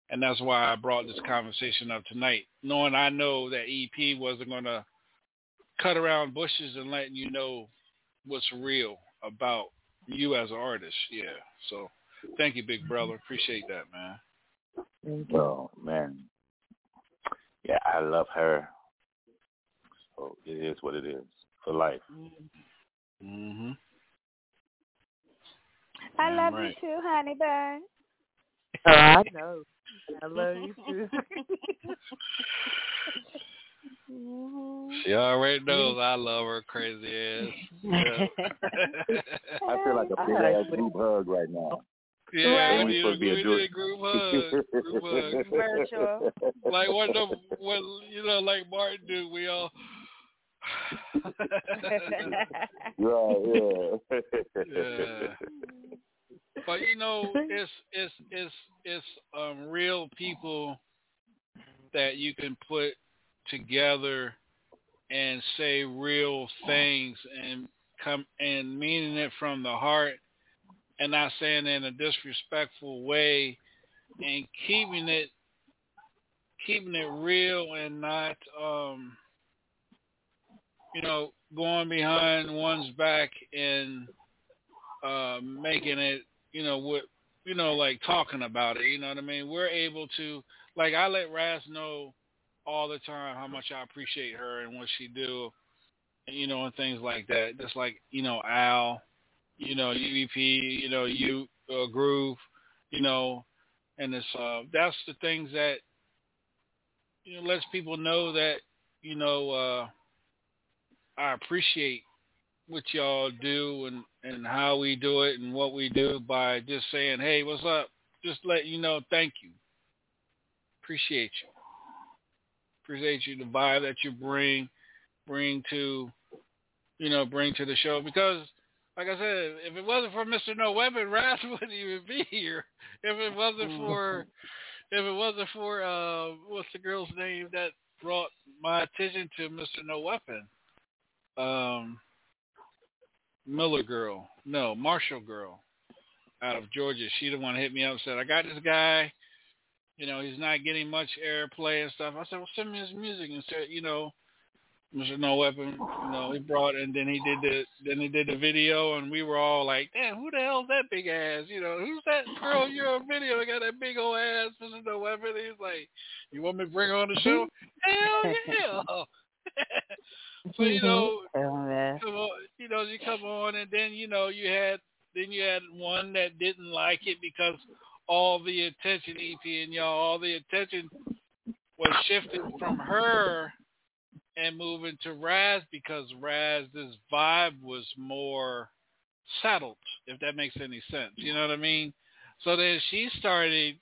And that's why I brought this conversation up tonight, knowing I know that EP wasn't going to cut around bushes and letting you know what's real about you as an artist. Yeah. So thank you, big brother. Appreciate that, man. Oh man, yeah, I love her. So it is what it is for life. Mm-hmm. I Damn love right. you too, honey bun. Oh, I know. I love you too. Mm-hmm. She already knows I love her crazy ass. Yeah. I feel like a big ass group hug right now. Yeah, Ain't we we did, supposed to be a group? hug. Group hug. Virtual. Like one of them, when, you know, like Martin do, we all. Right, yeah. Yeah. But you know, it's it's it's it's um real people that you can put together and say real things and come and meaning it from the heart and not saying it in a disrespectful way and keeping it keeping it real and not um you know going behind one's back and uh making it you know what you know like talking about it you know what i mean we're able to like I let Raz know all the time how much I appreciate her and what she do, you know, and things like that. Just like you know Al, you know UEP, you know you uh, Groove, you know, and it's uh that's the things that you know lets people know that you know uh I appreciate what y'all do and and how we do it and what we do by just saying, "Hey, what's up?" Just let you know, thank you. Appreciate you. Appreciate you the vibe that you bring bring to you know, bring to the show because like I said, if it wasn't for Mr. No Weapon, Raz wouldn't even be here. If it wasn't for if it wasn't for uh what's the girl's name that brought my attention to Mr. No Weapon? Um Miller girl. No, Marshall girl out of Georgia. She the one hit me up and said, I got this guy, you know, he's not getting much airplay and stuff. I said, Well send me his music and said, you know, Mr. No Weapon, you know, he brought and then he did the then he did the video and we were all like, Damn, who the hell's that big ass? You know, who's that girl you're on video got that big old ass, Mr. No Weapon? He's like, You want me to bring her on the show? Hell yeah. so you mm-hmm. know, come on, you know, you come on, and then you know you had then you had one that didn't like it because all the attention, EP and y'all, all the attention was shifted from her and moving to Raz because Raz's vibe was more settled, if that makes any sense. You know what I mean? So then she started,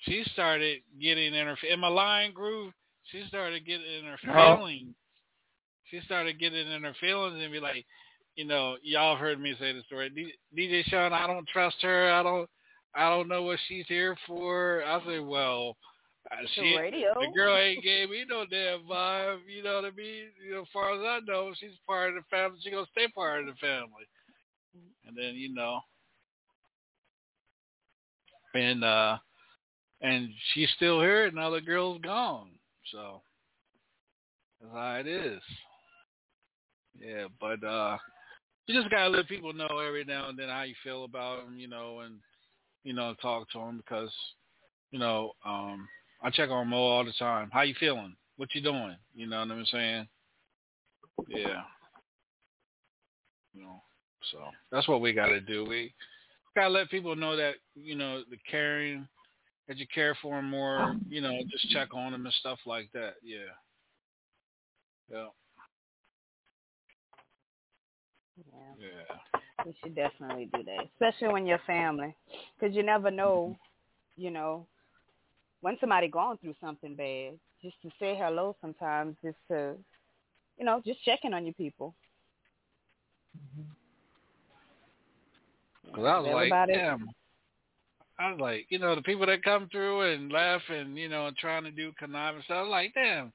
she started getting in her in my line groove. She started getting in her Oh. feelings she started getting in her feelings and be like, you know, y'all heard me say the story. DJ Sean, I don't trust her. I don't, I don't know what she's here for. I said, well, uh, It's she, a radio. the girl ain't gave me no damn vibe. You know what I mean? You know, as far as I know, she's part of the family. She gonna stay part of the family. And then you know, and uh, and she's still here, and now the girl's gone. So that's how it is. Yeah, but uh you just gotta let people know every now and then how you feel about them, you know, and you know, talk to them because you know, um I check on Mo all the time. How you feeling? What you doing? You know what I'm saying? Yeah. You know, so that's what we gotta do. We gotta let people know that you know the caring that you care for them more. You know, just check on them and stuff like that. Yeah. Yeah. Yeah. You should definitely do that, especially when you're family, because you never know, you know, when somebody going through something bad. Just to say hello sometimes, just to, you know, just checking on your people. Cause I was like, Everybody- damn. I was like, you know, the people that come through and laugh and you know trying to do conniving stuff. I was like, damn.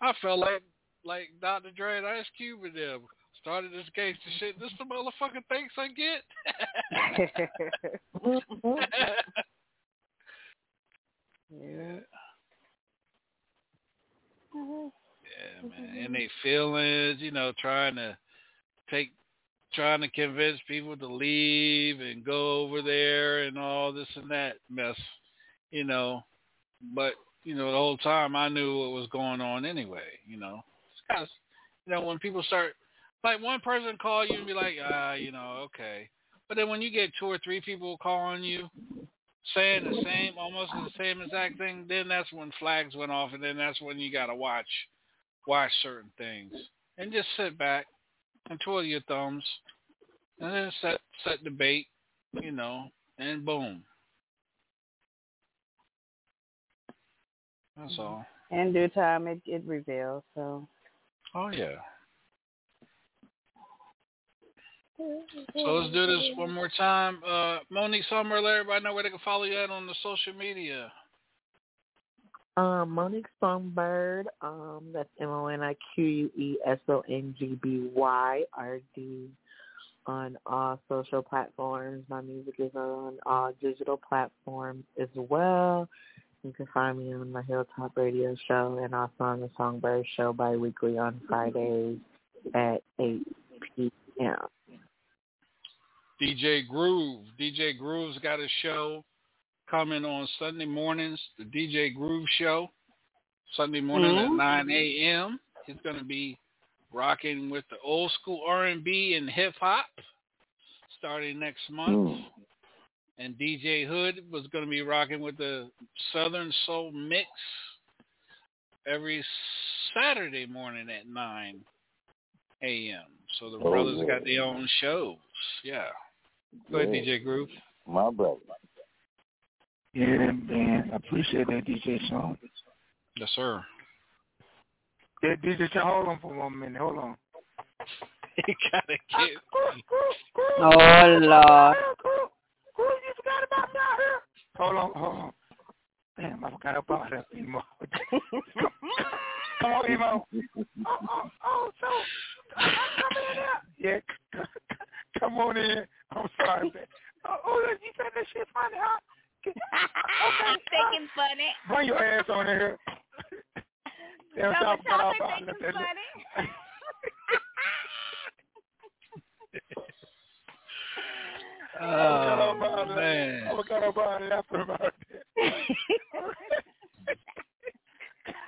I felt like like Dr. Dre and Ice Cube and them started this gangster shit. This the motherfucking thanks I get. yeah. Yeah, man. And they feelings, you know, trying to take trying to convince people to leave and go over there and all this and that mess, you know. But, you know, the whole time I knew what was going on anyway, you know. It's kind of, you know, when people start like one person call you and be like, ah, you know, okay. But then when you get two or three people calling you saying the same, almost the same exact thing, then that's when flags went off, and then that's when you got to watch, watch certain things, and just sit back and twirl your thumbs, and then set set debate, you know, and boom. That's all. In due time, it it reveals. So. Oh yeah. So let's do this one more time. Uh, Monique Summer, let everybody know where they can follow you at on the social media. Um, Monique Songbyrd. Um, that's M O N I Q U E S O N G B Y R D on all social platforms. My music is on all digital platforms as well. You can find me on my Hilltop Radio Show and also on the Songbyrd Show bi-weekly on Fridays at 8 p.m. DJ Groove. DJ Groove's got a show coming on Sunday mornings, the DJ Groove Show, Sunday morning Mhm. at 9 a.m. He's going to be rocking with the old school R&B and hip hop starting next month. And DJ Hood was going to be rocking with the Southern Soul Mix every Saturday morning at 9 a.m. So the Oh, brothers yeah. got their own shows. Yeah. Go ahead, DJ Groove. My brother. Yeah, man. I appreciate that, DJ Sean. Yes, sir. Yeah, DJ Sean, hold on for one minute. Hold on. he got to get. Oh Lord. Groove, you forgot about me out here. Hold on, hold on. Damn, I forgot about that, Emo. Come on, Emo. Oh, oh, oh, so I, I come in there. Yeah, come on in. I'm sorry, man. Oh, oh, you said that shit funny, huh? Okay. I'm thinking funny. Bring your ass on in here. Damn, Double I forgot all chocolate thinking funny. Oh, about it. man. I forgot about it after about it.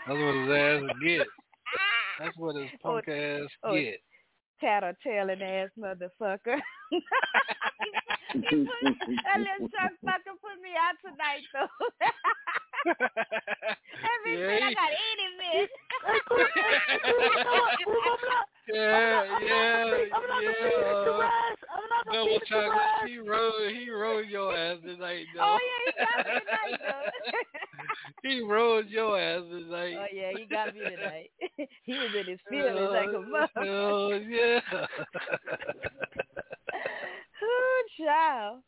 That's what his ass get. That's what his oh, punk ass oh, get. Tattletaling ass motherfucker. He put- that little truck fucker put me out tonight though. Every Yeah, minute I got 80 minutes. Yeah, yeah, yeah. I'm Double chocolate. He rode, he rode your ass tonight, though. Oh yeah, he got me tonight though. he rode your ass tonight. Oh yeah, he got me tonight. he was in his feelings like a mother. Oh yeah. Oh child.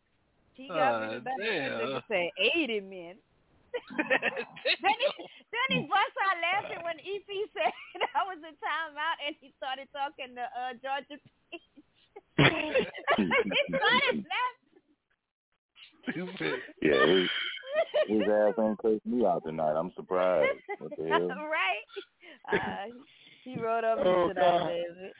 He got me Ah, tonight. That damn. nigga said 80 minutes. then he then he bust out laughing when EP said I was in timeout and he started talking to uh Georgia Peach. he started laughing. Yeah, his, his ass ain't cursed me out tonight. I'm surprised. What the hell? right? Uh, he wrote up Oh, me tonight, God. David.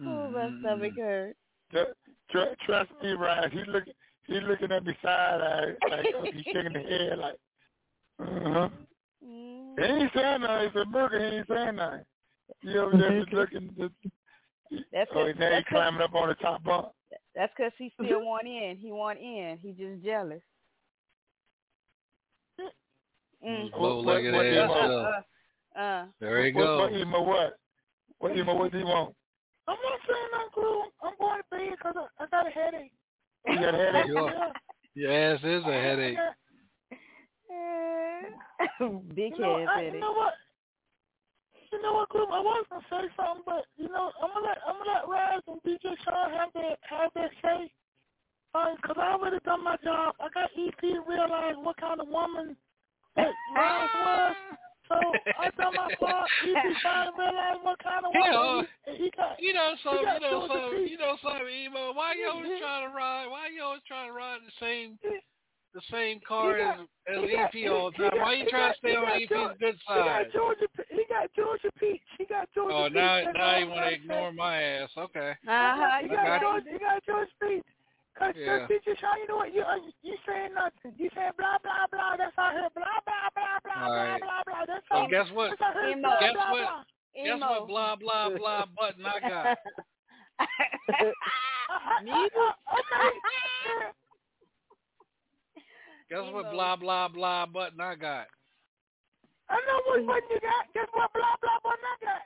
oh, my stomach hurt. Tr- tr- trust me, Ryan. He look, he looking at me side eye, like he's shaking the head, like, uh huh. He ain't saying nothing. It's a burger. He ain't saying nothing. You over there just looking. Just, That's oh, cause, now he's climbing up on the top bunk. That's because he still want in. He want in. He just jealous. Mm. Low-legged What- what- ass. what- Uh, uh. There you what, go. What emo what? What emo what do you want? I'm not saying nothing, Groove. I'm going to bed because I, I got a headache. You got a headache? Your, your ass is a headache. Big You know, head I, headache. you know what? You know what, Groove? I was gonna say something, but you know, I'm gonna let I'm gonna let Raz and DJ Sean have their have their say. Uh, cause I already done my job. I got EP to realize what kind of woman that Raz was. So I done my part. EP trying to realize what kind of Yeah, woman he, he got. You know something, you know Georgia something, you know something, emo. Why you always trying to ride? Why you always trying to ride the same, the same car got- as, as got- EP all the time? got- Why you trying got- to stay on EP's Georgia- good He got side? Georgia. He got Georgia Peach. He got Georgia Oh, now That's now you want to ignore my ass? Okay. Uh-huh. You you got right. George, you got George Peach. Cause, Yeah. cause teacher Sean, you know what? You uh, you saying nothing. You saying blah blah blah. That's out here. Blah blah blah blah All blah right. blah blah. That's Well, all. guess what? That's out here. Blah Guess blah what? blah. Guess what? Blah blah blah button I got. Me? Uh, uh, uh, okay. Guess what? Blah blah blah button I got. I know what button you got. Guess what? Blah blah button I got.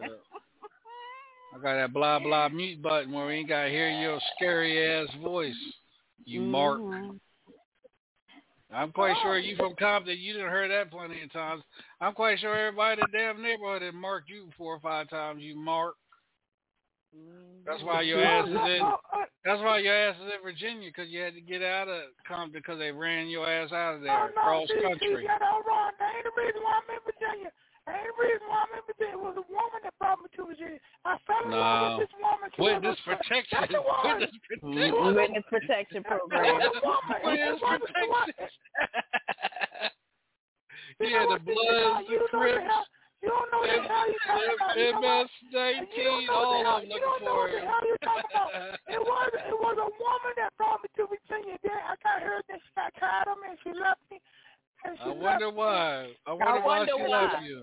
Yeah. I got that blah blah mute button where we ain't got to hear your scary ass voice. You mark. Mhm. I'm quite sure you from Compton. You done heard that plenty of times. I'm quite sure everybody in the damn neighborhood has marked you four or five times. You mark. That's why your ass is in. Oh, oh, That's why your ass is in Virginia because you had to get out of Compton because they ran your ass out of oh, there no, cross see, see, country. you got it all wrong. That ain't the reason why I'm in Virginia. That ain't the reason why I'm in Virginia. It was a woman that brought me to Virginia. I fell in love No. with this woman. She was mm, Witness protection. That's the one. Witness protection. Witness protection program. It was woman. Witness the protection. Yeah, the what, Teacher Bloods, the you don't know Crips, the hell- You don't know what the hell you talking about. You? MS nineteen, all the hell- of them you looking don't know for what the hell you're talking about. It was it was a woman that brought me to Virginia. Then I got tired of me and she left me. And she I wonder left me. why. I wonder, why wonder she why. left you.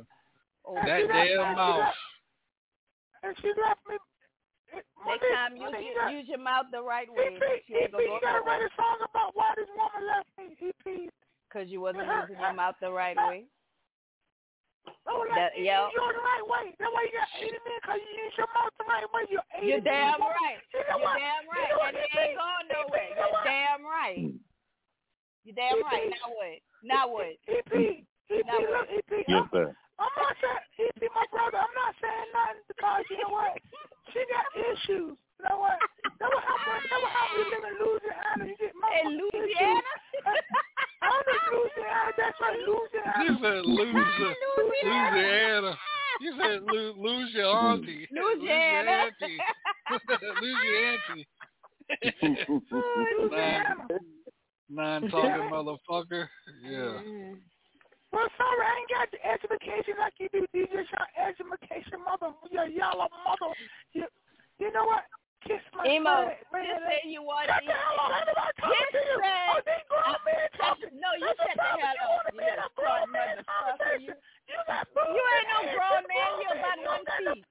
And That she left me, damn mouth. left- And she left me. Next time, use, you your, use your mouth the right way. EP, but you EP, gonna you gotta write a song about why this woman left me. EP. Because you wasn't using your mouth the right way. Oh, That- like, you yeah. use yours the right way. That way you got 80 men because you use your mouth the right way. You're 80 You're damn men. right. You know You're what? damn You right. know what, And it EP? ain't going nowhere. EP, you know You're what? damn right. You're damn right. Now what? Now what? EP, EP, Now what? look, EP, Yes, I'm, sir. I'm not saying, EP, my brother, I'm not saying nothing because, you know what? She got issues. You know what? That was how much, that was how we live in Louisiana. You get my In Louisiana? I'm in Louisiana. That's right, Louisiana. You said loser, Louisiana. You said lo- lose your auntie. Louisiana. Lose your auntie. Nine, nine talking motherfucker. Yeah. Well, sorry, I ain't got the education like you do, DJ Sean. Education, mother, you yellow mother. You, you know what? Kiss my Emo, just say you want Shut the hell up. Ain't nobody talking to you. Oh, grown uh, men talking. No, you That's shut the problem. hell You up. wanna You be in a little grown short man motherfucker. conversation. You, You got you ain't no bullshit. grown You man. You grown about man. You one don't got no- feet.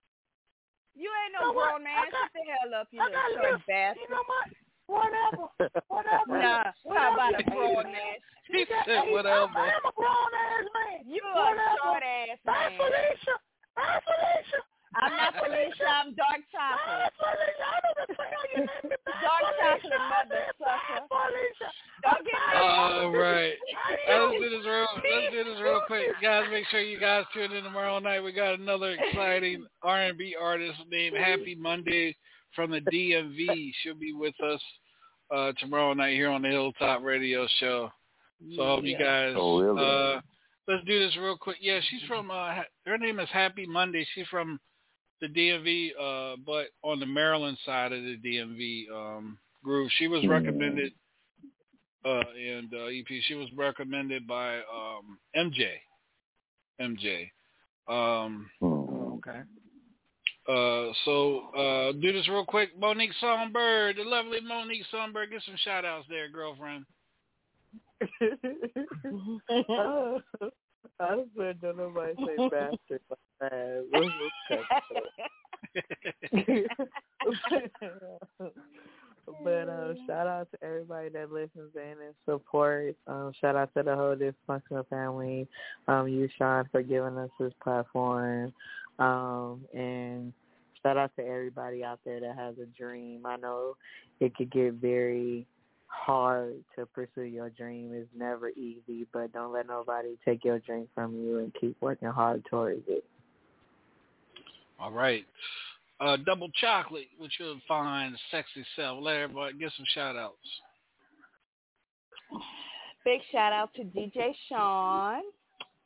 You ain't no know what? grown man. I got- Shut the hell up, you I little got short lift. bastard. You know what? Whatever. Whatever. Nah, Whatever. how about a You grown hate man? He got said eight- whatever. I am a grown ass man. You a Whatever. short ass Bye, man. Felicia. Bye, Felicia. I'm not Bye, Felicia. I'm dark Bye, chocolate. Felicia. I know the hell you name me. Bye, Dark Felicia. chocolate I said, motherfucker. Bye, Felicia. Don't get me All right. I Let's do this real. Let's do this real quick, guys. Make sure you tune in tomorrow night. We got another exciting R&B artist named Happy Monday from the DMV. She'll be with us uh, tomorrow night here on the Hilltop Radio Show. So I hope you guys. Oh, really? Uh, let's do this real quick. Yeah, she's from. Uh, her name is Happy Monday. She's from the DMV, uh, but on the Maryland side of the DMV um, group. She was recommended, uh, and uh, EP. She was recommended by um, MJ. MJ. Um, Okay. uh, so uh, do this real quick. Monique Songbyrd, the lovely Monique Songbyrd. Get some shout outs there, girlfriend. I swear don't nobody say bastard like that. But um, shout out to everybody that listens in and supports. Um, shout out to the whole dysfunctional family. Um, you, Sean, for giving us this platform. Um, and shout out to everybody out there that has a dream. I know it could get very hard to pursue your dream. It's never easy, but don't let nobody take your dream from you and keep working hard towards it. All right. Uh, double chocolate, which you'll find sexy self. Let everybody get some shout outs. Big shout out to DJ Sean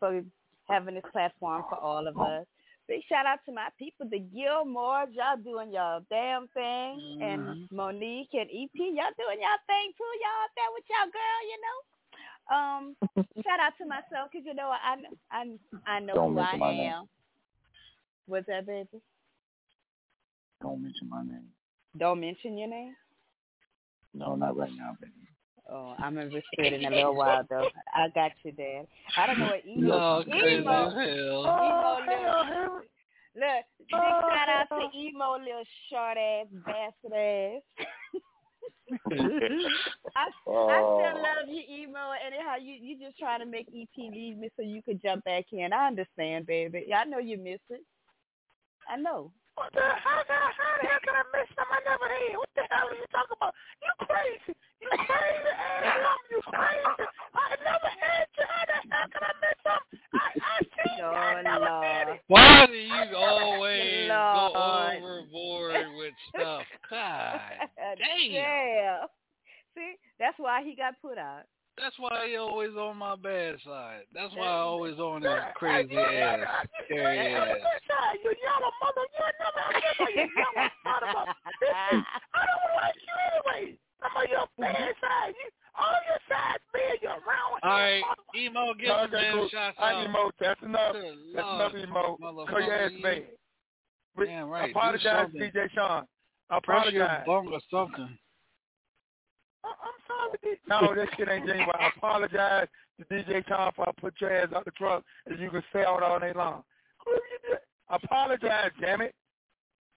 for having this platform for all of us. Big shout out to my people, the Gilmores. Y'all doing y'all damn thing. And Monique and EP, y'all doing y'all thing too. Y'all up there with y'all girl, you know. Um, shout out to myself because you know I I I know Don't who I mention am. name. What's that, baby? Don't mention my name. Don't mention your name. No, not right now, baby. Oh, I'm gonna whisper it in a little while though. I got you, Dad. I don't know what emo. No, crazy as emo. hell. Emo little. Look, big shout out to emo little short ass bastard ass. I, I still oh. love you, emo. Anyhow, you you just trying to make EP leave me so you could jump back in. I understand, baby. I know you miss it. I know. What the how, the how the hell can I miss them? I never had. What the hell are you talking about? You crazy. You crazy ass woman. You crazy. I never had you. How the hell can I miss them? I, I seen you. I never had it. Why do you always Lord. go overboard with stuff? God damn. Yeah. See, that's why he got put out. That's why he always on my bad side. That's why I always on his crazy ass, scary ass. You yellow mother. You never have you yellow son of a bitch. I don't like you anyway. I'm on your bad side. You, all your sides bad. You're round. All right, emo, give No, him okay, cool. shots I out. emo. That's enough. Good That's Lord, enough emo. motherfucker, Go your ass you- back. Re- Damn right. Apologize. DJ Sean. I Press your apologize. bum or something. I'm sorry. this? No, that shit ain't genuine. I apologize to DJ Tom for I put your ass out the truck and you can stay out all day long. Who you did? Apologize, damn it.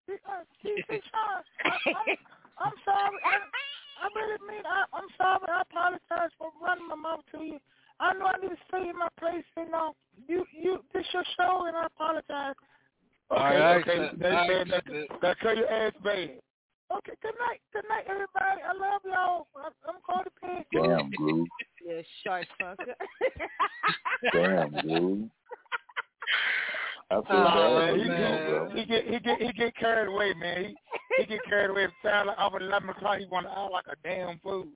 Uh, DJ Sean, I, I'm, I'm sorry. I, I really mean, I, I'm sorry. I apologize for running my mouth to you. I know I need to stay in my place. You know, you, you, this your show, and I apologize. Okay, All right, okay. I That, that, that, it. that tell your ass bad. Okay, good night. Good night, everybody. I love y'all. I, I'm Cody Pig. Damn, Groove. You short fucker. Damn, Groove. I feel Nah, bad man, for he, get, he get he get he get carried away, man. He, he get carried away. It sound like over eleven o'clock. He want to act like a damn fool.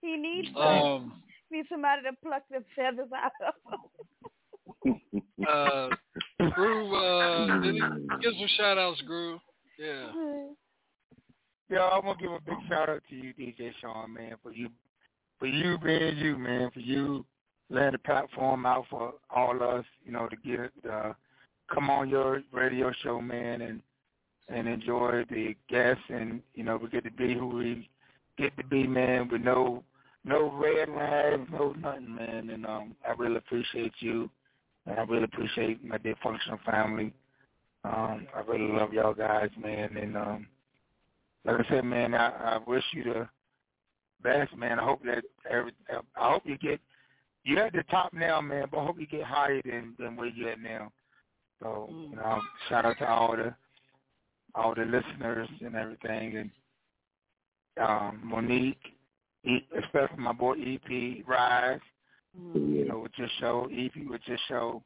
he needs Um, needs somebody to pluck the feathers out of him. uh, Groove, uh, give some shout outs, Groove? Yeah. Yeah, I want to give a big shout out to you, DJ Sean, man, for you, for you being you, man, for you laying the platform out for all us, you know, to get uh, come on your radio show, man, and and enjoy the guests, and you know, we get to be who we get to be, man, with no no red lines, no nothing, man, and um, I really appreciate you, and I really appreciate my dysfunctional family. Um, I really love y'all guys, man, and um, like I said, man, I, I wish you the best, man. I hope that every, I hope you get you're at the top now, man, but I hope you get higher than than where you're at now. So, you know, shout out to all the all the listeners and everything, and um, Monique, especially my boy EP Rise. You know, with your show, EP with your show,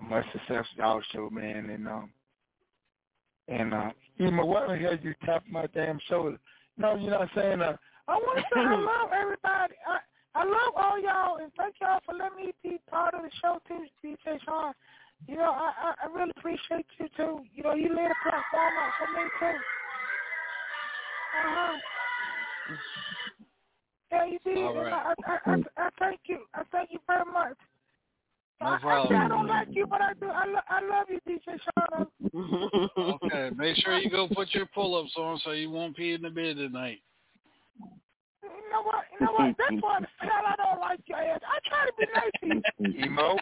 a much success y'all show, man, and um, and uh, you know what the hell you tap my damn shoulder? No, you know what I'm saying? Uh, I want to say I love everybody. I I love all y'all, and thank y'all for letting me be part of the show too, DJ Sean. You know, I, I I really appreciate you too. You know, you laid a platform out for me too. Uh huh. Yeah, you did. All right. I, I, I, I thank you. I thank you very much. No I, I. I don't like you, but I do. I, lo- I love you, DJ Sean. Okay, make sure you go put your pull-ups on so you won't pee in the bed tonight. You know what? You know what? That's why the hell I don't like your ass. I try to be nice to you. emo,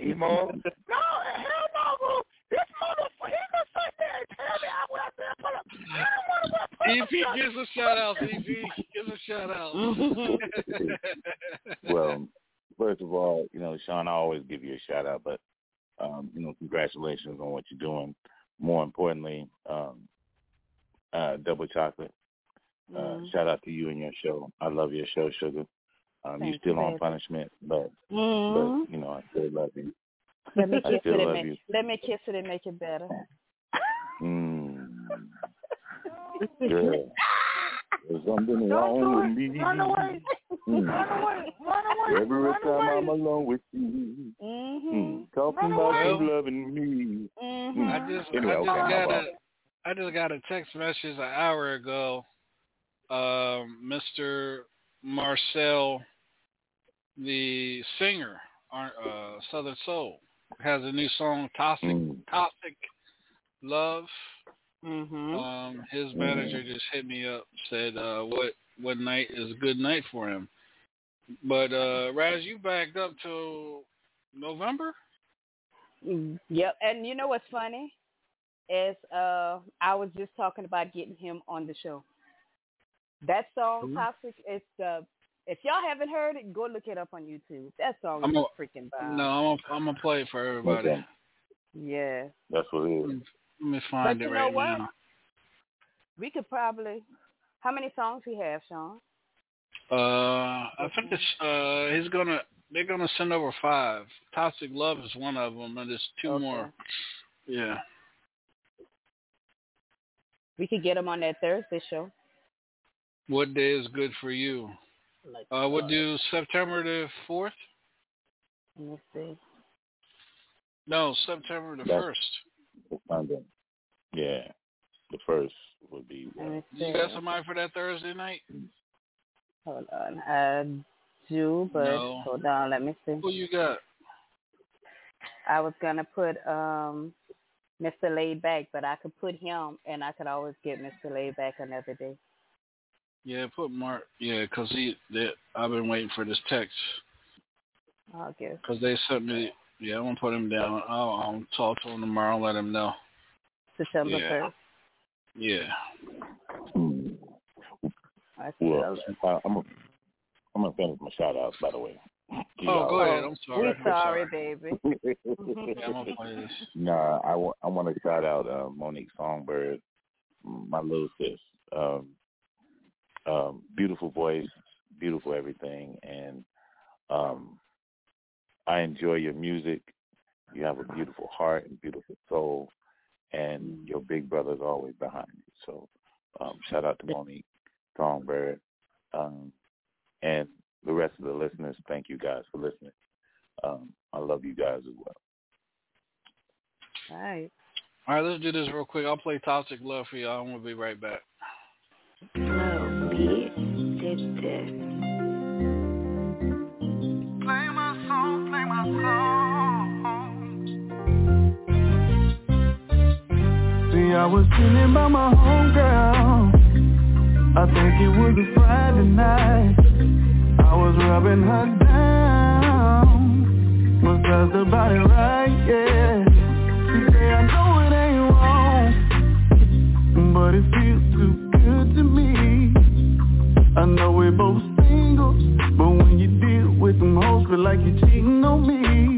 emo. No, hell no, bro. This motherfucker, he gonna sit there and tell me I wear there pull up. I don't want to wear pull up. EP gives a shout out. EP gives a shout out. well, first of all, you know, Sean, I always give you a shout out, but um, you know, congratulations on what you're doing. More importantly, um, uh, double chocolate. Uh, Mm. Shout out to you and your show. I love your show, Sugar. Um, you're still you, on baby. punishment, but Mhm. but you know, I still love you. Let me kiss it and make you. let me kiss it and make it better. Mm. Girl, there's something wrong with me. Run away. Mm. Run away. Run away. Every Run time away. I'm alone with you, Mm-hmm. mm. talking about you loving me. Mm-hmm. I just, Anyway, I just okay, my got a, fault. I just got a text message an hour ago. Um, Mr. Marcel, the singer, uh, Southern Soul, has a new song, Toxic, Mm. Toxic Love. Mm-hmm. Um, his manager just hit me up, said uh, what what night is a good night for him. But uh, Raz, you backed up till November. Mm, Yep. And you know what's funny? Is uh I was just talking about getting him on the show. That song Who? Toxic is uh if y'all haven't heard it, go look it up on YouTube. That song I'm is a- freaking bomb. No, I'm gonna, I'm gonna play it for everybody. Okay. Yeah. That's what it is. Let me find But it you know right what? now. We could probably how many songs we have, Sean? Uh, I think it's uh, he's gonna they're gonna send over five. Toxic Love is one of them, and there's two Okay. more. Yeah. We could get him on that Thursday show. What day is good for you? Like Uh, we'll do September the fourth. Let's see. No, September the That's- first. Sunday. Yeah, the first would be. Let me see. You got somebody for that Thursday night? Hold on. I do, but No. hold on, let me see. Who you got? I was gonna put um Mr. Laidback, but I could put him and I could always get Mr. Laidback another day. Yeah, put Mark. Yeah, cause he. They, I've been waiting for this text I'll guess. 'cause they sent me. Yeah, I'm gonna put him down. I'll, I'll talk to him tomorrow. Let him know. September Yeah. first. Yeah. I see Well, those. uh, I'm gonna I'm gonna finish my shout outs by the way. Oh, go ahead. I'm sorry. We I'm sorry, baby. Yeah, I'm gonna play this. Nah, I want I want to shout out uh, Monique Songbyrd, my little sis. Um, um, beautiful voice, beautiful everything, and um, I enjoy your music. You have a beautiful heart and beautiful soul, and your big brother's always behind you. So, um, shout out to Monique Songbyrd, um, and the rest of the listeners. Thank you guys for listening. Um, I love you guys as well. All right. All right, let's do this real quick. I'll play Toxic Love for y'all. I'm gonna be right back. Play I was sitting by my homegirl. I think it was a Friday night. I was rubbing her down. Massaged her body right, yeah. She say, I know it ain't wrong, but it feels too good to me. I know we both single, but when you deal with them hoes, feel like you're cheating on me.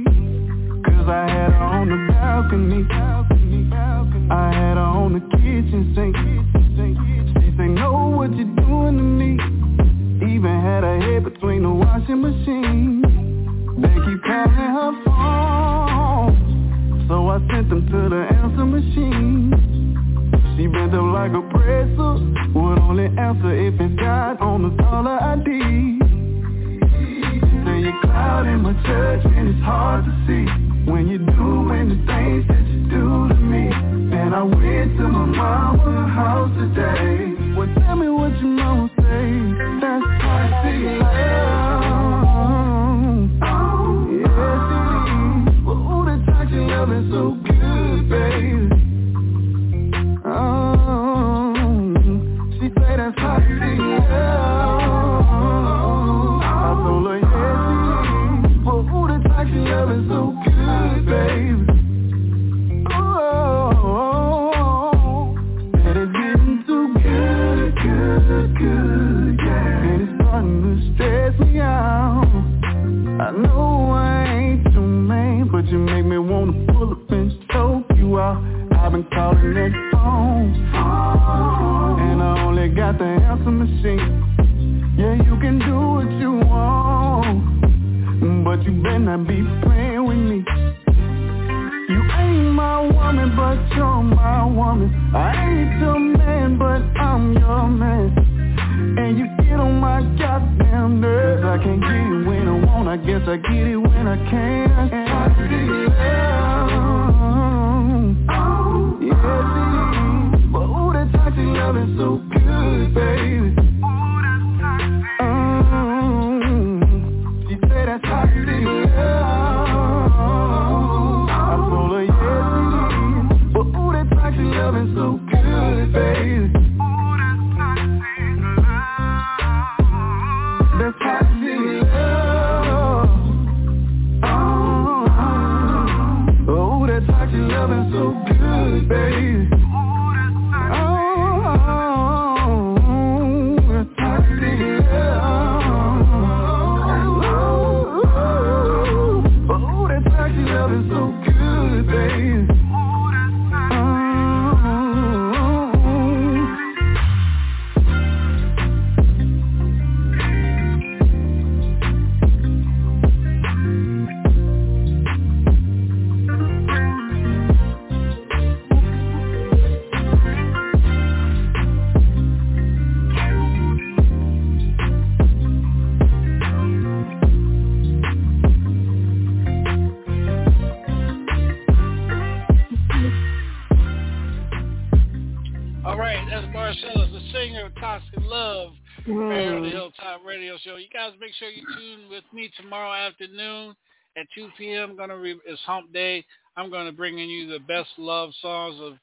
At 2 p.m. Gonna re- it's Hump Day. I'm gonna bring in you the best love songs of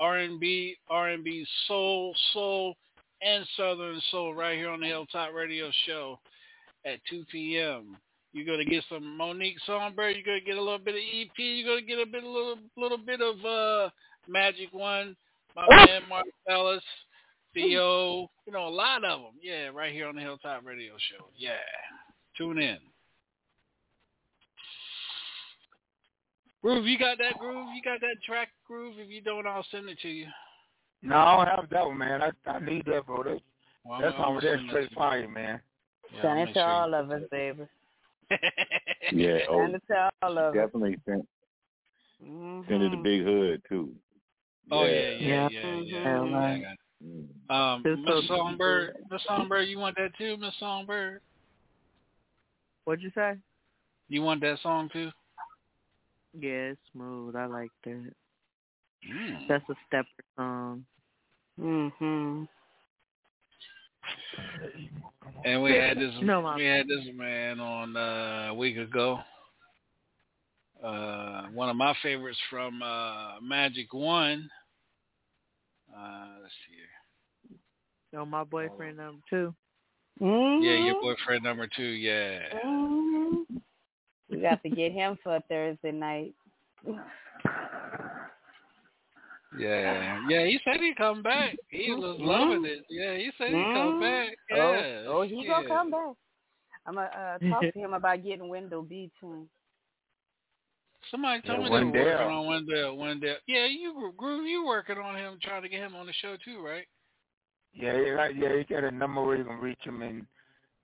R&B, R&B soul, soul, and Southern Soul right here on the Hilltop Radio Show at 2 p.m. You're gonna get some Monique Songbyrd. You're gonna get a little bit of EP. You're gonna get a bit, a little, little bit of uh, Magic One. My man Marcellus, Theo. You know, a lot of them. Yeah, right here on the Hilltop Radio Show. Yeah, tune in. Groove, you got that groove? You got that track groove? If you don't, I'll send it to you. No, I don't have that one, man. I I need that, bro. That, Well, that's I'm over gonna there straight that fire, man. Yeah, Send it to sure you- all of us, baby. Yeah, oh, Send it to all of us. definitely send, send it to. Big Hood too. Oh yeah, yeah, yeah, Yeah. yeah. yeah. I got. Um, This Miss Songbyrd, Miss Songbyrd, you want that too, Miss Songbyrd? What'd you say? You want that song too? Yeah, it's smooth. I like that. Mm. That's a stepper song. Mhm. And we had this, No, Mom. we had this man on uh, a week ago. Uh, one of my favorites from uh, Magic One. Uh, let's see here. No, my boyfriend number two. Mhm. Yeah, your boyfriend number two. Yeah. Mhm. We got to get him for a Thursday night. Yeah, yeah. He said he'd come back. He was loving it. Yeah, he said he'd come Mhm. back. Oh, Yeah. oh, he gonna come back. I'm gonna uh, talk to him about getting Window B to him. Somebody told Yeah, me they were Wendell. working on Wendell. Wendell. Yeah, you Groove, you working on him, trying to get him on the show too, right? Yeah, he got, yeah, he got a number where you can reach him and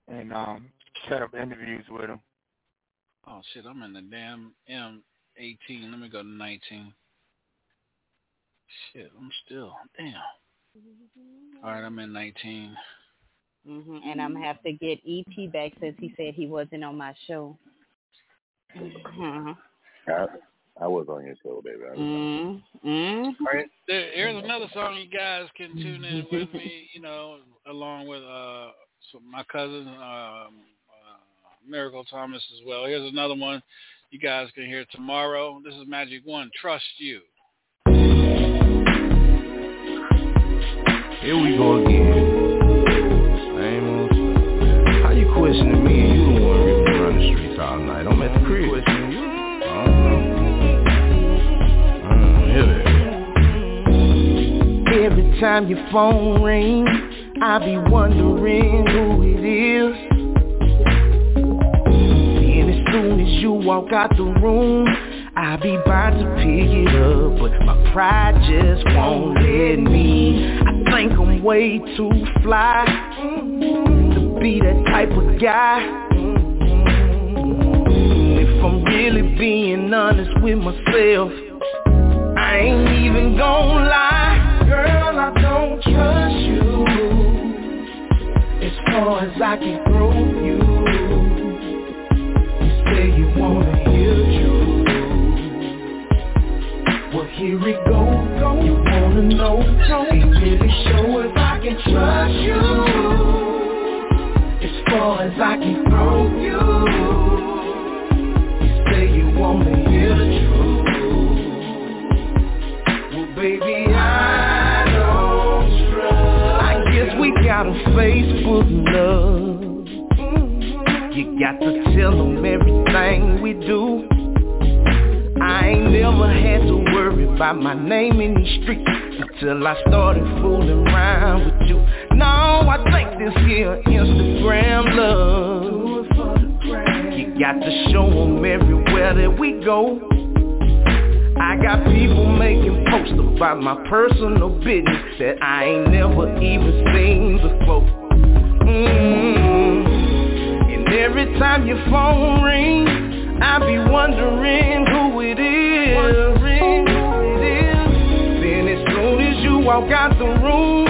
and um set up interviews with him. Oh shit, I'm in the damn M eighteen. Let me go to nineteen. Shit, I'm still damn. All right, I'm in nineteen. hmm And I'm gonna have to get EP back since he said he wasn't on my show. hmm I, I was on your show, baby. I remember. Mm-hmm. All right, there, here's another song you guys can tune in with me. You know, along with uh some, my cousin um, uh, Miracle Thomas as well. Here's another one you guys can hear tomorrow. This is Magic One. Trust you. Here we go again. Same old stuff. How you questioning me and you the one ripping around the streets all night? I'm at the crib. Questioning you? Uh-huh. Uh-huh. Hear that. Every time your phone rings, I be wondering who it is. Soon as you walk out the room, I'll be about to pick it up, but my pride just won't let me. I think I'm way too fly to be that type of guy. If I'm really being honest with myself, I ain't even gon' lie, girl, I don't trust you. As far as I can throw here we go, go. You wanna know, ain't really sure if I can trust you. As far as I can throw you, you say you wanna hear the truth. Well, baby, I don't trust. I guess we got a Facebook love. You got to tell them everything we do. I ain't never had to about my name in these streets until I started fooling around with you. Now I think this here Instagram love. You got to show them everywhere that we go. I got people making posts about my personal business that I ain't never even seen before. Mm. And every time your phone rings, I be wondering who it is. You walk out the room,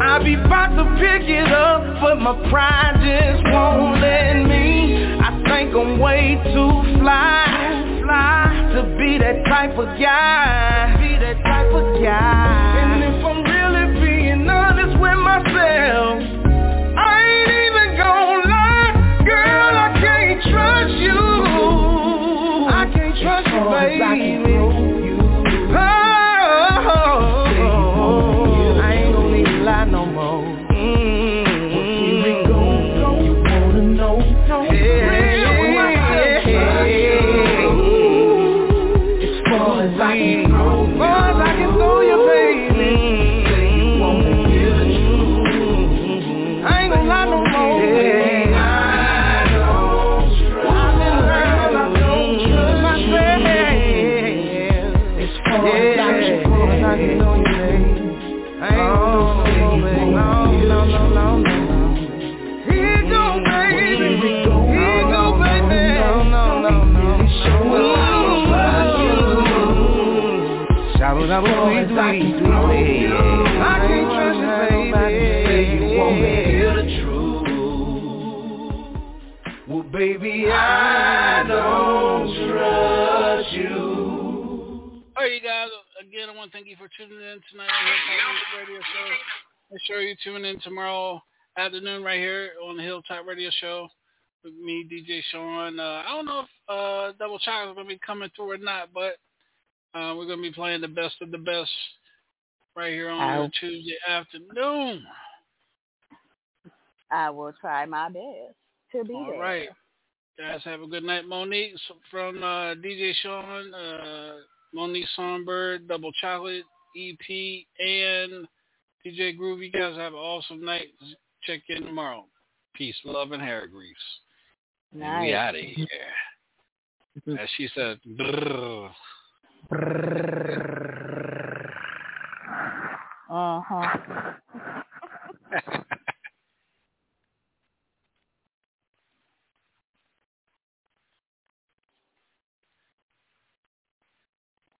I be about to pick it up, but my pride just won't let me. I think I'm way too fly, fly to be that type of guy, be that type of guy. And if I'm really being honest with myself, I ain't even gon' lie, girl, I can't trust you. I can't trust you, oh, baby. Baby, I don't trust you. All right, you guys. Again, I want to thank you for tuning in tonight on Hilltop Radio Show. Make sure you tune in tomorrow afternoon right here on the Hilltop Radio Show with me, DJ Sean. Uh, I don't know if uh, Double Chocolate is going to be coming through or not, but uh, we're going to be playing the best of the best right here on Ow. Tuesday afternoon. I will try my best to be All there. right. Guys, have a good night. Monique from uh, DJ Sean, uh, Monique Songbyrd, Double Chocolate, EP, and DJ Groove. You guys have an awesome night. Check in tomorrow. Peace, love, and hair grease. And we out of here. As she said, brrr. Uh huh.